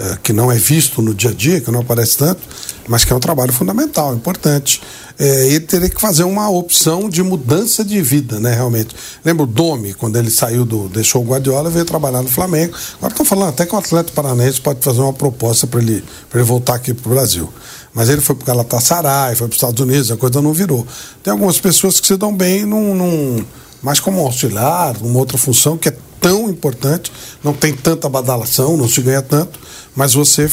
é, que não é visto no dia a dia, que não aparece tanto, mas que é um trabalho fundamental, importante. É, ele teria que fazer uma opção de mudança de vida, né, realmente. Lembra o Domi, quando ele saiu do. deixou o Guardiola veio trabalhar no Flamengo. Agora estão falando até que o atleta paranaense pode fazer uma proposta para ele, ele voltar aqui para o Brasil. Mas ele foi para o Galatasaray, foi para os Estados Unidos, a coisa não virou. Tem algumas pessoas que se dão bem num, num, mais como auxiliar, numa outra função que é tão importante, não tem tanta badalação, não se ganha tanto, mas você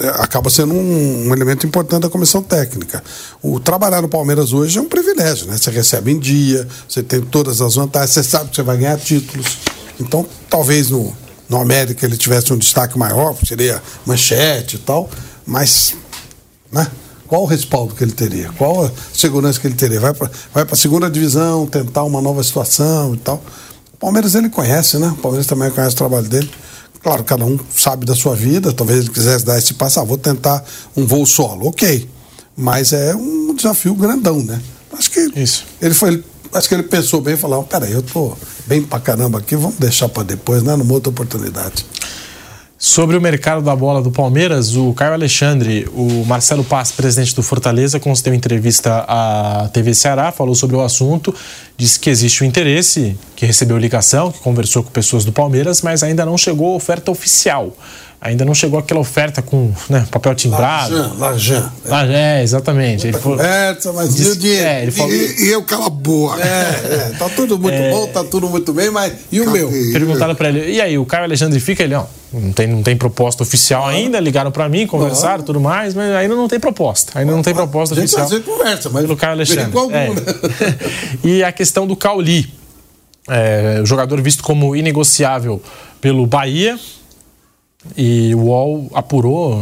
é, acaba sendo um, um, elemento importante da comissão técnica. O trabalhar no Palmeiras hoje é um privilégio, né? Você recebe em dia, você tem todas as vantagens, você sabe que você vai ganhar títulos. Então, talvez no, no América ele tivesse um destaque maior, seria manchete e tal, mas né? Qual o respaldo que ele teria? Qual a segurança que ele teria? Vai para vai a segunda divisão, tentar uma nova situação e tal. O Palmeiras ele conhece, né? O Palmeiras também conhece o trabalho dele. Claro, cada um sabe da sua vida. Talvez ele quisesse dar esse passo, ah, vou tentar um voo solo. Ok. Mas é um desafio grandão, né? Acho que Isso. ele foi. Acho que ele pensou bem e falou: peraí, eu tô bem pra caramba aqui, vamos deixar para depois, né? Numa outra oportunidade. Sobre o mercado da bola do Palmeiras, o Caio Alexandre, o Marcelo Paz, presidente do Fortaleza, concedeu entrevista à TV Ceará, falou sobre o assunto, disse que existe o um interesse, que recebeu ligação, que conversou com pessoas do Palmeiras, mas ainda não chegou a oferta oficial. Ainda não chegou aquela oferta com né, papel timbrado. Lajan, Lajan. É, exatamente. Ele falou, conversa, mas disse, e o dinheiro? É, ele falou, e, e eu cala a boa. É, (laughs) é, tá tudo muito é, bom, tá tudo muito bem, mas e o Cadê? meu? Perguntaram para ele, e aí, o Caio Alexandre fica? Ele, ó, não tem, não tem proposta oficial ah. ainda, ligaram para mim, conversaram tudo mais, mas ainda não tem proposta. Ainda não tem proposta a oficial. Gente, conversa, mas pelo Caio Alexandre. Algum, é. né? (laughs) e a questão do Cauli, é, o jogador visto como inegociável pelo Bahia, e o UOL apurou,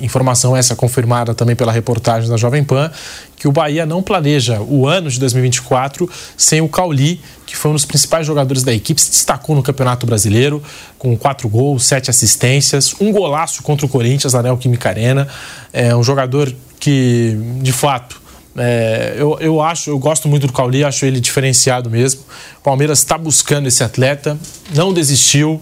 informação essa confirmada também pela reportagem da Jovem Pan, que o Bahia não planeja o ano de 2024 sem o Cauli, que foi um dos principais jogadores da equipe, se destacou no Campeonato Brasileiro, com quatro gols, sete assistências, um golaço contra o Corinthians na Neoquímica Arena. É um jogador que, de fato, é, eu, eu acho, eu gosto muito do Cauli, acho ele diferenciado mesmo. O Palmeiras está buscando esse atleta, não desistiu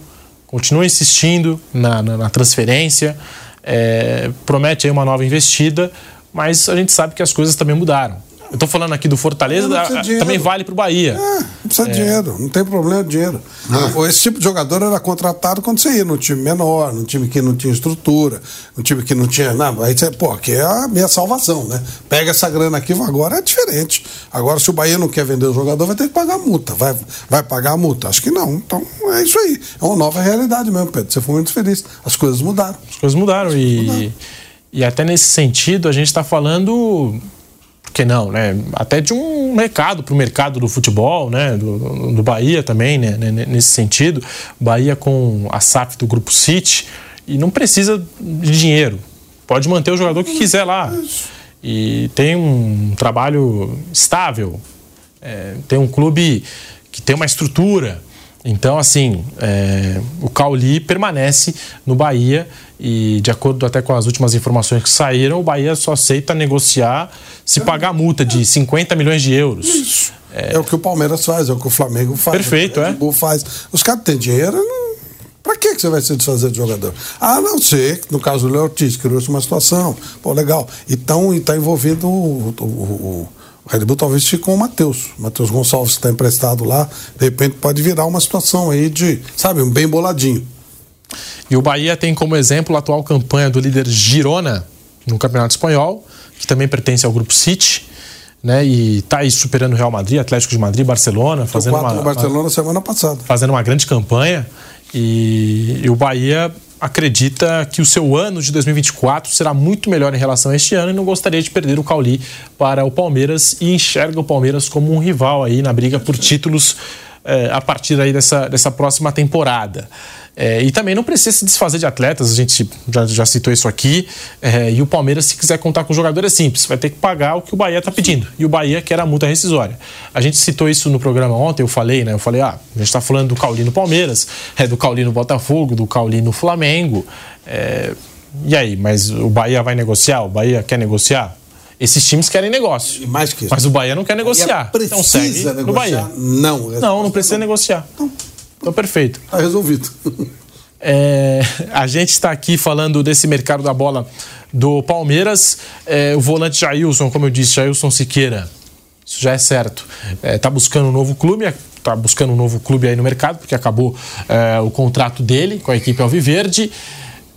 continua insistindo na, na, na transferência, é, promete aí uma nova investida, mas a gente sabe que as coisas também mudaram. Eu estou falando aqui do Fortaleza, também vale para o Bahia. É, não precisa de é. dinheiro, não tem problema de dinheiro. Ah. Esse tipo de jogador era contratado quando você ia num time menor, num time que não tinha estrutura, num time que não tinha. Não, aí você, pô, aqui é a minha salvação, né? Pega essa grana aqui, agora é diferente. Agora, se o Bahia não quer vender o jogador, vai ter que pagar a multa. Vai, vai pagar a multa? Acho que não. Então é isso aí. É uma nova realidade mesmo, Pedro. Você foi muito feliz. As coisas mudaram. As coisas mudaram. As coisas e, mudaram. e até nesse sentido, a gente está falando que não, né? Até de um mercado para o mercado do futebol, né? Do, do Bahia também, né? Nesse sentido, Bahia com a SAF do Grupo City e não precisa de dinheiro, pode manter o jogador que quiser lá e tem um trabalho estável, é, tem um clube que tem uma estrutura. Então, assim, é, o Cauli permanece no Bahia e, de acordo até com as últimas informações que saíram, o Bahia só aceita negociar se pagar a multa de 50 milhões de euros. Isso. É... é o que o Palmeiras faz, é o que o Flamengo faz. Perfeito, o é. faz. Os caras têm dinheiro. Pra que você vai se desfazer de jogador? A não ser, no caso do Léo Ortiz, criou-se uma situação. Pô, legal. Então, está envolvido o, o, o, o Red Bull talvez fique com o Matheus. Matheus Gonçalves está emprestado lá. De repente pode virar uma situação aí de, sabe, um bem boladinho. E o Bahia tem como exemplo a atual campanha do líder Girona no Campeonato Espanhol que também pertence ao grupo City. Né, e está aí superando o Real Madrid, Atlético de Madrid, Barcelona, fazendo uma, Barcelona uma, semana passada. Fazendo uma grande campanha e, e, o Bahia acredita que o seu ano de 2024 será muito melhor em relação a este ano e não gostaria de perder o Cauli para o Palmeiras e enxerga o Palmeiras como um rival aí na briga por títulos é, a partir aí dessa, dessa próxima temporada. É, e também não precisa se desfazer de atletas, a gente já, já citou isso aqui. É, e o Palmeiras, se quiser contar com o jogador, é simples: vai ter que pagar o que o Bahia está pedindo. E o Bahia quer a multa rescisória. A gente citou isso no programa ontem, eu falei, né? Eu falei, ah, a gente está falando do Caulino Palmeiras, é, do Caulino Botafogo, do Caulino Flamengo. É, e aí, mas o Bahia vai negociar? O Bahia quer negociar? Esses times querem negócio. E mais que isso. Mas o Bahia não quer negociar. Então segue negociar. no Bahia. Não. Não, não precisa negociar. Não. Então, perfeito. Está resolvido. (laughs) É, a gente está aqui falando desse mercado da bola do Palmeiras. É, o volante Jailson, como eu disse, Jailson Siqueira, isso já é certo. Está é, tá buscando um novo clube, está buscando um novo clube aí no mercado, porque acabou é, o contrato dele com a equipe Alviverde.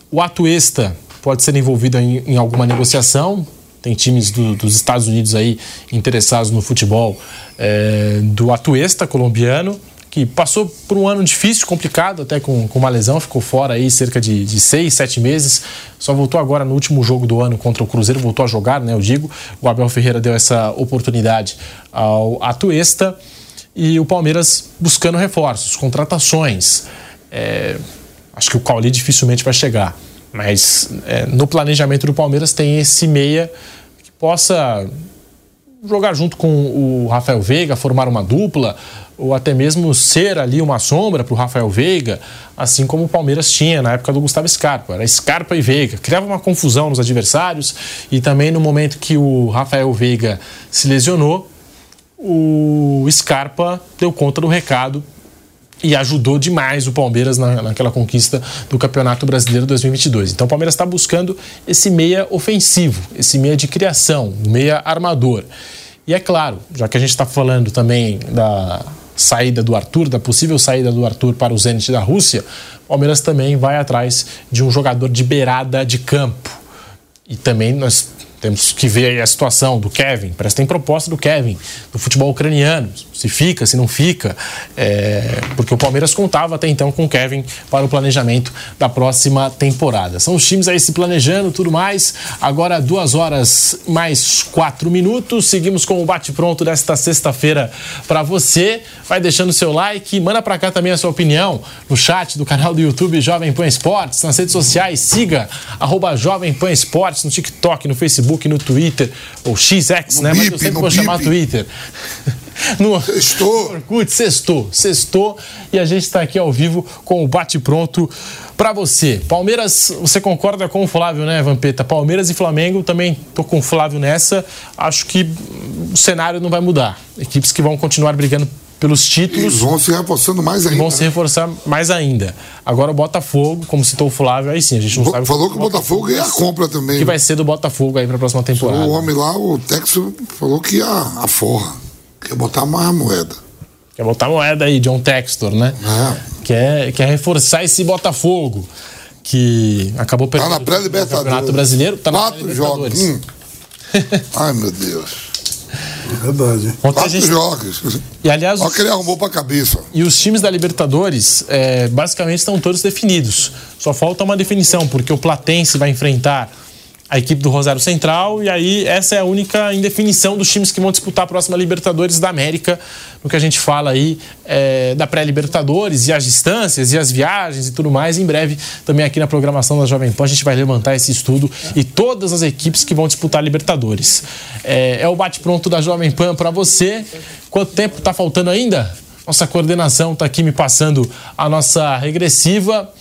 O Atuesta pode ser envolvido em, em alguma negociação, tem times do, dos Estados Unidos aí interessados no futebol é, do Atuesta colombiano, que passou por um ano difícil, complicado, até com, com uma lesão, ficou fora aí cerca de, de seis, sete meses. Só voltou agora no último jogo do ano contra o Cruzeiro, voltou a jogar, né? Eu digo. O Abel Ferreira deu essa oportunidade ao Atuesta e o Palmeiras buscando reforços, contratações. É, acho que o Cauli dificilmente vai chegar. Mas é, no planejamento do Palmeiras tem esse meia que possa jogar junto com o Rafael Veiga, formar uma dupla, ou até mesmo ser ali uma sombra para o Rafael Veiga, assim como o Palmeiras tinha na época do Gustavo Scarpa. Era Scarpa e Veiga. Criava uma confusão nos adversários e também no momento que o Rafael Veiga se lesionou, o Scarpa deu conta do recado e ajudou demais o Palmeiras na, naquela conquista do Campeonato Brasileiro 2022. Então o Palmeiras está buscando esse meia ofensivo, esse meia de criação, meia armador. E é claro, já que a gente está falando também da saída do Arthur, da possível saída do Arthur para o Zenit da Rússia, o Palmeiras também vai atrás de um jogador de beirada de campo. E também nós temos que ver a situação do Kevin. Parece que tem proposta do Kevin, do futebol ucraniano. Se fica, se não fica. É, porque o Palmeiras contava até então com o Kevin para o planejamento da próxima temporada. São os times aí se planejando tudo mais. Agora, duas horas mais quatro minutos. Seguimos com o bate-pronto desta sexta-feira para você. Vai deixando seu like, manda para cá também a sua opinião no chat do canal do YouTube Jovem Pan Esportes, nas redes sociais, siga arroba Jovem Pan Esportes no TikTok, no Facebook Facebook, no Twitter, ou XX, no né? Bip, Mas eu sempre vou bip. chamar Twitter. (laughs) no sextou. Orkut, sextou, sextou. E a gente está aqui ao vivo com o bate-pronto para você. Palmeiras, você concorda com o Flávio, né, Vampeta? Palmeiras e Flamengo, também tô com o Flávio nessa. Acho que o cenário não vai mudar. Equipes que vão continuar brigando pelos títulos. E vão se reforçando mais ainda. Vão se reforçar mais ainda. Agora o Botafogo, como citou o Flávio, aí sim, a gente não sabe. Falou que o Botafogo ia a compra também. Que né? vai ser do Botafogo aí para a próxima temporada. O homem lá, o Texo, falou que ia a forra. Quer botar mais moeda. Quer botar moeda aí, John Textor, né? É. Quer, quer reforçar esse Botafogo. Que acabou perdendo tá na pré-libertadores. Campeonato Brasileiro. Tá Quatro jogos. Hum. Ai, meu Deus. Verdade. Ontem Quatro gente... jogos. E aliás. Olha que ele arrumou pra cabeça. E os times da Libertadores, é, basicamente, estão todos definidos. Só falta uma definição, porque o Platense vai enfrentar a equipe do Rosário Central, e aí essa é a única indefinição dos times que vão disputar a próxima Libertadores da América, no que a gente fala aí é, da pré-Libertadores e as distâncias e as viagens e tudo mais. Em breve, também aqui na programação da Jovem Pan, a gente vai levantar esse estudo e todas as equipes que vão disputar a Libertadores. É, é o bate-pronto da Jovem Pan para você. Quanto tempo está faltando ainda? Nossa coordenação está aqui me passando a nossa regressiva.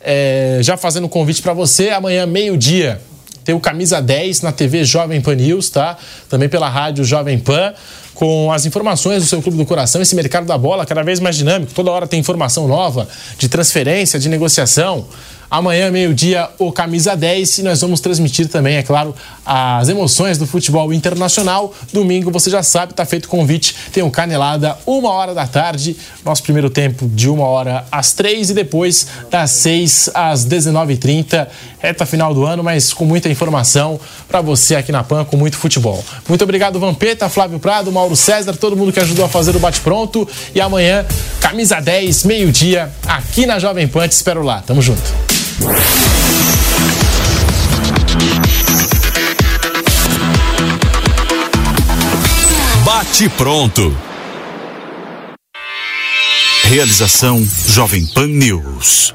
É, já fazendo um convite para você, amanhã, meio-dia, tem o Camisa 10 na TV Jovem Pan News, tá? Também pela rádio Jovem Pan, com as informações do seu clube do coração, esse mercado da bola cada vez mais dinâmico, toda hora tem informação nova de transferência, de negociação. Amanhã, meio-dia, o Camisa 10 e nós vamos transmitir também, é claro, as emoções do futebol internacional. Domingo, você já sabe, está feito o convite. Tem um Canelada, uma hora da tarde. Nosso primeiro tempo de uma hora às três e depois das seis às 19h30. Reta final do ano, mas com muita informação para você aqui na PAN, com muito futebol. Muito obrigado, Vampeta, Flávio Prado, Mauro César, todo mundo que ajudou a fazer o bate-pronto. E amanhã, Camisa 10, meio-dia, aqui na Jovem Pan. Te espero lá. Tamo junto. Bate pronto. Realização Jovem Pan News.